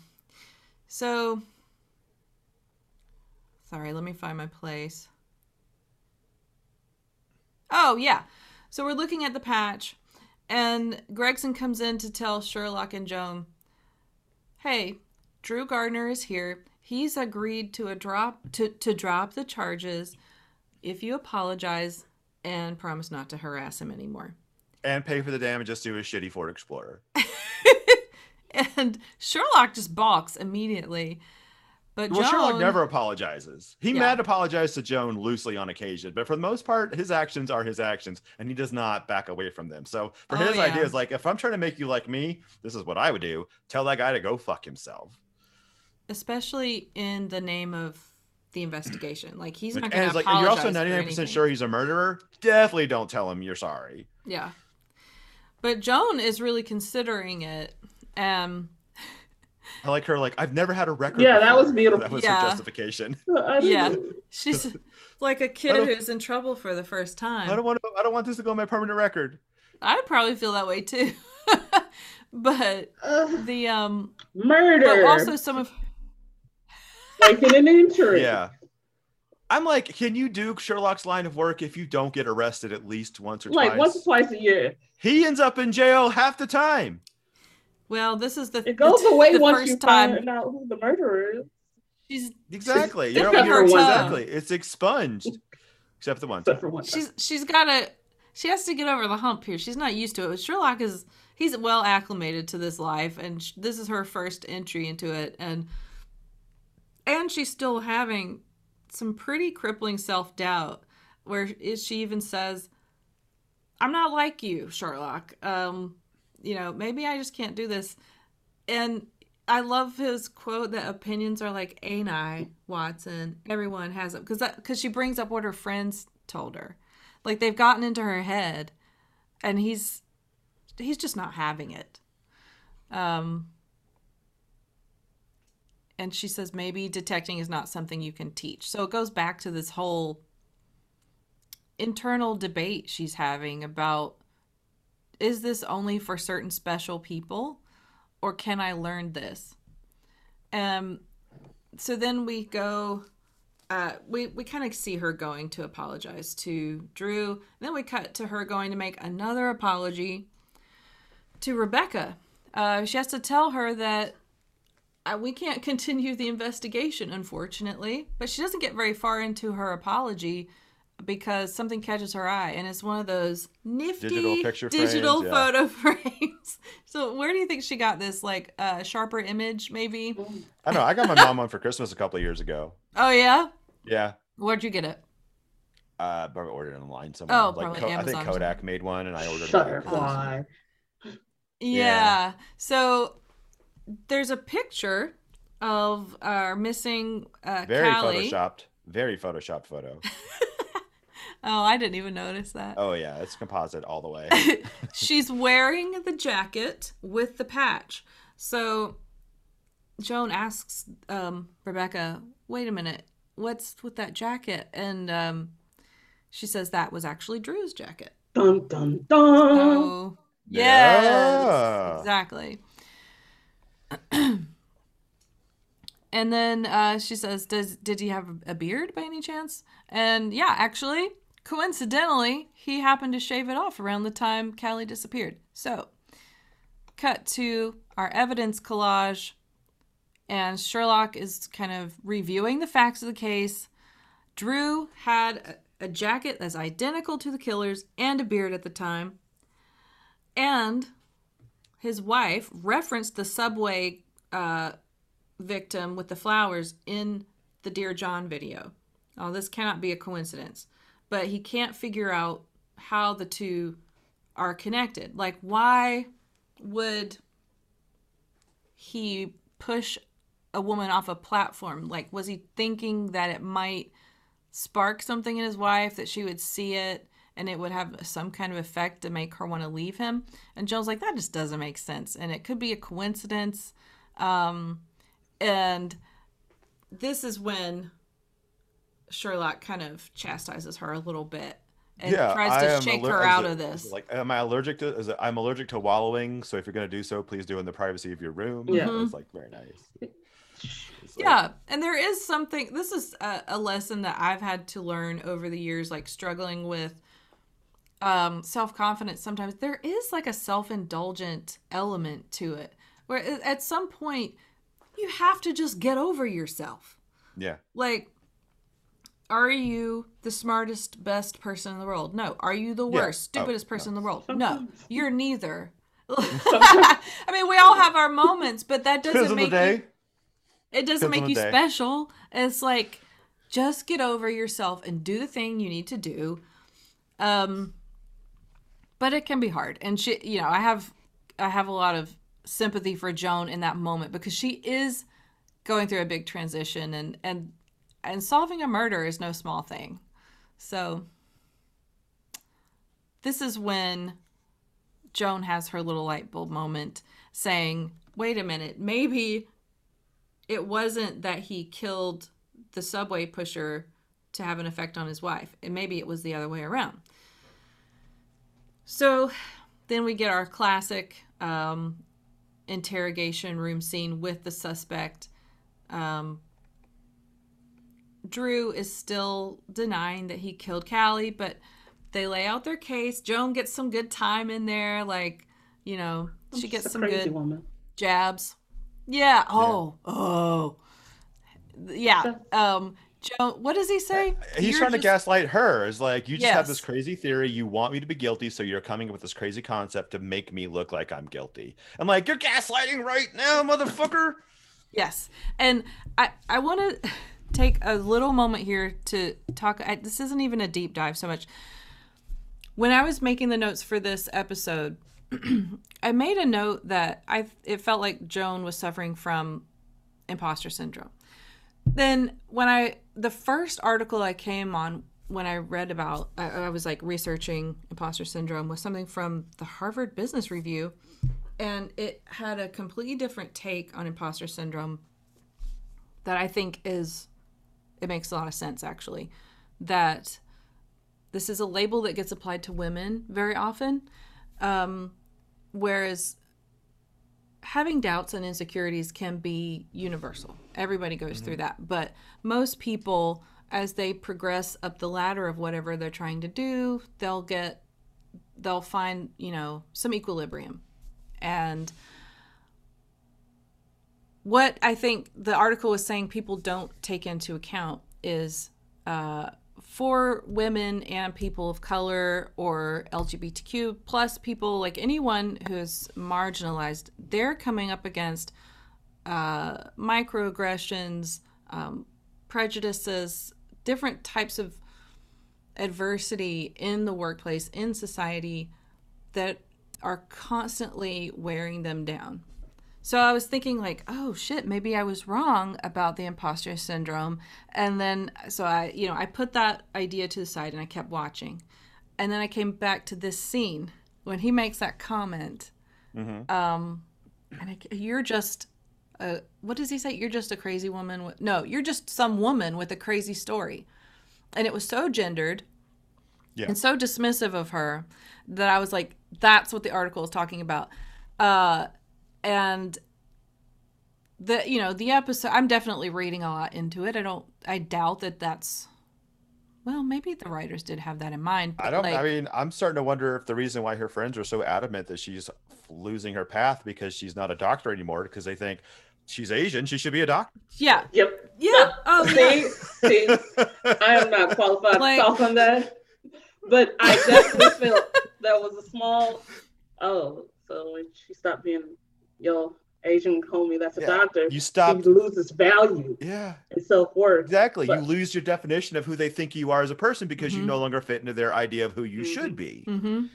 Speaker 5: So sorry, let me find my place. Oh, yeah. So we're looking at the patch and Gregson comes in to tell Sherlock and Joan, "Hey, Drew Gardner is here. He's agreed to a drop to to drop the charges if you apologize and promise not to harass him anymore."
Speaker 6: And pay for the damages to his shitty Ford Explorer. [laughs] [laughs]
Speaker 5: and Sherlock just balks immediately. But
Speaker 6: Well,
Speaker 5: Joan,
Speaker 6: Sherlock never apologizes. He
Speaker 5: Yeah.
Speaker 6: apologize to Joan loosely on occasion, but for the most part, his actions are his actions, and he does not back away from them. So for
Speaker 5: Oh,
Speaker 6: his
Speaker 5: yeah.
Speaker 6: idea is like, if I'm trying to make you like me, this is what I would do. Tell that guy to go fuck himself.
Speaker 5: especially in the name of the investigation, like he's not going to
Speaker 6: like, you're also 99% sure he's a murderer. Definitely don't tell him you're sorry.
Speaker 5: Yeah, but Joan is really considering it. Um,
Speaker 6: I like her. Like I've never had a record.
Speaker 7: Yeah, that was beautiful.
Speaker 6: That was
Speaker 5: Yeah.
Speaker 6: her justification. [laughs]
Speaker 5: Yeah, she's [laughs] like a kid who's in trouble for the first time.
Speaker 6: I don't want to. I don't want this to go on my permanent record.
Speaker 5: I'd probably feel that way too. [laughs] but
Speaker 7: Uh,
Speaker 5: the um,
Speaker 7: murder.
Speaker 5: but also some of
Speaker 7: making an injury.
Speaker 6: Yeah. I'm like, can you do Sherlock's line of work if you don't get arrested at least once or
Speaker 7: Like
Speaker 6: twice?
Speaker 7: once or twice a year.
Speaker 6: He ends up in jail half the time.
Speaker 5: Well, this is the
Speaker 7: It goes
Speaker 5: the,
Speaker 7: away
Speaker 5: the
Speaker 7: once
Speaker 5: first
Speaker 7: you
Speaker 5: time
Speaker 7: find out who the murderer is.
Speaker 5: she's
Speaker 6: Exactly.
Speaker 5: She's
Speaker 6: You're,
Speaker 5: dipping
Speaker 6: you're-
Speaker 5: her
Speaker 6: exactly. It's expunged, except the one.
Speaker 7: Except for one. time.
Speaker 5: she's she's got to she has to get over the hump here. She's not used to it. Sherlock is he's well acclimated to this life, and sh- this is her first entry into it, and and she's still having some pretty crippling self doubt, where is she even says, "I'm not like you, Sherlock. Um, you know, maybe I just can't do this," and. I love his quote that opinions are like ani, Watson. Everyone has them because because she brings up what her friends told her, like they've gotten into her head, and he's he's just not having it. Um, and she says maybe detecting is not something you can teach. So it goes back to this whole internal debate she's having about is this only for certain special people or can I learn this? Um so then we go uh we we kind of see her going to apologize to Drew. Then we cut to her going to make another apology to Rebecca. Uh, she has to tell her that uh, we can't [laughs] continue the investigation, unfortunately. But she doesn't get very far into her apology because something catches her eye, and it's one of those nifty
Speaker 6: Digital picture
Speaker 5: digital
Speaker 6: frames, yeah.
Speaker 5: photo [laughs] frames. so, where do you think she got this? Like a uh, sharper image, maybe?
Speaker 6: I know. I got my mom one for Christmas a couple of years ago.
Speaker 5: Oh yeah.
Speaker 6: Yeah.
Speaker 5: Where'd you get it?
Speaker 6: Uh, probably ordered it online somewhere.
Speaker 5: Oh,
Speaker 6: like
Speaker 5: probably
Speaker 6: Ko- I
Speaker 5: Amazon or
Speaker 6: think Kodak made one, and I ordered it.
Speaker 7: Shutterfly.
Speaker 5: Yeah.
Speaker 6: Yeah.
Speaker 5: So there's a picture of our missing uh,
Speaker 6: Very
Speaker 5: Callie.
Speaker 6: photoshopped. Very photoshopped photo. [laughs]
Speaker 5: Oh, I didn't even notice that.
Speaker 6: Oh yeah, it's composite all the way. [laughs]
Speaker 5: She's wearing the jacket with the patch. So Joan asks um, Rebecca, "Wait a minute, what's with that jacket?" And um, she says that was actually Drew's jacket.
Speaker 7: Dun dun dun.
Speaker 5: Oh, yes,
Speaker 6: Yeah.
Speaker 5: exactly. [clears throat] and then uh, she says, "Does did he have a beard by any chance?" And yeah, actually, coincidentally, he happened to shave it off around the time Callie disappeared. So, cut to our evidence collage, and Sherlock is kind of reviewing the facts of the case. Drew had a, jacket that's identical to the killer's and a beard at the time. And his wife referenced the subway uh, victim with the flowers in the Dear John video. Oh, this cannot be a coincidence. But he can't figure out how the two are connected. Like, why would he push a woman off a platform? Like, was he thinking that it might spark something in his wife, that she would see it and it would have some kind of effect to make her want to leave him? And Joan's like, that just doesn't make sense. And it could be a coincidence. Um, and this is when Sherlock kind of chastises her a little bit and
Speaker 6: yeah,
Speaker 5: tries to shake
Speaker 6: aller-
Speaker 5: her out
Speaker 6: it-
Speaker 5: of this.
Speaker 6: Like, am I allergic to? Is it, I'm allergic to wallowing. So if you're gonna do so, please do in the privacy of your room.
Speaker 7: Yeah.
Speaker 6: it's like very nice. It's like-
Speaker 5: Yeah, and there is something. This is a, a lesson that I've had to learn over the years, like struggling with um, self confidence. Sometimes there is like a self indulgent element to it, where at some point you have to just get over yourself.
Speaker 6: yeah.
Speaker 5: Like, are you the smartest, best person in the world? No. Are you the worst,
Speaker 6: Oh,
Speaker 5: stupidest person in the world? No. You're neither. [laughs] I mean, we all have our moments, but that doesn't make you it doesn't make you
Speaker 6: day.
Speaker 5: special. It's like just get over yourself and do the thing you need to do. Um but it can be hard. And she you know, I have I have a lot of sympathy for Joan in that moment because she is going through a big transition and and and solving a murder is no small thing. So this is when Joan has her little light bulb moment saying, "Wait a minute, maybe it wasn't that he killed the subway pusher to have an effect on his wife. And maybe it was the other way around. So then we get our classic um, interrogation room scene with the suspect. Um, Drew is still denying that he killed Callie, but they lay out their case. Joan gets some good time in there, like, you know, she gets some good
Speaker 7: woman.
Speaker 5: jabs. Yeah. Oh. Oh. Yeah. Um. Joe, what does he say?
Speaker 6: He's
Speaker 5: You're
Speaker 6: trying to gaslight her. Is like you just have this crazy theory. You want me to be guilty, so you're coming up with this crazy concept to make me look like I'm guilty. I'm like, you're gaslighting right now, motherfucker.
Speaker 5: Yes, and I I want to take a little moment here to talk. I, this isn't even a deep dive so much. When I was making the notes for this episode, [clears throat] I made a note that I it felt like Joan was suffering from imposter syndrome. Then when I the first article I came on when I read about I, I was like researching imposter syndrome was something from the Harvard Business Review and it had a completely different take on imposter syndrome that I think is it makes a lot of sense actually that this is a label that gets applied to women very often um, whereas having doubts and insecurities can be universal. Everybody goes through that. But most people as they progress up the ladder of whatever they're trying to do they'll get they'll find you know some equilibrium. And what I think the article was saying people don't take into account is uh, for women and people of color or LGBTQ plus people, like anyone who's marginalized, they're coming up against uh, microaggressions, um, prejudices, different types of adversity in the workplace, in society that are constantly wearing them down. So I was thinking like, oh shit, maybe I was wrong about the imposter syndrome. And then so I, you know, I put that idea to the side and I kept watching. And then I came back to this scene when he makes that comment. Um and I, you're just a, what does he say? You're just a crazy woman. With, no, you're just some woman with a crazy story. And it was so gendered
Speaker 6: Yeah.
Speaker 5: and so dismissive of her that I was like, that's what the article is talking about. Uh, and the you know the episode, I'm definitely reading a lot into it. I don't, I doubt that that's. Well, maybe the writers did have that in mind.
Speaker 6: I don't.
Speaker 5: Like,
Speaker 6: I mean, I'm starting to wonder if the reason why her friends are so adamant that she's losing her path because she's not a doctor anymore because they think she's Asian, she should be a doctor.
Speaker 5: yeah,
Speaker 7: Yep.
Speaker 5: yeah. Oh, yeah.
Speaker 7: See, see, I am not qualified
Speaker 5: Like-
Speaker 7: to talk on that, but I definitely felt [laughs] that was a small. Oh, so when she stopped being yo Asian homie, that's a
Speaker 6: Yeah,
Speaker 7: doctor.
Speaker 6: You stop.
Speaker 7: She loses value
Speaker 6: Yeah,
Speaker 7: and self worth.
Speaker 6: exactly.
Speaker 7: But-
Speaker 6: you lose your definition of who they think you are as a person because you
Speaker 5: Mhm.
Speaker 6: no longer fit into their idea of who you
Speaker 7: Mhm.
Speaker 6: should be.
Speaker 5: Mm-hmm.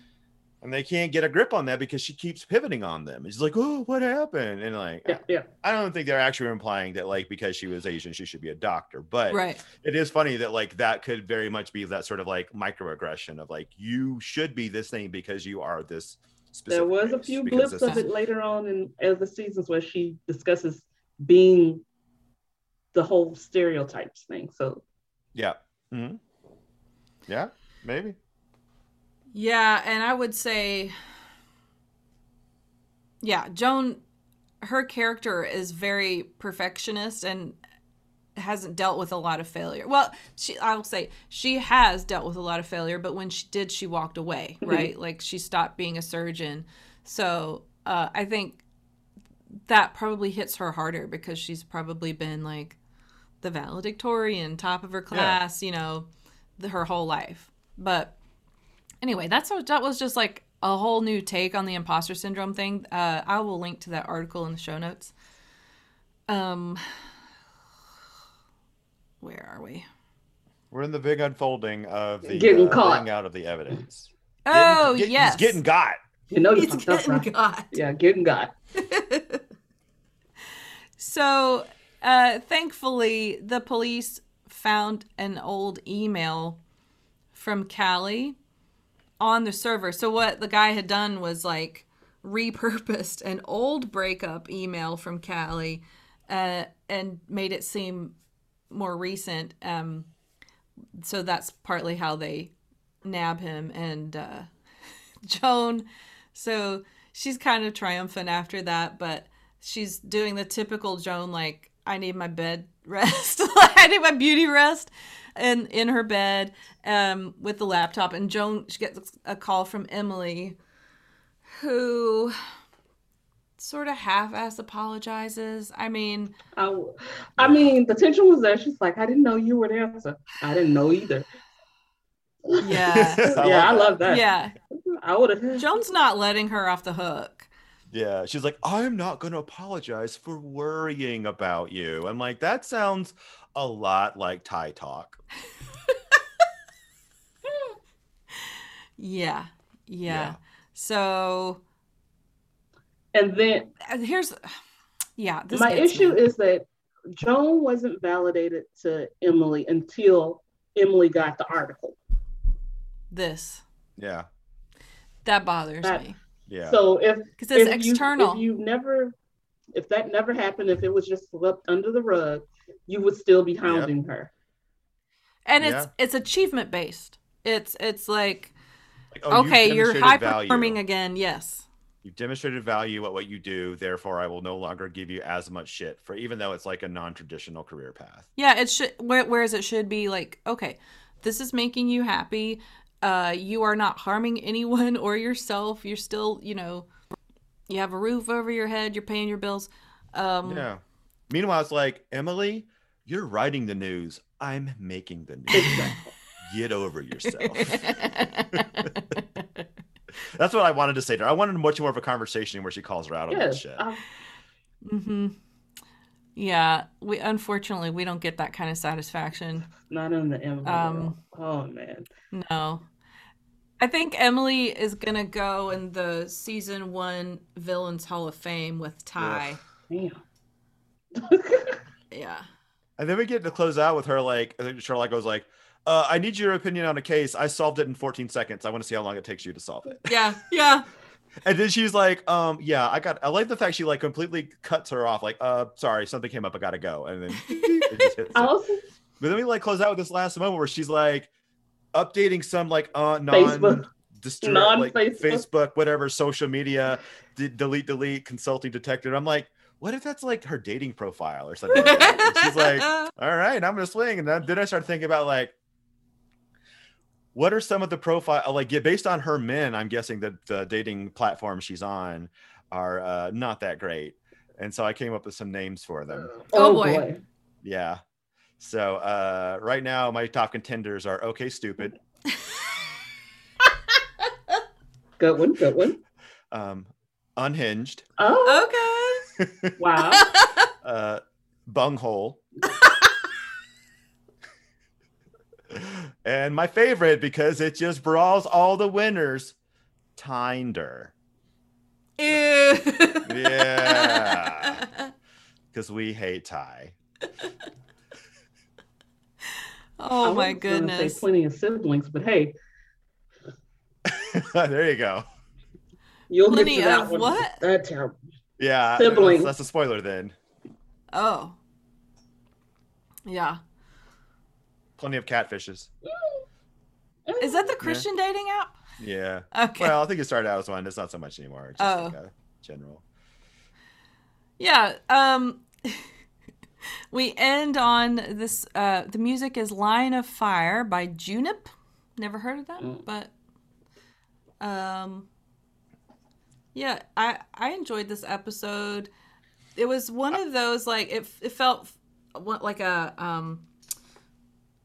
Speaker 6: And they can't get a grip on that because she keeps pivoting on them. It's like, oh, what happened? And like,
Speaker 7: Yeah, yeah.
Speaker 6: I don't think they're actually implying that like because she was Asian, she should be a doctor. But
Speaker 5: Right.
Speaker 6: it is funny that like that could very much be that sort of like microaggression of like you should be this thing because you are this specific
Speaker 7: There was a few
Speaker 6: because
Speaker 7: blips of it later on in as the seasons where she discusses being the whole stereotypes thing. So.
Speaker 6: Yeah. Hmm yeah maybe.
Speaker 5: Yeah, and I would say, yeah, Joan, her character is very perfectionist and hasn't dealt with a lot of failure. Well, she, I'll say she has dealt with a lot of failure, but when she did, she walked away, [laughs] right? like she stopped being a surgeon. So uh, I think that probably hits her harder because she's probably been like the valedictorian, top of her class, you know, the, her whole life. But anyway, that's what, that was just like a whole new take on the imposter syndrome thing. Uh, I will link to that article in the show notes. Um, where are we?
Speaker 6: we're in the big unfolding of the
Speaker 7: Getting
Speaker 6: uh,
Speaker 7: caught.
Speaker 6: laying out of the evidence
Speaker 5: Oh
Speaker 6: Getting- get-
Speaker 5: yes,
Speaker 6: he's getting got
Speaker 7: you know you
Speaker 5: He's
Speaker 7: fucked up,
Speaker 5: getting
Speaker 7: right?
Speaker 5: got.
Speaker 7: Yeah, getting got. [laughs]
Speaker 5: So, uh, thankfully, the police found an old email from Callie on the server. So, what the guy had done was like repurposed an old breakup email from Callie uh, and made it seem more recent. Um, so, that's partly how they nab him. And uh, [laughs] Joan, so she's kind of triumphant after that, but she's doing the typical Joan, like, I need my bed [laughs] rest. I need my beauty rest. And in her bed um, with the laptop. And Joan, she gets a call from Emily, who sort of half ass apologizes. I mean,
Speaker 7: I, I mean, the tension was there. She's like, I didn't know you were there. So I didn't know either.
Speaker 5: yeah. [laughs]
Speaker 7: yeah, I love that.
Speaker 5: yeah.
Speaker 7: I would have.
Speaker 5: Joan's not letting her off the hook.
Speaker 6: yeah she's like i'm not going to apologize for worrying about you i'm like that sounds a lot like Ty talk [laughs]
Speaker 5: Yeah. Yeah.
Speaker 6: Yeah.
Speaker 5: So
Speaker 7: And then
Speaker 5: uh, here's, [sighs] yeah, this
Speaker 7: my issue
Speaker 5: me.
Speaker 7: is that Joan wasn't validated to Emily until Emily got the article.
Speaker 5: this
Speaker 6: yeah
Speaker 5: that bothers
Speaker 7: That-
Speaker 5: me
Speaker 6: yeah
Speaker 7: So if
Speaker 5: because it's
Speaker 7: if you-
Speaker 5: external.
Speaker 7: if you never, if that never happened, if it was just swept under the rug, you would still be hounding her.
Speaker 5: and it's
Speaker 6: Yeah.
Speaker 5: it's achievement based. It's it's like
Speaker 6: Like, oh,
Speaker 5: okay, you're high
Speaker 6: value.
Speaker 5: performing again. Yes.
Speaker 6: You've demonstrated value at what you do, therefore I will no longer give you as much shit for even though it's like a non-traditional career path.
Speaker 5: Yeah, it should. Whereas it should be like, okay, this is making you happy. Uh, you are not harming anyone or yourself. You're still, you know, you have a roof over your head, you're paying your bills. Um,
Speaker 6: Yeah. Meanwhile, it's like Emily, you're writing the news. I'm making the news. [laughs] Get over yourself. [laughs] [laughs] [laughs] That's what I wanted to say to her. I wanted much more of a conversation where she calls her out on that
Speaker 7: yes.
Speaker 6: shit.
Speaker 7: I-
Speaker 5: hmm Yeah, we unfortunately we don't get that kind of satisfaction.
Speaker 7: not in the Emily.
Speaker 5: Um,
Speaker 7: oh man.
Speaker 5: No. I think Emily is gonna go in the season one villains hall of fame with Ty.
Speaker 7: Damn. [laughs]
Speaker 5: Yeah.
Speaker 6: And then we get to close out with her like I think Sherlock goes like, uh, I need your opinion on a case. I solved it in 14 seconds. I want to see how long it takes you to solve it.
Speaker 5: Yeah. Yeah. [laughs]
Speaker 6: And then she's like, um, yeah, I got I like the fact she like completely cuts her off, like, uh, sorry, something came up, I gotta go. And then [laughs] it just hits
Speaker 7: I
Speaker 6: it.
Speaker 7: also
Speaker 6: But then we like close out with this last moment where she's like updating some like uh non
Speaker 7: Facebook.
Speaker 6: distra- like
Speaker 7: Non-Facebook.
Speaker 6: Facebook, whatever, social media, d- delete, delete, consulting detective. I'm like, what if that's like her dating profile or something? Like that? And she's like, [laughs] all right, I'm gonna swing. And then, then I started thinking about like, what are some of the profile like yeah, based on her men? I'm guessing that the dating platform she's on are uh, not that great. And so I came up with some names for them.
Speaker 5: Oh, boy.
Speaker 6: Yeah. So uh, right now, my top contenders are okay, stupid, [laughs]
Speaker 7: Good one, good one.
Speaker 6: um, unhinged,
Speaker 7: Oh
Speaker 5: okay.
Speaker 7: wow. [laughs]
Speaker 6: uh, bunghole, [laughs] and my favorite because it just brawls all the winners, Tinder,
Speaker 5: Ew.
Speaker 6: Yeah. [laughs] because we hate Ty. [laughs]
Speaker 5: Oh
Speaker 7: I
Speaker 5: my goodness.
Speaker 7: Say plenty of siblings, but hey, [laughs]
Speaker 6: there you go.
Speaker 7: you'll
Speaker 5: Plenty
Speaker 7: get to that
Speaker 5: of
Speaker 7: one.
Speaker 5: what?
Speaker 7: That's terrible.
Speaker 6: Yeah,
Speaker 7: Siblings.
Speaker 6: That's, that's a spoiler then.
Speaker 5: Oh. Yeah.
Speaker 6: Plenty of catfishes.
Speaker 5: Is that the Christian dating app?
Speaker 6: Yeah.
Speaker 5: Okay.
Speaker 6: Well, I think it started out as one. It's not so much anymore. It's just
Speaker 5: Oh.
Speaker 6: like a general.
Speaker 5: Yeah. Um [laughs] we end on this uh the music is Line of Fire by Junip. Never heard of that,
Speaker 7: Mm.
Speaker 5: but um yeah, I I enjoyed this episode. It was one of those like it it felt what- like a um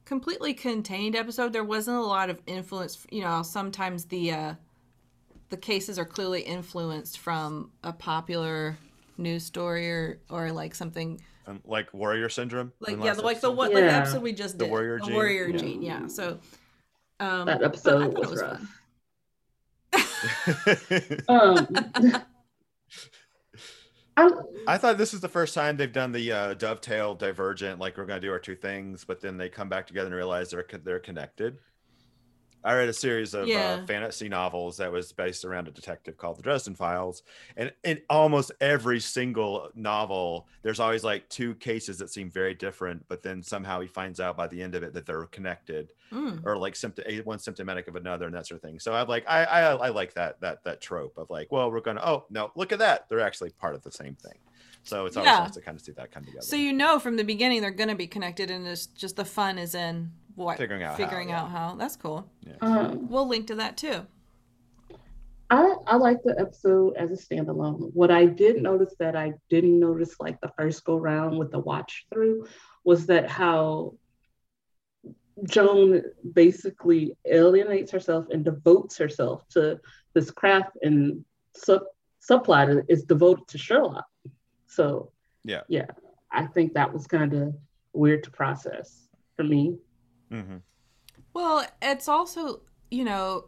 Speaker 5: completely contained episode. There wasn't a lot of influence, you know, sometimes the uh the cases are clearly influenced from a popular news story or or like something
Speaker 6: Um, like warrior syndrome.
Speaker 5: like yeah
Speaker 6: last
Speaker 5: like the
Speaker 6: episode.
Speaker 5: what like the episode we just did,
Speaker 6: The
Speaker 5: did
Speaker 6: warrior
Speaker 5: the
Speaker 6: gene?
Speaker 5: warrior
Speaker 7: Yeah.
Speaker 5: gene yeah so um
Speaker 7: That episode
Speaker 5: thought it
Speaker 7: was rough.
Speaker 5: fun. [laughs]
Speaker 7: Um, [laughs] [laughs] I,
Speaker 6: I thought this is the first time they've done the uh, dovetail divergent, like we're gonna do our two things, but then they come back together and realize they're they're connected. I read a series of
Speaker 5: Yeah.
Speaker 6: uh, fantasy novels that was based around a detective called the Dresden Files, and in almost every single novel, there's always like two cases that seem very different, but then somehow he finds out by the end of it that they're connected,
Speaker 5: Mm.
Speaker 6: or like symptom one symptomatic of another and that sort of thing. So I'm like, I, I I like that that that trope of like, well, we're gonna oh no, look at that, they're actually part of the same thing. So it's always
Speaker 5: Yeah.
Speaker 6: nice to kind of see that come together.
Speaker 5: so you know from the beginning they're going to be connected and it's just the fun is in what
Speaker 6: Figuring out how,
Speaker 5: figuring
Speaker 6: yeah.
Speaker 5: out how that's cool
Speaker 7: um,
Speaker 5: we'll link to that too
Speaker 7: I, I like the episode as a standalone. What I did notice that I didn't notice like the first go round with the watch through was that how Joan basically alienates herself and devotes herself to this craft and sub subplot is devoted to Sherlock. So
Speaker 6: Yeah.
Speaker 7: yeah, I think that was kind of weird to process for me.
Speaker 6: Mhm.
Speaker 5: well it's also you know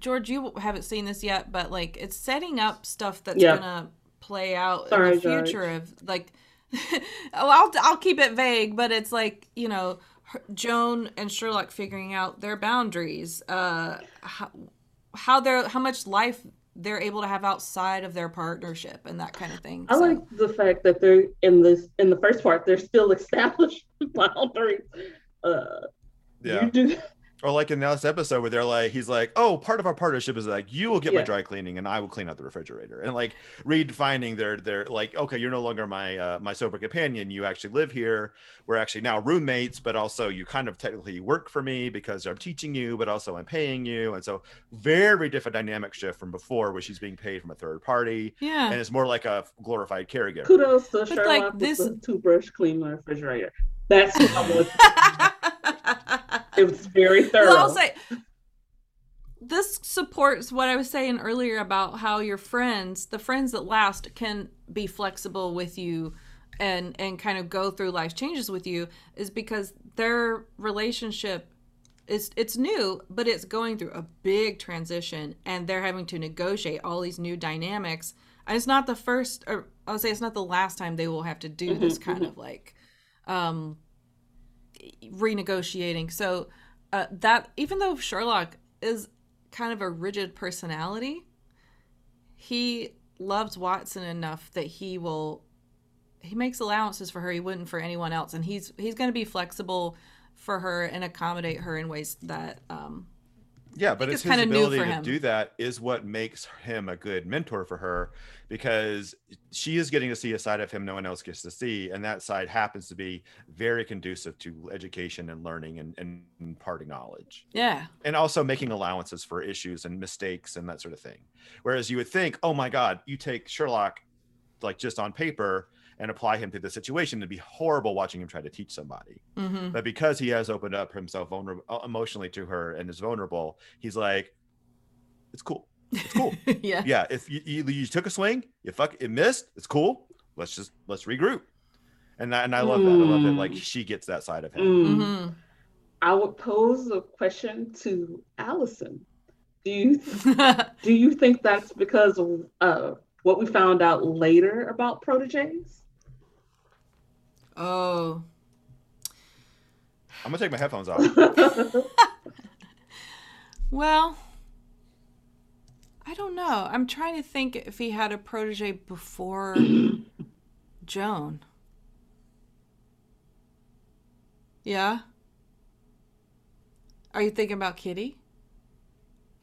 Speaker 5: george you haven't seen this yet but like it's setting up stuff that's
Speaker 7: Yeah.
Speaker 5: gonna play out
Speaker 7: Sorry,
Speaker 5: in the future of like [laughs] oh, I'll, I'll keep it vague but it's like you know her- joan and sherlock figuring out their boundaries uh how, how they're how much life they're able to have outside of their partnership and that kind of thing
Speaker 7: I
Speaker 5: So-
Speaker 7: like the fact that they're in this in the first part they're still established [laughs] boundaries. Uh,
Speaker 6: Yeah.
Speaker 7: You do
Speaker 6: Or like in the last episode where they're like, he's like, oh, part of our partnership is like you will get my dry cleaning and I will clean out the refrigerator. And like redefining their their like, okay, you're no longer my uh, my sober companion. You actually live here. We're actually now roommates, but also you kind of technically work for me because I'm teaching you, but also I'm paying you. And so very different dynamic shift from before where she's being paid from a third party.
Speaker 5: Yeah.
Speaker 6: And it's more like a glorified caregiver.
Speaker 7: Kudos to
Speaker 5: But,
Speaker 7: Sherlock
Speaker 5: like,
Speaker 7: with
Speaker 5: this-
Speaker 7: the toothbrush cleaning the refrigerator. That's what I [laughs] was. It was very thorough.
Speaker 5: Well, I'll say this supports what I was saying earlier about how your friends, the friends that last, can be flexible with you and and kind of go through life changes with you is because their relationship is it's new, but it's going through a big transition and they're having to negotiate all these new dynamics. And it's not the first or I would say it's not the last time they will have to do this kind of like um renegotiating. So uh, that even though Sherlock is kind of a rigid personality, he loves Watson enough that he will he makes allowances for her he wouldn't for anyone else and he's he's going to be flexible for her and accommodate her in ways that um
Speaker 6: Yeah, but it's
Speaker 5: it's
Speaker 6: his ability to do that is what makes him a good mentor for her because she is getting to see a side of him no one else gets to see. And that side happens to be very conducive to education and learning and, and imparting knowledge.
Speaker 5: yeah
Speaker 6: And also making allowances for issues and mistakes and that sort of thing. Whereas you would think, oh my God, you take Sherlock like just on paper and apply him to the situation, it'd be horrible watching him try to teach somebody.
Speaker 5: hmm
Speaker 6: But because he has opened up himself vulnerable emotionally to her and is vulnerable, he's like, it's cool. It's cool. [laughs]
Speaker 5: yeah
Speaker 6: yeah. If you, you, you took a swing, you fuck it missed, it's cool. Let's just let's regroup. And I, and I love that. I love that. Like
Speaker 7: Mm.
Speaker 6: she gets that side of him.
Speaker 7: Mm.
Speaker 5: hmm
Speaker 7: I would pose a question to Allison. Do you [laughs] do you think that's because of uh, what we found out later about proteges?
Speaker 5: Oh
Speaker 6: I'm gonna take my headphones off. [laughs]
Speaker 5: Well, I don't know. I'm trying to think if he had a protege before [clears throat] Joan. Yeah? Are you thinking about Kitty?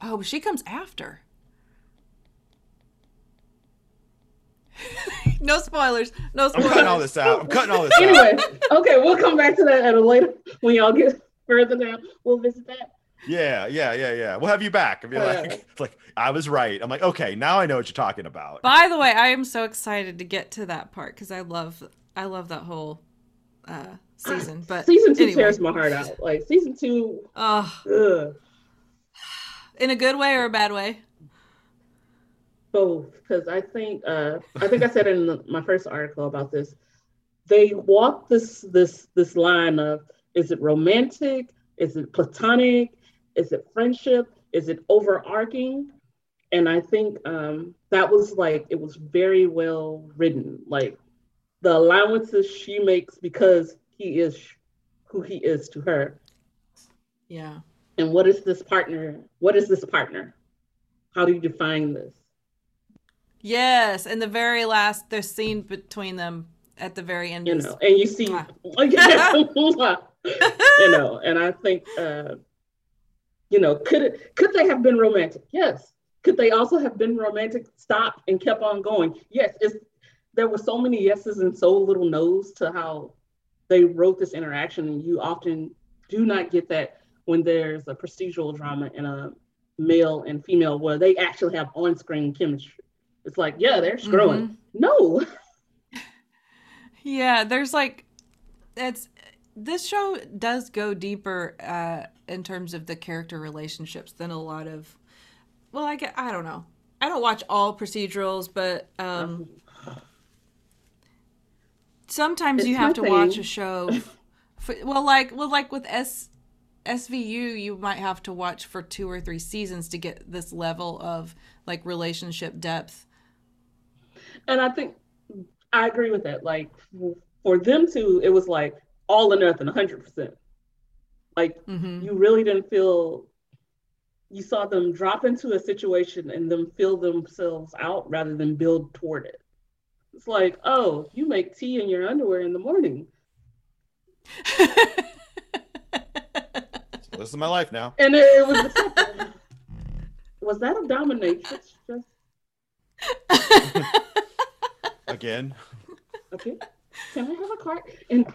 Speaker 5: Oh, but she comes after. [laughs] [laughs] no spoilers. No spoilers.
Speaker 6: I'm cutting all this out. I'm cutting all this [laughs] out.
Speaker 7: anyway, okay, we'll come back to that at a later when y'all get further down. We'll visit that.
Speaker 6: Yeah, yeah, yeah, yeah. We'll have you back. I'll be like,
Speaker 7: Yeah.
Speaker 6: it's [laughs] like I was right. I'm like, okay, now I know what you're talking about.
Speaker 5: By the way, I am so excited to get to that part because I love I love that whole uh season. [clears throat] But
Speaker 7: season two
Speaker 5: anyway.
Speaker 7: tears my heart out. Like season two,
Speaker 5: Ugh.
Speaker 7: ugh,
Speaker 5: in a good way or a bad way?
Speaker 7: Both. Because I think uh, I think I said in the, my first article about this. They walk this this this line of is it romantic? Is it platonic? Is it friendship? Is it overarching? And I think um, that was like it was very well written. Like the allowances she makes because he is who he is to her.
Speaker 5: Yeah.
Speaker 7: And what is this partner? What is this partner? How do you define this?
Speaker 5: Yes, and the very last the scene between them at the very end
Speaker 7: You
Speaker 5: is
Speaker 7: know, and you see, [laughs] [laughs] you know, and I think, uh, you know, could it, could they have been romantic? Yes. Could they also have been romantic, stopped and kept on going? Yes. It's, there were so many yeses and so little nos to how they wrote this interaction, and you often do not get that when there's a procedural drama in a male and female where they actually have on-screen chemistry. It's like, yeah, they're screwing. No, [laughs]
Speaker 5: Yeah, there's like it's this show does go deeper uh in terms of the character relationships than a lot of well, I get I don't know. I don't watch all procedurals, but um [laughs] sometimes you
Speaker 7: It's
Speaker 5: have to watch a show [laughs] for, well like well like with S SVU you might have to watch for 2 or 3 seasons to get this level of like relationship depth.
Speaker 7: And I think I agree with that. Like for them to, it was like all or nothing, hundred percent. Like
Speaker 5: Mhm.
Speaker 7: you really didn't feel. You saw them drop into a situation and them feel themselves out rather than build toward it. It's like, oh, you make tea in your underwear in the morning. [laughs]
Speaker 6: this is my life now.
Speaker 7: and it, it was [laughs] was that a dominatrix? [laughs] Just
Speaker 6: Again.
Speaker 7: okay. Can I have a card? And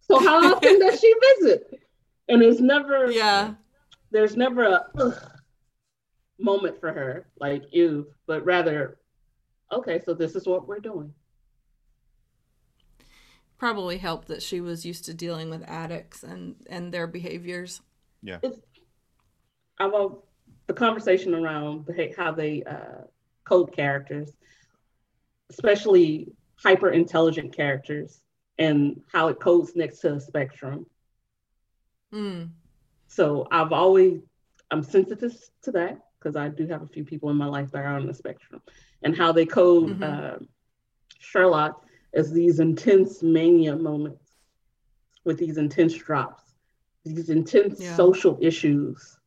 Speaker 7: so how often does she visit? And it's never
Speaker 5: yeah.
Speaker 7: there's never a ugh, moment for her, like you, but rather, okay, so this is what we're doing.
Speaker 5: Probably helped that she was used to dealing with addicts and and their behaviors.
Speaker 7: It's I love the conversation around the, how they uh, code characters, especially hyper intelligent characters, and how it codes next to the spectrum.
Speaker 5: Mm.
Speaker 7: So I've always I'm sensitive to that because I do have a few people in my life that are on the spectrum, and how they code
Speaker 5: Mhm.
Speaker 7: uh, Sherlock as these intense mania moments with these intense drops, these intense
Speaker 5: Yeah.
Speaker 7: social issues,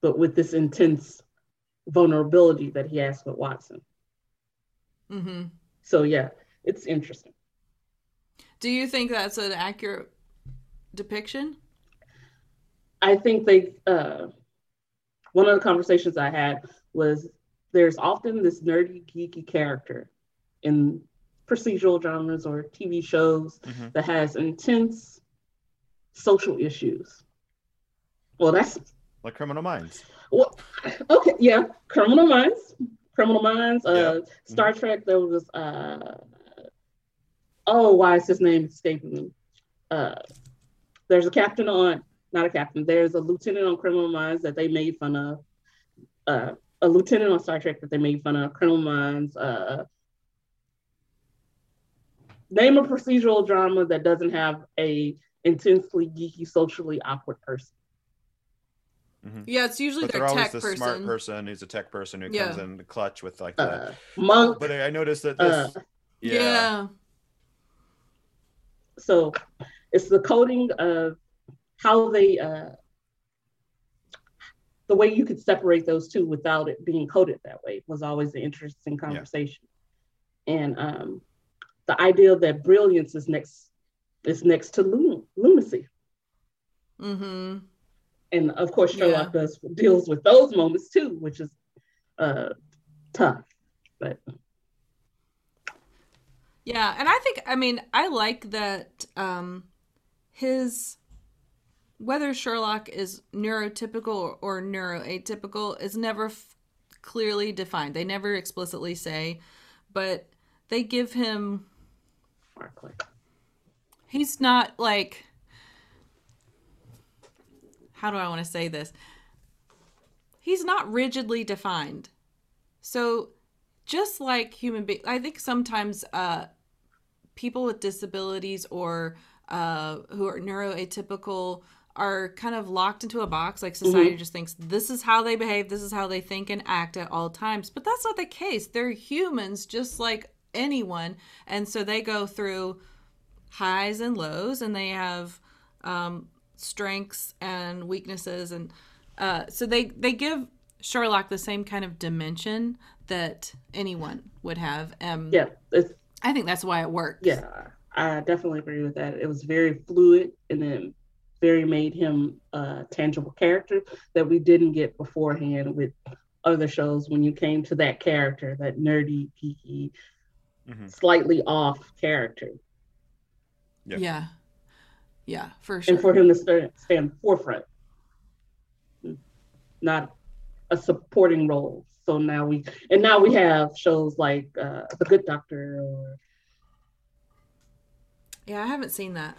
Speaker 7: but with this intense vulnerability that he has with Watson.
Speaker 5: Hmm
Speaker 7: So yeah, it's interesting.
Speaker 5: Do you think that's an accurate depiction?
Speaker 7: I think they uh, one of the conversations I had was there's often this nerdy geeky character in procedural dramas or TV shows
Speaker 6: Mhm.
Speaker 7: that has intense social issues. Well, that's
Speaker 6: Like Criminal Minds.
Speaker 7: well, okay, yeah, Criminal Minds, Criminal Minds, uh,
Speaker 6: Yeah. Mm-hmm.
Speaker 7: Star Trek. There was uh, oh, why is his name escaping me? Uh, there's a captain on, not a captain. There's a lieutenant on Criminal Minds that they made fun of. Uh, a lieutenant on Star Trek that they made fun of. Criminal Minds. Uh, name a procedural drama that doesn't have a intensely geeky, socially awkward person.
Speaker 5: Yeah, it's usually
Speaker 6: But they're always
Speaker 5: tech
Speaker 6: the
Speaker 5: person.
Speaker 6: smart person who's a tech person who comes in the clutch with like the.
Speaker 7: Uh, Monk.
Speaker 6: but I I noticed that this.
Speaker 7: Uh,
Speaker 5: Yeah.
Speaker 6: yeah.
Speaker 7: so it's the coding of how they uh the way you could separate those two without it being coded that way was always an interesting conversation and um the idea that brilliance is next is next to lun- lunacy
Speaker 5: Mm-hmm.
Speaker 7: And of course sherlock
Speaker 5: Yeah.
Speaker 7: does deals with those moments too which is uh tough but
Speaker 5: Yeah, and I think I mean I like that um his whether Sherlock is neurotypical or, or neuroatypical is never f- clearly defined. They never explicitly say, but they give him he's not like how do I want to say this? He's not rigidly defined. So just like human beings, I think sometimes uh, people with disabilities or uh, who are neuroatypical are kind of locked into a box. Like society just thinks this is how they behave, this is how they think and act at all times. But that's not the case. They're humans just like anyone. And so they go through highs and lows and they have um, strengths and weaknesses and uh, so they they give Sherlock the same kind of dimension that anyone would have. Um,
Speaker 7: yeah
Speaker 5: I think that's why it works.
Speaker 7: Yeah, I definitely agree with that. It was very fluid and then very made him a tangible character that we didn't get beforehand with other shows when you came to that character, that nerdy, geeky,
Speaker 6: Mhm.
Speaker 7: slightly off character.
Speaker 6: Yeah.
Speaker 5: Yeah. Yeah, for sure.
Speaker 7: And for him to stand, stand forefront, not a supporting role. So now we and now we have shows like uh, The Good Doctor or
Speaker 5: yeah, I haven't seen that.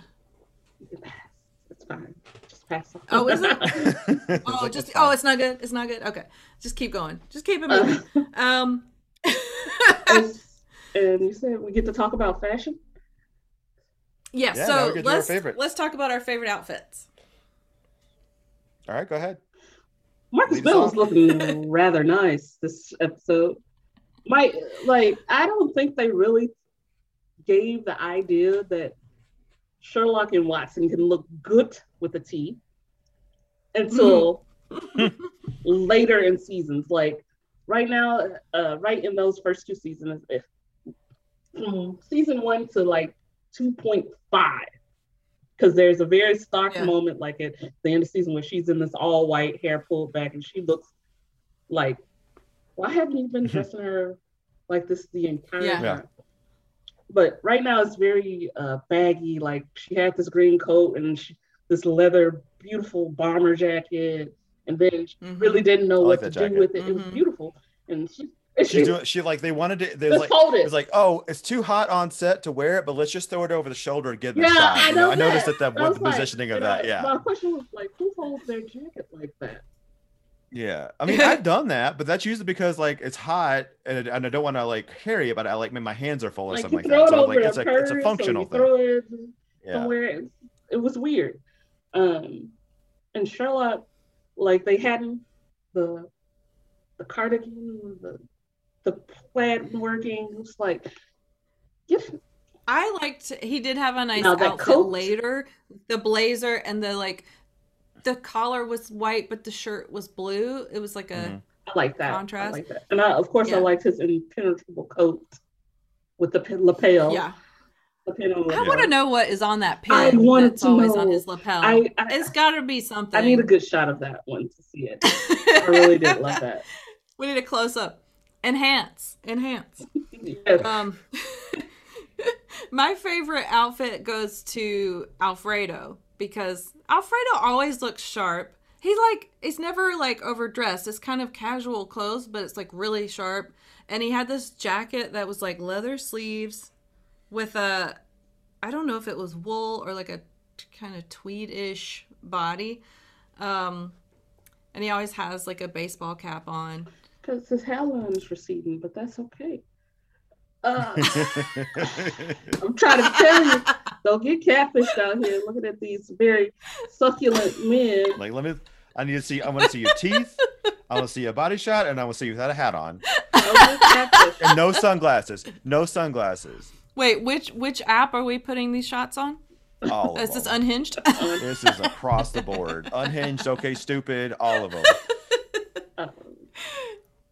Speaker 7: it's fine. Just pass on.
Speaker 5: Oh, is it? [laughs] [laughs]
Speaker 6: It's
Speaker 5: Oh, just oh, it's not good. It's not good. Okay, just keep going. Just keep it moving. um, [laughs]
Speaker 7: and, and you said we get to talk about fashion.
Speaker 5: Yeah.
Speaker 6: Yeah,
Speaker 5: so
Speaker 6: get to our
Speaker 5: let's let's talk about our favorite outfits.
Speaker 6: All right, go ahead.
Speaker 7: Marcus
Speaker 6: Lead
Speaker 7: Bell is looking [laughs] rather nice this episode. My like, I don't think they really gave the idea that Sherlock and Watson can look good with a T until [laughs] later in seasons. Like right now, uh, right in those first two seasons, if from season one to like two point five, because there's a very stark
Speaker 5: Yeah.
Speaker 7: moment like at the end of the season where she's in this all white hair pulled back and she looks like why haven't you been dressing her like this the entire
Speaker 5: Yeah.
Speaker 7: time
Speaker 6: Yeah.
Speaker 7: but right now it's very uh, baggy like she had this green coat and she, this leather beautiful bomber jacket and then she
Speaker 5: Mhm.
Speaker 7: really didn't know
Speaker 6: I like
Speaker 7: what to
Speaker 6: that
Speaker 7: do with it it was
Speaker 5: Mhm.
Speaker 7: beautiful and she and
Speaker 6: She's
Speaker 7: she
Speaker 6: doing she like they wanted to there's
Speaker 7: just
Speaker 6: like
Speaker 7: hold it
Speaker 6: it's like oh it's too hot on set to wear it but let's just throw it over the shoulder and get in the
Speaker 7: Yeah,
Speaker 6: shot.
Speaker 7: I know
Speaker 6: I noticed
Speaker 7: that.
Speaker 6: that that
Speaker 7: was
Speaker 6: the
Speaker 7: like-
Speaker 6: positioning of that yeah
Speaker 7: My question was like, who holds their jacket like that?
Speaker 6: yeah I mean I've done that but that's usually because like it's hot and, and I don't want to like carry it but I like my hands are full or
Speaker 7: Like
Speaker 6: something like that so like it's a it's a functional thing
Speaker 7: it
Speaker 6: yeah
Speaker 7: somewhere. It, it was weird. Um, and Sherlock, like they hadn't the the cardigan, the the plaid working. Was like, give
Speaker 5: I liked he did have a nice
Speaker 7: Now, that
Speaker 5: outfit
Speaker 7: coat-
Speaker 5: later. The blazer and the like the collar was white but the shirt was blue. It was like a
Speaker 6: Mhm.
Speaker 7: I like that.
Speaker 5: Contrast.
Speaker 7: I like that. And I, of course,
Speaker 5: Yeah.
Speaker 7: I liked his impenetrable coat with the pin- lapel.
Speaker 5: yeah.
Speaker 7: lapel
Speaker 5: I want to know what is on that pin
Speaker 7: I want
Speaker 5: that's
Speaker 7: to
Speaker 5: always on his lapel.
Speaker 7: I, I,
Speaker 5: it's got to be something.
Speaker 7: I need a good shot of that one to see it. I really did love [laughs] that.
Speaker 5: we need a close up. Enhance. Enhance.
Speaker 7: Yes.
Speaker 5: Um [laughs] my favorite outfit goes to Alfredo because Alfredo always looks sharp. He like he's never like overdressed. It's kind of casual clothes, but it's like really sharp. And he had this jacket that was like leather sleeves with a I don't know if it was wool or like a kind of tweed-ish body. Um and he always has like a baseball cap on.
Speaker 7: Because his hairline is receding, but that's okay. Uh, [laughs] I'm trying to tell you, don't get catfished out here looking at these very succulent men.
Speaker 6: like let me I need to see I want to see your teeth I want to see a body shot and I want to see you without a hat on
Speaker 7: Don't get catfished.
Speaker 6: and no sunglasses no sunglasses
Speaker 5: Wait, which which app are we putting these shots on?
Speaker 6: all of
Speaker 5: Is this
Speaker 6: them.
Speaker 5: unhinged? [laughs]
Speaker 6: This is across the board. Unhinged, okay, stupid, all of them.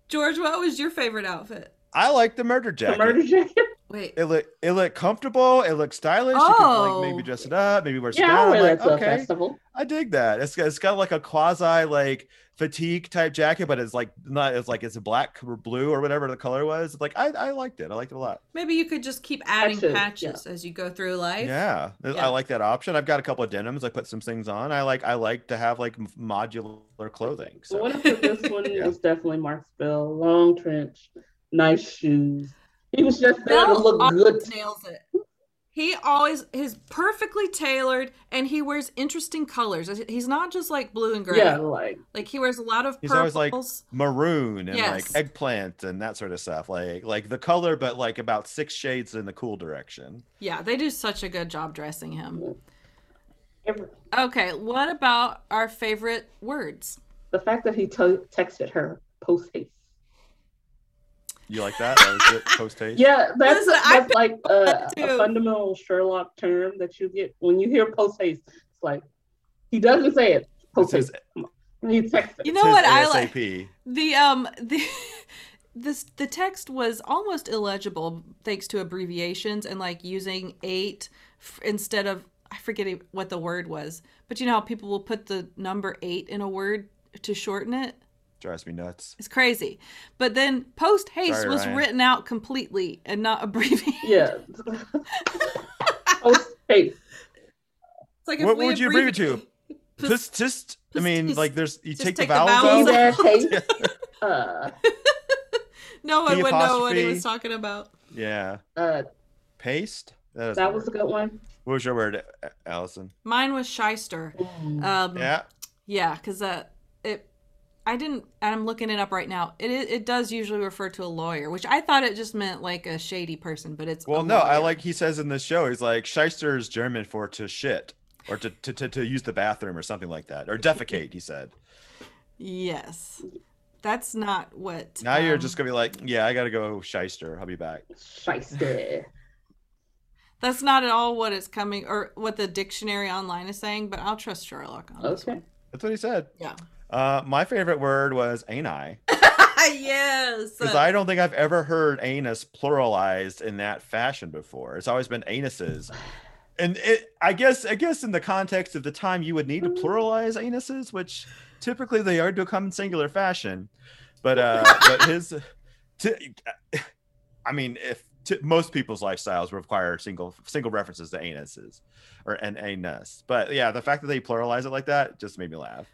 Speaker 5: George, what was your favorite outfit?
Speaker 6: I like the murder
Speaker 7: the murder jacket.
Speaker 5: Wait,
Speaker 6: It look it look comfortable. It looks stylish. You could like
Speaker 5: Oh.
Speaker 6: maybe dress it up. Maybe wear some
Speaker 7: Yeah, I'll
Speaker 6: down.
Speaker 7: wear
Speaker 6: Like,
Speaker 7: to a
Speaker 6: okay,
Speaker 7: festival.
Speaker 6: I dig that. It's got- it's got like a quasi like fatigue type jacket, but it's like not. It's like it's a black or blue or whatever the color was. Like I I liked it. I liked it a lot.
Speaker 5: maybe you could just keep adding
Speaker 7: Patches,
Speaker 5: patches as you go through life.
Speaker 6: Yeah,
Speaker 5: Yeah.
Speaker 6: I like that option. I've got a couple of denims. I put some things on. I like I like to have like modular clothing.
Speaker 7: The
Speaker 6: So
Speaker 7: winner for this one [laughs]
Speaker 6: Yeah.
Speaker 7: was definitely Marcus Bell. Long trench, nice shoes. He was just there to look good.
Speaker 5: nails it. He always is perfectly tailored, and he wears interesting colors. He's not just like blue and gray.
Speaker 7: Yeah, like
Speaker 5: Like he wears a lot of
Speaker 6: He's
Speaker 5: purples.
Speaker 6: always, like, maroon and
Speaker 5: Yes.
Speaker 6: like eggplant and that sort of stuff. Like like the color, but like about six shades in the cool direction.
Speaker 5: yeah, they do such a good job dressing him. Okay, what about our favorite words?
Speaker 7: the fact that he to- texted her post haste.
Speaker 6: You like that? That was it. [laughs] Post haste.
Speaker 7: Yeah, that's,
Speaker 5: Listen, I
Speaker 7: that's like a,
Speaker 5: that
Speaker 7: a fundamental Sherlock term that you get when you hear post haste. It's like he doesn't say it. Post haste. Come on. It.
Speaker 5: You know
Speaker 6: says
Speaker 5: what I like? The um the [laughs] this the text was almost illegible thanks to abbreviations and like using eight f- instead of I forget what the word was, but you know how people will put the number eight in a word to shorten it.
Speaker 6: Drives me nuts.
Speaker 5: It's crazy. But then post haste
Speaker 6: Sorry,
Speaker 5: was
Speaker 6: Ryan.
Speaker 5: written out completely and not [laughs] abbreviated.
Speaker 7: Yeah. [laughs] post haste.
Speaker 5: It's like if
Speaker 6: What
Speaker 5: we
Speaker 6: would you abbreviate to?
Speaker 5: abbreviate-
Speaker 6: Just just I mean
Speaker 5: just-
Speaker 6: like there's you take,
Speaker 5: take
Speaker 6: the
Speaker 5: the
Speaker 6: vowels
Speaker 5: vowels
Speaker 6: out.
Speaker 5: out. [laughs]
Speaker 7: dash. Uh,
Speaker 5: No one
Speaker 6: P
Speaker 5: would know what he was talking about.
Speaker 6: Yeah.
Speaker 7: uh,
Speaker 6: Paste. That, is
Speaker 7: that
Speaker 6: the
Speaker 7: was a good one.
Speaker 6: What was your word, Allison?
Speaker 5: Mine was shyster. Um,
Speaker 6: Yeah.
Speaker 5: Yeah, because uh, it. I didn't, and I'm looking it up right now. It it it does usually refer to a lawyer, which I thought it just meant like a shady person, but it's
Speaker 6: Well, no, I like he says in the show, he's like Shyster is German for to shit or to, to, to, to use the bathroom or something like that or defecate. He said.
Speaker 5: Yes, that's not what.
Speaker 6: Now you're
Speaker 5: um,
Speaker 6: just gonna be like, yeah, I gotta go Shyster. I'll be back.
Speaker 7: Shiesty. [laughs]
Speaker 5: That's not at all what it's coming or what the dictionary online is saying, but I'll trust Sherlock on this
Speaker 7: Okay.
Speaker 5: one.
Speaker 6: That's what he said.
Speaker 5: Yeah.
Speaker 6: Uh, my favorite word was ani [laughs]
Speaker 5: yes.
Speaker 6: because I don't think I've ever heard anus pluralized in that fashion before. It's always been anuses. and it, I guess I guess in the context of the time you would need to pluralize anuses, which typically they are to come in singular fashion. But uh, [laughs] but his, to, I mean, if to, most people's lifestyles require single single references to anuses or an anus, but yeah, the fact that they pluralize it like that just made me laugh.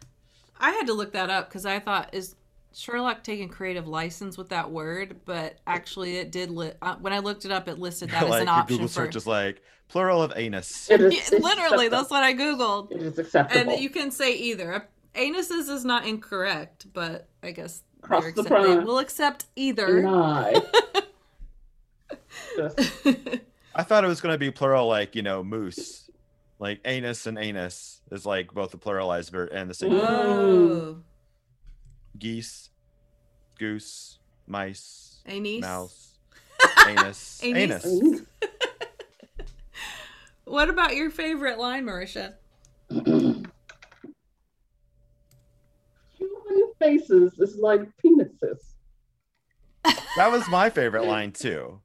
Speaker 5: I had to look that up because I thought is Sherlock taking creative license with that word, but actually it did. Li- uh, when I looked it up, it listed that [laughs] as an option
Speaker 6: Google
Speaker 5: for.
Speaker 6: search is like plural of anus.
Speaker 7: It is [laughs]
Speaker 5: Yeah, literally,
Speaker 7: acceptable.
Speaker 5: that's what I googled,
Speaker 7: It is acceptable.
Speaker 5: and you can say either. Anuses is not incorrect, but I guess
Speaker 7: Cross the
Speaker 5: accepting-
Speaker 7: pond.
Speaker 5: we'll accept either. [laughs]
Speaker 6: I thought it was going to be plural, like you know, moose, like anus and anus is like both the pluralized ver- and the singular.
Speaker 5: Whoa.
Speaker 6: Geese, goose, mice,
Speaker 5: Anise.
Speaker 6: mouse, [laughs] anus,
Speaker 5: Anus.
Speaker 6: anus. [laughs]
Speaker 5: What about your favorite line, Marisha?
Speaker 7: human faces is like penises.
Speaker 6: That was my favorite line too,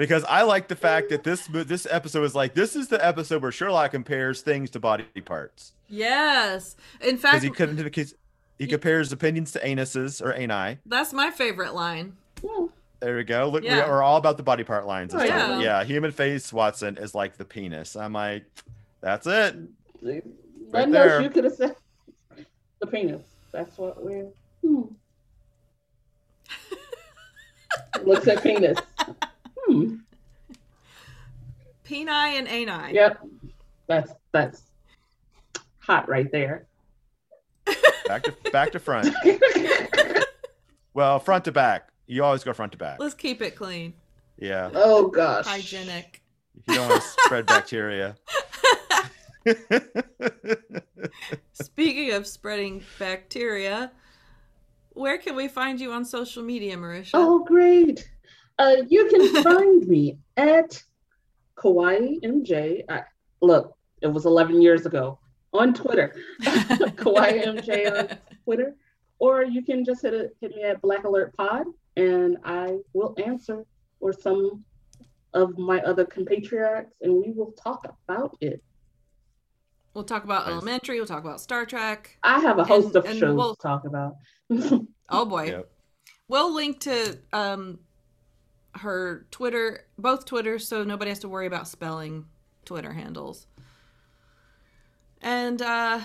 Speaker 6: because I like the fact that this this episode is like this is the episode where Sherlock compares things to body parts
Speaker 5: Yes. In fact,
Speaker 6: he couldn't because he compares opinions to anuses or ani.
Speaker 5: that's my favorite line.
Speaker 7: Yeah.
Speaker 6: There we go. Look,
Speaker 5: Yeah.
Speaker 6: we're all about the body part lines.
Speaker 7: Oh,
Speaker 5: yeah.
Speaker 6: yeah. Human face Watson is like the penis. I'm like, that's it. Right
Speaker 7: Nothing
Speaker 6: there.
Speaker 7: else you could have said. The penis. That's what we're. Hmm. [laughs] Looks at penis. Hmm.
Speaker 5: Peni and ani.
Speaker 7: Yep. That's that's hot right there.
Speaker 6: Back to back to front. [laughs] Well, front to back. You always go front to back.
Speaker 5: Let's keep it clean,
Speaker 6: Yeah.
Speaker 7: oh gosh.
Speaker 5: hygienic.
Speaker 6: You don't want to spread bacteria. [laughs]
Speaker 5: Speaking of spreading bacteria, where can we find you on social media, Marisha?
Speaker 7: Oh great. Uh, you can [laughs] find me at Kawaii MJ. I, look, it was 11 years ago on Twitter. [laughs] Kawaii MJ on Twitter, or you can just hit it, hit me at Black Alert Pod, and I will answer, or some of my other compatriots, and we will talk about it.
Speaker 5: We'll talk about
Speaker 6: Nice.
Speaker 5: elementary. We'll talk about Star Trek.
Speaker 7: I have a host
Speaker 5: And-
Speaker 7: of
Speaker 5: and
Speaker 7: shows
Speaker 5: we'll-
Speaker 7: to talk about. [laughs]
Speaker 5: Oh boy.
Speaker 6: Yep.
Speaker 5: We'll link to um her Twitter, both Twitter, so nobody has to worry about spelling Twitter handles. And uh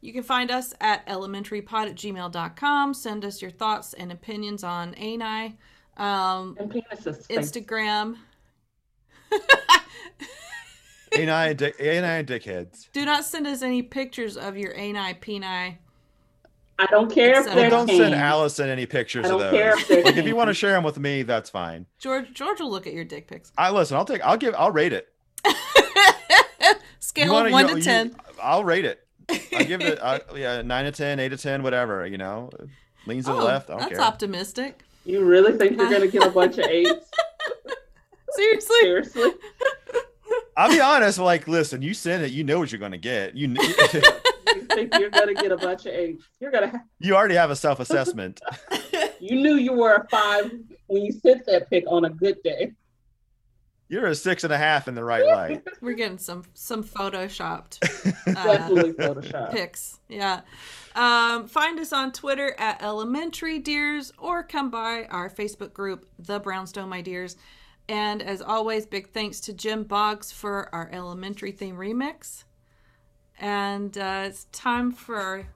Speaker 5: you can find us at elementarypod at gmail.com. Send us your thoughts and opinions on ANI. Um,
Speaker 7: and penises.
Speaker 5: Instagram.
Speaker 6: ani and ani and dickheads.
Speaker 5: Do not send us any pictures of your ANI, PNI.
Speaker 7: I don't care if
Speaker 5: Well,
Speaker 6: Well,
Speaker 7: they're
Speaker 6: don't send. Allison any pictures
Speaker 7: I
Speaker 6: of
Speaker 7: don't
Speaker 6: those.
Speaker 7: care if
Speaker 6: like if you want to share them with me, that's fine.
Speaker 5: George George will look at your dick pics.
Speaker 6: I listen. I'll take. I'll give. I'll rate it. [laughs]
Speaker 5: Scale
Speaker 6: You wanna-
Speaker 5: of one
Speaker 6: you-
Speaker 5: to
Speaker 6: you-
Speaker 5: ten.
Speaker 6: I'll rate it. I'll give it. Uh, [laughs] yeah, nine to ten, eight to ten, whatever. You know, leans to the
Speaker 5: Oh,
Speaker 6: left. I don't
Speaker 5: that's
Speaker 6: care.
Speaker 5: optimistic.
Speaker 7: You really think you're gonna get a bunch of eights? [laughs]
Speaker 5: Seriously.
Speaker 7: Seriously?
Speaker 6: I'll be honest. Like, listen, you send it. You know what you're going to get. You kn-
Speaker 7: You think you're gonna get a bunch of eights? You're gonna. Ha-
Speaker 6: you already have a self assessment. [laughs] [laughs]
Speaker 7: you knew you were a five when you sent that pic on a good day.
Speaker 6: You're a six and a half in the right light. [laughs]
Speaker 5: We're getting some some photoshopped uh,
Speaker 7: Definitely Photoshop.
Speaker 5: pics. Yeah. Um, find us on Twitter at Elementary Deers or come by our Facebook group, The Brownstone My Deers. And as always, big thanks to Jim Boggs for our elementary theme remix. And uh, it's time for our,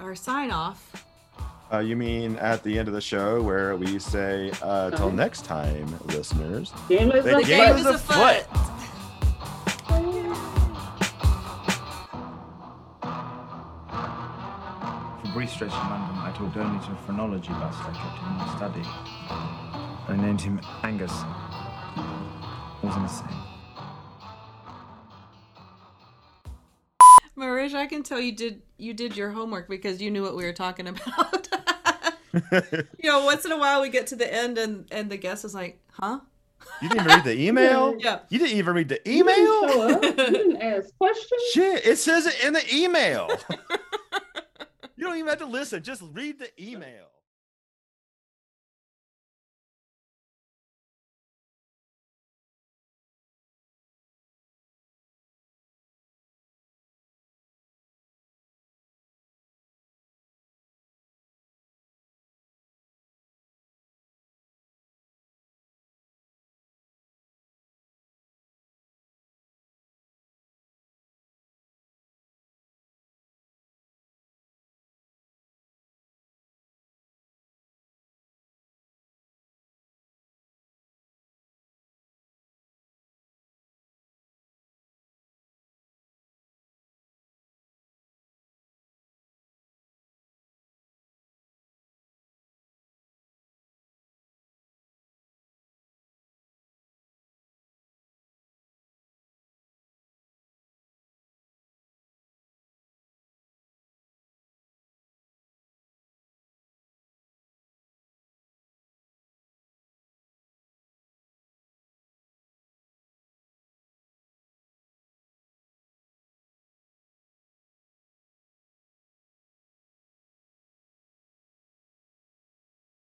Speaker 5: our sign off.
Speaker 6: Uh, you mean at the end of the show where we say, uh, till next time, listeners?
Speaker 7: Game is
Speaker 6: The
Speaker 7: a
Speaker 5: The
Speaker 6: game
Speaker 5: game
Speaker 6: is
Speaker 5: is afoot.
Speaker 2: For a brief stretch in London, I talked only to a phrenology bust I kept in my study. I named him Angus. Wasn't a saying.
Speaker 5: Marisha, I can tell you did you did your homework because you knew what we were talking about. [laughs] you know, once in a while we get to the end and and the guest is like, "Huh?"
Speaker 6: You didn't even read the email? [laughs]
Speaker 5: Yeah.
Speaker 6: You didn't even read the
Speaker 7: You didn't
Speaker 6: email?
Speaker 7: show up. You didn't [laughs] ask questions.
Speaker 6: Shit, it says it in the email. you don't even have to listen, just read the email.